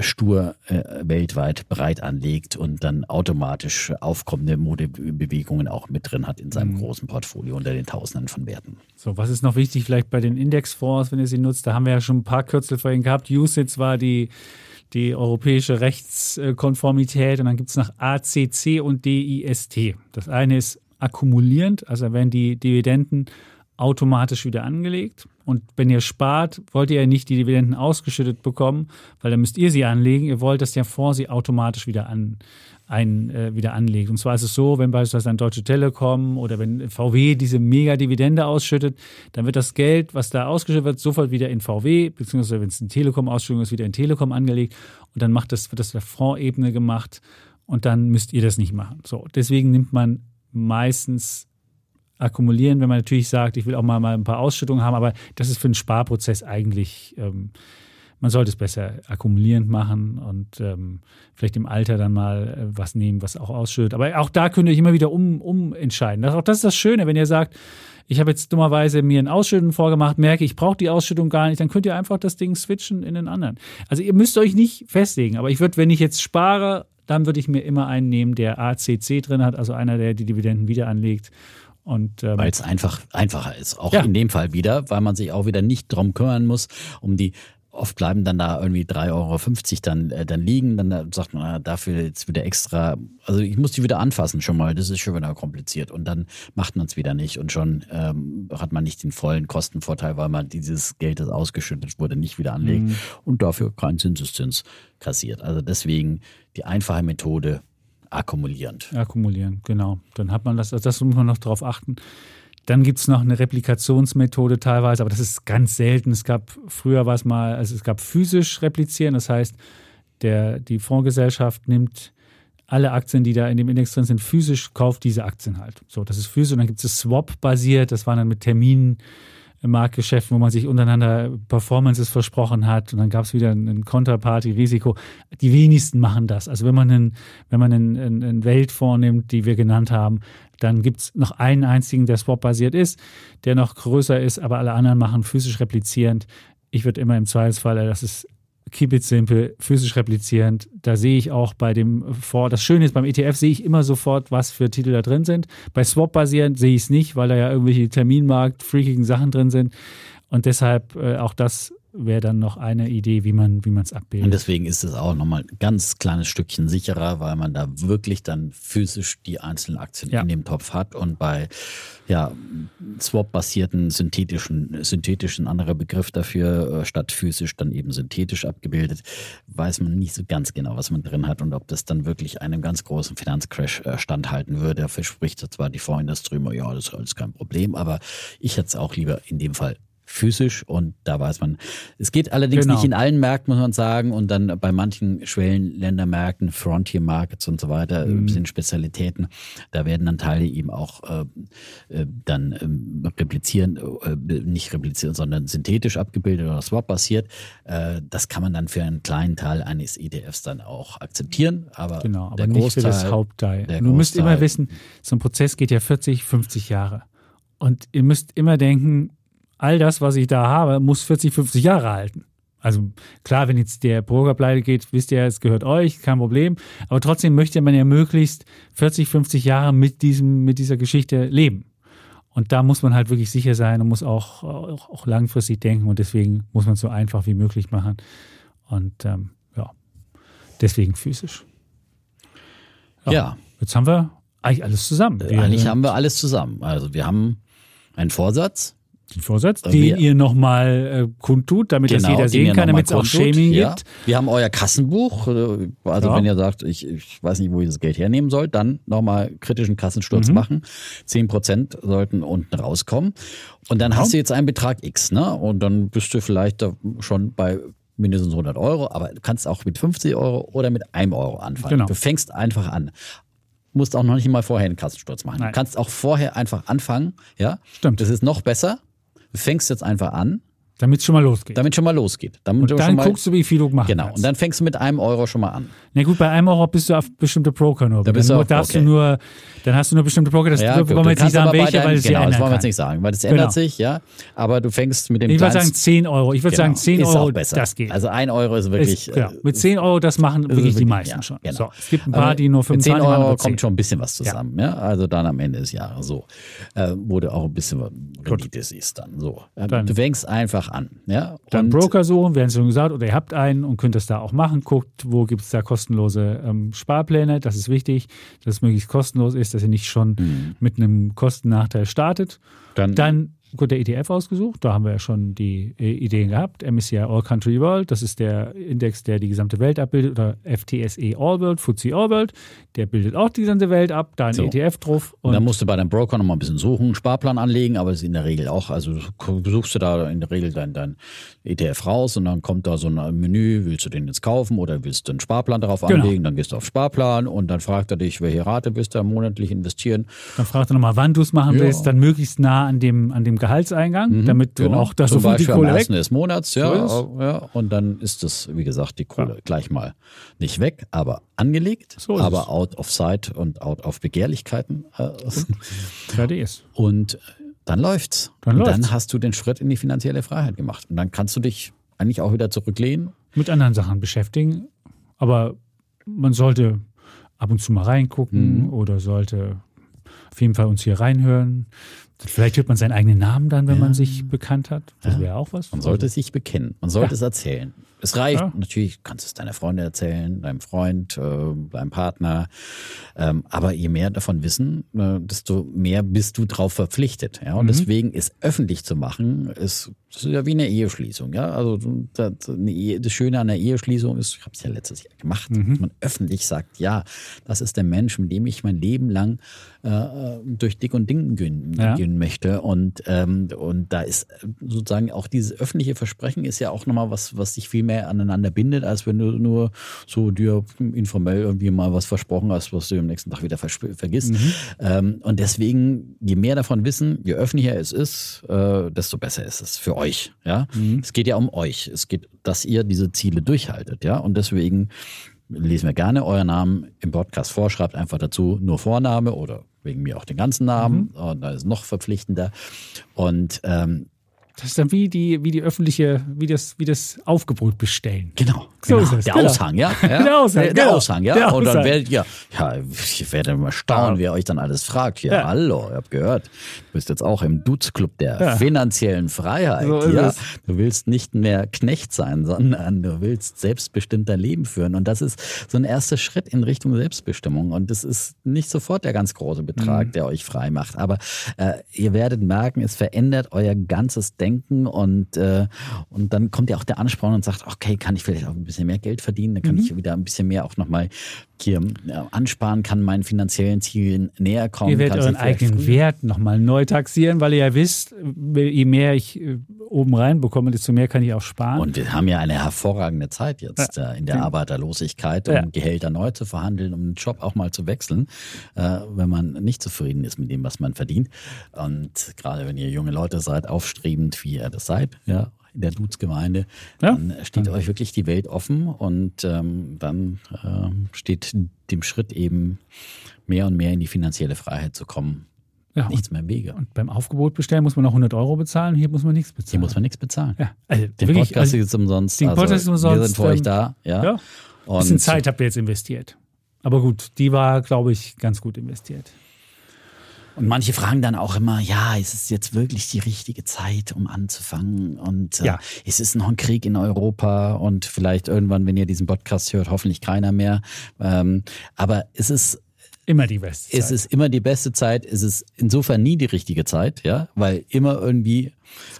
stur äh, weltweit breit anlegt und dann automatisch aufkommende Modebewegungen auch mit drin hat in seinem großen Portfolio unter den Tausenden von Werten. So, was ist noch wichtig vielleicht bei den Indexfonds, wenn ihr sie nutzt? Da haben wir ja schon ein paar Kürzel vorhin gehabt. USITS war die, die europäische Rechtskonformität und dann gibt es noch ACC und DIST. Das eine ist akkumulierend, also werden die Dividenden automatisch wieder angelegt. Und wenn ihr spart, wollt ihr ja nicht die Dividenden ausgeschüttet bekommen, weil dann müsst ihr sie anlegen. Ihr wollt, dass der Fonds sie automatisch wieder an, ein, äh, wieder anlegt. Und zwar ist es so, wenn beispielsweise ein Deutsche Telekom oder wenn VW diese Mega-Dividende ausschüttet, dann wird das Geld, was da ausgeschüttet wird, sofort wieder in VW, beziehungsweise wenn es eine Telekom-Ausschüttung ist, wieder in Telekom angelegt. Und dann macht das, wird das auf Fondsebene gemacht und dann müsst ihr das nicht machen. So, deswegen nimmt man meistens akkumulieren, wenn man natürlich sagt, ich will auch mal, mal ein paar Ausschüttungen haben, aber das ist für einen Sparprozess eigentlich, ähm, man sollte es besser akkumulierend machen und ähm, vielleicht im Alter dann mal äh, was nehmen, was auch ausschüttet. Aber auch da könnt ihr euch immer wieder um, umentscheiden. Das, auch das ist das Schöne, wenn ihr sagt, ich habe jetzt dummerweise mir ein Ausschütten vorgemacht, merke, ich brauche die Ausschüttung gar nicht, dann könnt ihr einfach das Ding switchen in den anderen. Also ihr müsst euch nicht festlegen, aber ich würde, wenn ich jetzt spare, dann würde ich mir immer einen nehmen, der ACC drin hat, also einer, der die Dividenden wieder anlegt. Und ähm, Weil es einfach einfacher ist. Auch Ja. in dem Fall wieder, weil man sich auch wieder nicht drum kümmern muss, um die Oft bleiben dann da irgendwie 3,50 Euro dann, äh, dann liegen. Dann äh, sagt man, ah, dafür jetzt wieder extra. Also ich muss die wieder anfassen schon mal. Das ist schon wieder kompliziert. Und dann macht man es wieder nicht. Und schon ähm, hat man nicht den vollen Kostenvorteil, weil man dieses Geld, das ausgeschüttet wurde, nicht wieder anlegt. Und dafür keinen Zinseszins kassiert. Also deswegen die einfache Methode akkumulierend. Akkumulieren, genau. Dann hat man das, also das muss man noch drauf achten. Dann gibt es noch eine Replikationsmethode teilweise, aber das ist ganz selten. Es gab, früher war es mal, also es gab physisch replizieren, das heißt, der, die Fondsgesellschaft nimmt alle Aktien, die da in dem Index drin sind, physisch, kauft diese Aktien halt. So, das ist physisch und dann gibt es Swap-basiert, das war dann mit Terminen. Marktgeschäften, wo man sich untereinander Performances versprochen hat und dann gab es wieder ein Konterparty-Risiko. Die wenigsten machen das. Also wenn man einen, wenn man einen, einen, einen Weltfonds nimmt, die wir genannt haben, dann gibt es noch einen einzigen, der swap-basiert ist, der noch größer ist, aber alle anderen machen physisch replizierend. Ich würde immer im Zweifelsfall, das ist keep it simple, physisch replizierend. Da sehe ich auch bei dem Fonds, das Schöne ist, beim ETF sehe ich immer sofort, was für Titel da drin sind. Bei Swap basierend sehe ich es nicht, weil da ja irgendwelche Terminmarkt-freakigen Sachen drin sind. Und deshalb äh, auch das wäre dann noch eine Idee, wie man wie es abbildet. Und deswegen ist es auch nochmal ein ganz kleines Stückchen sicherer, weil man da wirklich dann physisch die einzelnen Aktien Ja. in dem Topf hat und bei ja, Swap-basierten synthetischen, synthetischen anderer Begriff dafür, äh, statt physisch dann eben synthetisch abgebildet, weiß man nicht so ganz genau, was man drin hat und ob das dann wirklich einem ganz großen Finanzcrash äh, standhalten würde. Da verspricht zwar die Fondsindustrie immer, ja, das ist alles kein Problem, aber ich hätte es auch lieber in dem Fall physisch und da weiß man, es geht allerdings Genau. nicht in allen Märkten, muss man sagen, und dann bei manchen Schwellenländermärkten, Frontier Markets und so weiter, Mhm. sind Spezialitäten, da werden dann Teile eben auch äh, äh, dann ähm, replizieren, äh, nicht replizieren, sondern synthetisch abgebildet oder swap-basiert. Äh, das kann man dann für einen kleinen Teil eines ETFs dann auch akzeptieren, aber Genau, aber der nicht für das Hauptteil. du müsst immer wissen, so ein Prozess geht ja 40, 50 Jahre. Und ihr müsst immer denken, all das, was ich da habe, muss 40, 50 Jahre halten. Also klar, wenn jetzt der Broker pleite geht, wisst ihr, es gehört euch, kein Problem. Aber trotzdem möchte man ja möglichst 40, 50 Jahre mit diesem, mit dieser Geschichte leben. Und da muss man halt wirklich sicher sein und muss auch, auch, auch langfristig denken und deswegen muss man es so einfach wie möglich machen. Und ähm, ja, deswegen physisch. Ja. Jetzt haben wir eigentlich alles zusammen. Wir Eigentlich haben wir alles zusammen. Also wir haben einen Vorsatz, den Vorsatz, wir- den ihr nochmal äh, kundtut, damit das Genau, jeder den sehen kann, damit es auch Shaming ja. gibt. Wir haben euer Kassenbuch. äh, Also Ja. wenn ihr sagt, ich, ich weiß nicht, wo ihr das Geld hernehmen sollt, dann nochmal kritischen Kassensturz Mhm. machen. 10% sollten unten rauskommen. Und dann hast du jetzt einen Betrag X, ne? Und dann bist du vielleicht schon bei mindestens 100 Euro, aber du kannst auch mit 50 Euro oder mit einem Euro anfangen. Genau. Du fängst einfach an. Musst auch noch nicht mal vorher einen Kassensturz machen. Nein. Du kannst auch vorher einfach anfangen, ja? Stimmt. Das ist noch besser. Du fängst jetzt einfach an, Damit es schon mal losgeht. damit schon mal losgeht. Damit und dann mal, guckst du, wie viel du machen Genau. kannst. Und dann fängst du mit einem Euro schon mal an. Na gut, bei einem Euro bist du auf bestimmte Broker nur. Da bist dann du darfst okay. du nur, dann hast du nur bestimmte Broker, das Ja, wollen wir jetzt nicht sagen, welche, deinem- weil es genau, das wollen wir jetzt nicht sagen, weil das Genau. ändert sich, ja. Aber du fängst mit dem Ich würde sagen 10 Euro. Ich würde Genau. sagen 10 ist Euro, auch besser. das geht. Also ein Euro ist wirklich. ist, genau. äh, Mit 10 Euro, das machen ist wirklich die wirklich- meisten ja, schon. genau. So, es gibt ein paar, die nur mit 25 10 machen, Euro aber kommt 10. schon ein bisschen was zusammen, ja. Also dann am Ende des Jahres so, äh, wo du auch ein bisschen Rendite siehst dann so. Äh, Dann- du fängst einfach an, ja. Dann Und- Broker suchen, wir haben es schon gesagt, oder ihr habt einen und könnt das da auch machen. Guckt, wo gibt es da kostenlose ähm, Sparpläne. Das ist wichtig, dass es möglichst kostenlos ist, dass ihr nicht schon mit einem Kostennachteil startet. Dann- Dann gut der ETF ausgesucht. Da haben wir ja schon die äh, Ideen gehabt. MSCI All Country World, das ist der Index, der die gesamte Welt abbildet. Oder FTSE All World, FTSE All World, der bildet auch die gesamte Welt ab. Da ein So. ETF drauf. Und Und dann musst du bei deinem Broker noch mal ein bisschen suchen, einen Sparplan anlegen, aber es ist in der Regel auch, also suchst du da in der Regel dein, dein ETF raus und dann kommt da so ein Menü, willst du den jetzt kaufen oder willst du einen Sparplan darauf Genau. anlegen, dann gehst du auf Sparplan und dann fragt er dich, welche Rate willst du monatlich investieren. dann fragt er nochmal, wann du es machen Ja. willst. Dann möglichst nah an dem, an dem Gehaltseingang, damit du Genau. auch das Zum sofort die Beispiel am Kohle weg. ersten des Monats, ja, So ja, und dann ist das, wie gesagt, die Kohle gleich mal nicht weg, aber angelegt, So aber es. out of sight und out of Begehrlichkeiten. Äh, Fertig ist. Und dann läuft's. Dann und läuft's. dann hast du den Schritt in die finanzielle Freiheit gemacht. Und dann kannst du dich eigentlich auch wieder zurücklehnen. Mit anderen Sachen beschäftigen. Aber man sollte ab und zu mal reingucken Mhm. oder sollte auf jeden Fall uns hier reinhören. Vielleicht hört man seinen eigenen Namen dann, wenn man sich bekannt hat. Das wäre auch was. Man sollte sich bekennen. Man sollte Ja. es erzählen. Es reicht. Ja. Natürlich kannst du es deiner Freundin erzählen, deinem Freund, äh, deinem Partner. Ähm, aber je mehr davon wissen, äh, desto mehr bist du drauf verpflichtet. Ja? Und Mhm. deswegen ist öffentlich zu machen, ist, das ist ja wie eine Eheschließung. Ja? Also das, Ehe, das Schöne an einer Eheschließung ist, ich habe es ja letztes Jahr gemacht, Mhm. dass man öffentlich sagt, ja, das ist der Mensch, mit dem ich mein Leben lang äh, durch dick und ding gehen, Ja. gehen möchte. Und, ähm, und da ist äh, sozusagen auch dieses öffentliche Versprechen ist ja auch nochmal was, was dich viel mehr aneinander bindet, als wenn du nur so dir informell irgendwie mal was versprochen hast, was du am nächsten Tag wieder vergisst. Ähm, und deswegen, je mehr davon wissen, je öffentlicher es ist, äh, desto besser ist es für euch. Ja, es geht ja um euch. Es geht, dass ihr diese Ziele durchhaltet. Ja, und deswegen lesen wir gerne euren Namen im Podcast vor, schreibt einfach dazu nur Vorname oder wegen mir auch den ganzen Namen. Und da ist noch verpflichtender. Und ähm, Das ist dann wie die, wie die öffentliche, wie das, wie das Aufgebot bestellen. Genau, So genau. ist es, der genau. Aushang, ja. ja. Der Aushang, der, der genau. Aushang, ja. Der Und dann werdet ihr, ja, ich werde mal staunen, wer euch dann alles fragt. Ja, Ja. hallo, ihr habt gehört, du bist jetzt auch im Dudes-Club der Ja. finanziellen Freiheit. So ja. es. Du willst nicht mehr Knecht sein, sondern du willst selbstbestimmt dein Leben führen. Und das ist so ein erster Schritt in Richtung Selbstbestimmung. Und das ist nicht sofort der ganz große Betrag, Mhm. der euch frei macht. Aber äh, ihr werdet merken, es verändert euer ganzes Denken und, äh, und dann kommt ja auch der Ansporn und sagt, okay, kann ich vielleicht auch ein bisschen mehr Geld verdienen, dann kann Mhm. ich wieder ein bisschen mehr auch nochmal hier äh, ansparen, kann meinen finanziellen Zielen näher kommen. Ihr werdet euren eigenen Wert nochmal neu taxieren, weil ihr ja wisst, je mehr ich äh, oben reinbekomme, desto mehr kann ich auch sparen. Und wir haben ja eine hervorragende Zeit jetzt ja. äh, in der Arbeiterlosigkeit, um ja. Gehälter neu zu verhandeln, um den Job auch mal zu wechseln, wenn man nicht zufrieden ist mit dem, was man verdient. Und gerade wenn ihr junge Leute seid, aufstrebend, wie ihr das seid, ja, in der Dudes-Gemeinde, ja. dann steht ja. euch wirklich die Welt offen und ähm, dann äh, steht dem Schritt eben mehr und mehr in die finanzielle Freiheit zu kommen. Ja, nichts mehr im Wege. Und beim Aufgebot bestellen muss man noch 100 Euro bezahlen, hier muss man nichts bezahlen. Hier muss man nichts bezahlen. Ja, also den wirklich, Podcast also, ist umsonst. Den Podcast also, ist umsonst. Wir sind für euch da. Ja. ja. Und bisschen Zeit habt ihr jetzt investiert. Aber gut, die war, glaube ich, ganz gut investiert. Und manche fragen dann auch immer, ja, ist es jetzt wirklich die richtige Zeit, um anzufangen? Und äh, ja. ist es noch ein Krieg in Europa? Und vielleicht irgendwann, wenn ihr diesen Podcast hört, hoffentlich keiner mehr. Ähm, aber ist es Immer die beste Zeit. Es ist immer die beste Zeit. Es ist insofern nie die richtige Zeit, ja, weil immer irgendwie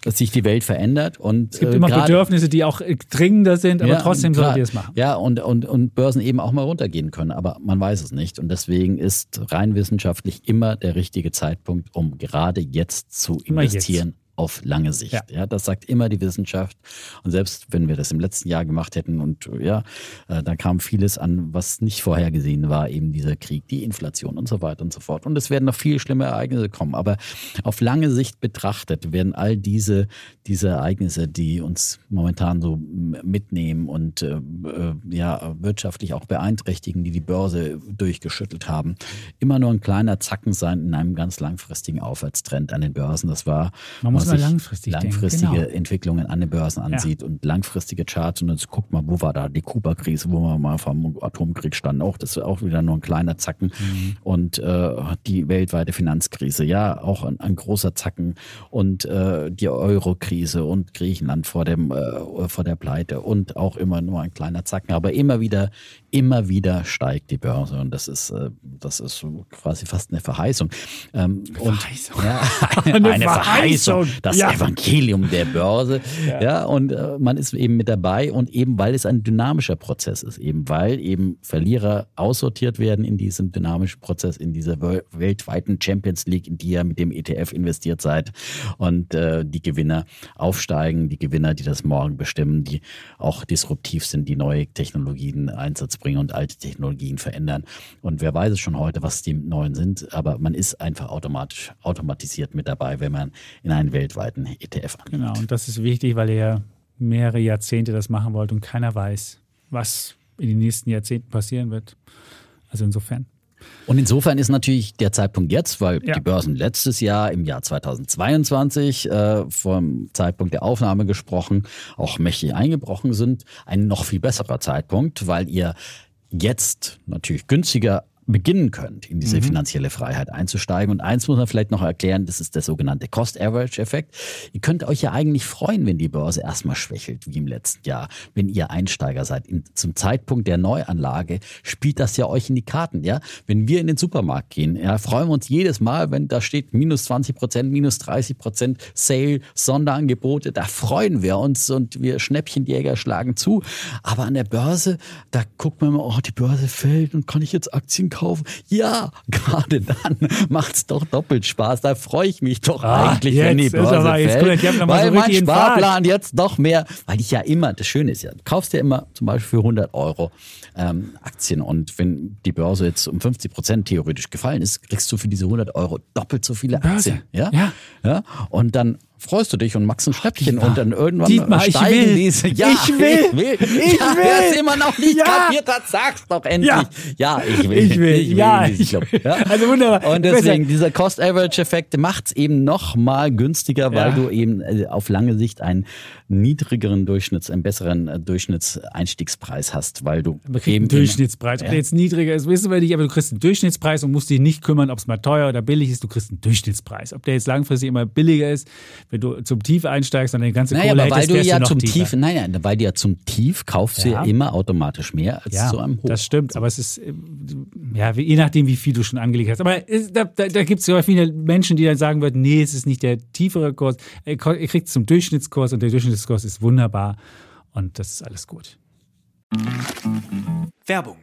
sich die Welt verändert und es gibt äh, immer grad, Bedürfnisse, die auch dringender sind, aber ja, trotzdem solltet ihr es machen. Ja, und, und, und Börsen eben auch mal runtergehen können, aber man weiß es nicht. Und deswegen ist rein wissenschaftlich immer der richtige Zeitpunkt, um gerade jetzt zu investieren auf lange Sicht. Ja. ja. das sagt immer die Wissenschaft. Und selbst wenn wir das im letzten Jahr gemacht hätten und ja, äh, da kam vieles an, was nicht vorhergesehen war, eben dieser Krieg, die Inflation und so weiter und so fort. Und es werden noch viel schlimme Ereignisse kommen. Aber auf lange Sicht betrachtet werden all diese, diese Ereignisse, die uns momentan so mitnehmen und äh, äh, ja, wirtschaftlich auch beeinträchtigen, die die Börse durchgeschüttelt haben, immer nur ein kleiner Zacken sein in einem ganz langfristigen Aufwärtstrend an den Börsen. Das war sich langfristig langfristige genau. Entwicklungen an den Börsen ansieht ja. und langfristige Charts und jetzt guckt mal, wo war da die Kuba-Krise, wo wir mal vom Atomkrieg standen, auch das ist auch wieder nur ein kleiner Zacken mhm. und äh, die weltweite Finanzkrise, ja, auch ein, ein großer Zacken und äh, die Euro-Krise und Griechenland vor dem äh, vor der Pleite und auch immer nur ein kleiner Zacken, aber immer wieder immer wieder steigt die Börse und das ist äh, das ist quasi fast eine Verheißung. Ähm, Verheißung. Und, ja, eine, eine Verheißung das ja. Evangelium der Börse. Ja, ja und äh, man ist eben mit dabei und eben weil es ein dynamischer Prozess ist, eben weil eben Verlierer aussortiert werden in diesem dynamischen Prozess, in dieser weltweiten Champions League, in die ihr mit dem ETF investiert seid und äh, die Gewinner aufsteigen, die Gewinner, die das morgen bestimmen, die auch disruptiv sind, die neue Technologien Einsatz bringen und alte Technologien verändern. Und wer weiß es schon heute, was die neuen sind, aber man ist einfach automatisch automatisiert mit dabei, wenn man in einen weltweiten ETF anlegt. Genau, und das ist wichtig, weil ihr mehrere Jahrzehnte das machen wollt und keiner weiß, was in den nächsten Jahrzehnten passieren wird. Also insofern. Und insofern ist natürlich der Zeitpunkt jetzt, weil ja. die Börsen letztes Jahr im Jahr 2022 äh, vom Zeitpunkt der Aufnahme gesprochen auch mächtig eingebrochen sind, ein noch viel besserer Zeitpunkt, weil ihr jetzt natürlich günstiger beginnen könnt, in diese mhm. finanzielle Freiheit einzusteigen. Und eins muss man vielleicht noch erklären, das ist der sogenannte Cost-Average-Effekt. Ihr könnt euch ja eigentlich freuen, wenn die Börse erstmal schwächelt, wie im letzten Jahr. Wenn ihr Einsteiger seid, in, zum Zeitpunkt der Neuanlage spielt das ja euch in die Karten. Ja, Wenn wir in den Supermarkt gehen, ja, freuen wir uns jedes Mal, wenn da steht minus 20 Prozent, minus 30 Prozent Sale, Sonderangebote, da freuen wir uns und wir Schnäppchenjäger schlagen zu. Aber an der Börse, da guckt man immer, oh, die Börse fällt und kann ich jetzt Aktien kaufen? Kaufen. Ja, gerade dann macht es doch doppelt Spaß. Da freue ich mich doch ah, eigentlich, wenn die Börse aber, fällt. Jetzt weil so mein Sparplan jetzt noch mehr, weil ich ja immer, das Schöne ist ja, du kaufst ja immer zum Beispiel für 100 Euro ähm, Aktien und wenn die Börse jetzt um 50 Prozent theoretisch gefallen ist, kriegst du für diese 100 Euro doppelt so viele Aktien. Ja? ja. ja? Und dann freust du dich und machst ein Schnäppchen und dann irgendwann Dietmar, steigen ich will. diese. Ja, ich will. Ich will. Ich ja, will. Wer es immer noch nicht ja. kapiert hat, sag's doch endlich. Ja, ja ich will. Ich will. Ich will ja, ich, ja. Also wunderbar. Und deswegen, dieser Cost-Average-Effekt macht's eben noch mal günstiger, weil du eben äh, auf lange Sicht einen niedrigeren Durchschnitts, einen besseren äh, Durchschnittseinstiegspreis hast, weil du eben einen Durchschnittspreis. Ob der jetzt niedriger ist, wissen wir nicht, aber du kriegst einen Durchschnittspreis und musst dich nicht kümmern, ob es mal teuer oder billig ist. Du kriegst einen Durchschnittspreis. Ob der jetzt langfristig immer billiger ist, wenn du zum Tief einsteigst und deine ganze naja, Kohle aber hättest, weil du ja du zum tiefer. Tief, nein, nein, weil du ja zum Tief kaufst du ja immer automatisch mehr als ja, zu einem Hoch. Das stimmt, aber es ist, ja, je nachdem, wie viel du schon angelegt hast. Aber da, da, da gibt es ja viele Menschen, die dann sagen würden, nee, es ist nicht der tiefere Kurs. Ihr kriegt es zum Durchschnittskurs und der Durchschnittskurs ist wunderbar und das ist alles gut. Werbung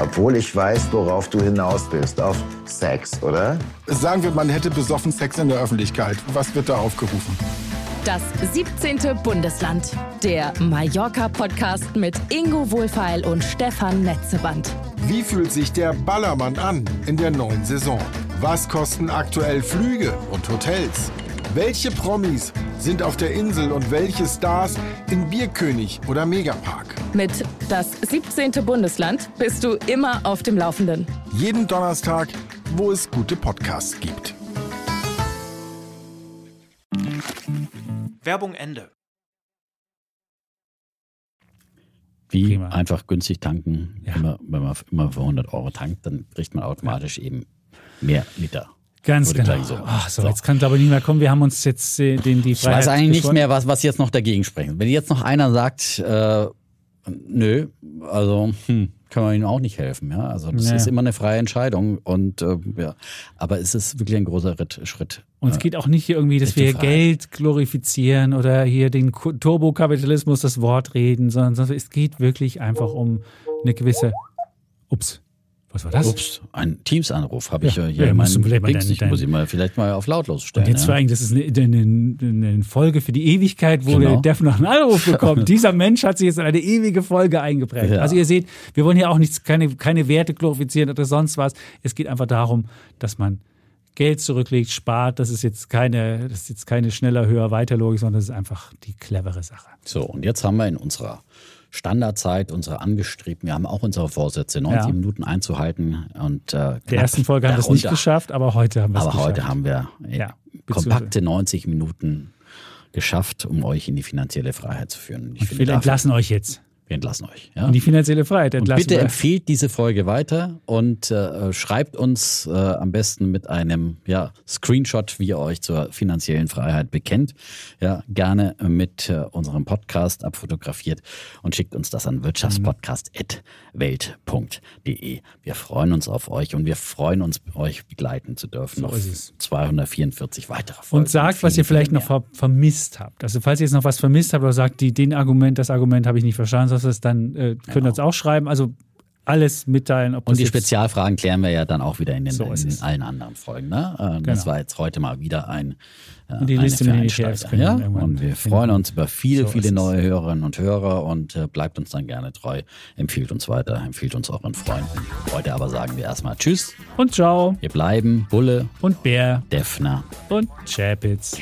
obwohl ich weiß, worauf du hinaus bist. Auf Sex, oder? Sagen wir, man hätte besoffen Sex in der Öffentlichkeit. Was wird da aufgerufen? Das 17. Bundesland. Der Mallorca-Podcast mit Ingo Wohlfeil und Stefan Netzeband. Wie fühlt sich der Ballermann an in der neuen Saison? Was kosten aktuell Flüge und Hotels? Welche Promis sind auf der Insel und welche Stars in Bierkönig oder Megapark? Mit Das 17. Bundesland bist du immer auf dem Laufenden. Jeden Donnerstag, wo es gute Podcasts gibt. Werbung Ende. Wie Prima. einfach günstig tanken. Ja. Immer, wenn man immer für 100 Euro tankt, dann kriegt man automatisch eben mehr Liter. Ganz genau. so. Ach, so, So. jetzt kann glaube ich nicht mehr kommen. Wir haben uns jetzt äh, den, die Ich Freiheit weiß eigentlich nicht geschworen. mehr, was, was jetzt noch dagegen spricht. Wenn jetzt noch einer sagt, äh, nö, also hm, kann man ihnen auch nicht helfen. Ja? Also das Ja. ist immer eine freie Entscheidung. Und äh, ja, aber es ist wirklich ein großer Ritt, Schritt. Und es geht auch nicht hier irgendwie, dass wir hier. Geld glorifizieren oder hier den Turbokapitalismus das Wort reden, sondern sondern es geht wirklich einfach um eine gewisse. Ups, was war das? Ups, ein Teams-Anruf habe ich Ja, ja, hier ja, in meinen vielleicht mal dein- dein- Muss ich mal vielleicht mal auf lautlos stellen. Und jetzt ja? war eigentlich, das ist eine, eine, eine Folge für die Ewigkeit, wo Genau. der Dev noch einen Anruf bekommt. Dieser Mensch hat sich jetzt in eine ewige Folge eingeprägt. Ja. Also ihr seht, wir wollen hier auch nichts, keine, keine Werte glorifizieren oder sonst was. Es geht einfach darum, dass man Geld zurücklegt, spart. Das ist jetzt keine, das ist jetzt keine schneller, höher, weiter Logik, sondern das ist einfach die clevere Sache. So, und jetzt haben wir in unserer Standardzeit, unsere angestrebten, wir haben auch unsere Vorsätze, 90 Ja. Minuten einzuhalten. Und, äh, Der ersten Folge haben wir es nicht geschafft, aber heute haben wir es Aber geschafft. heute haben wir äh, Ja, kompakte 90 Minuten geschafft, um euch in die finanzielle Freiheit zu führen. Ich Und finde, wir entlassen euch jetzt. Wir entlassen euch. Ja? In die finanzielle Freiheit Und entlassen bitte wir. empfehlt diese Folge weiter und äh, schreibt uns äh, am besten mit einem ja, Screenshot, wie ihr euch zur finanziellen Freiheit bekennt. Ja, gerne mit äh, unserem Podcast abfotografiert und schickt uns das an wirtschaftspodcast.welt.de. Wir freuen uns auf euch und wir freuen uns, euch begleiten zu dürfen. So es. 244 weitere Folgen. Und sagt, was Viele, ihr vielleicht noch ver vermisst habt. Also falls ihr jetzt noch was vermisst habt oder sagt, die, den Argument, das Argument habe ich nicht verstanden, sonst was, dann äh, könnt ihr uns auch schreiben. Also alles mitteilen. Und das die Spezialfragen klären wir ja dann auch wieder in den, So in es. allen anderen Folgen. Ne? Äh, Das Genau. war jetzt heute mal wieder ein äh, Und die Liste mit ETFs ja? Und wir freuen uns über viele, So viele es. neue Hörerinnen und Hörer und äh, bleibt uns dann gerne treu. Empfiehlt uns weiter, empfiehlt uns euren Freunden. Heute aber sagen wir erstmal Tschüss. Und ciao. Wir bleiben Bulle, Und Bär. Defner. Und Chapitz.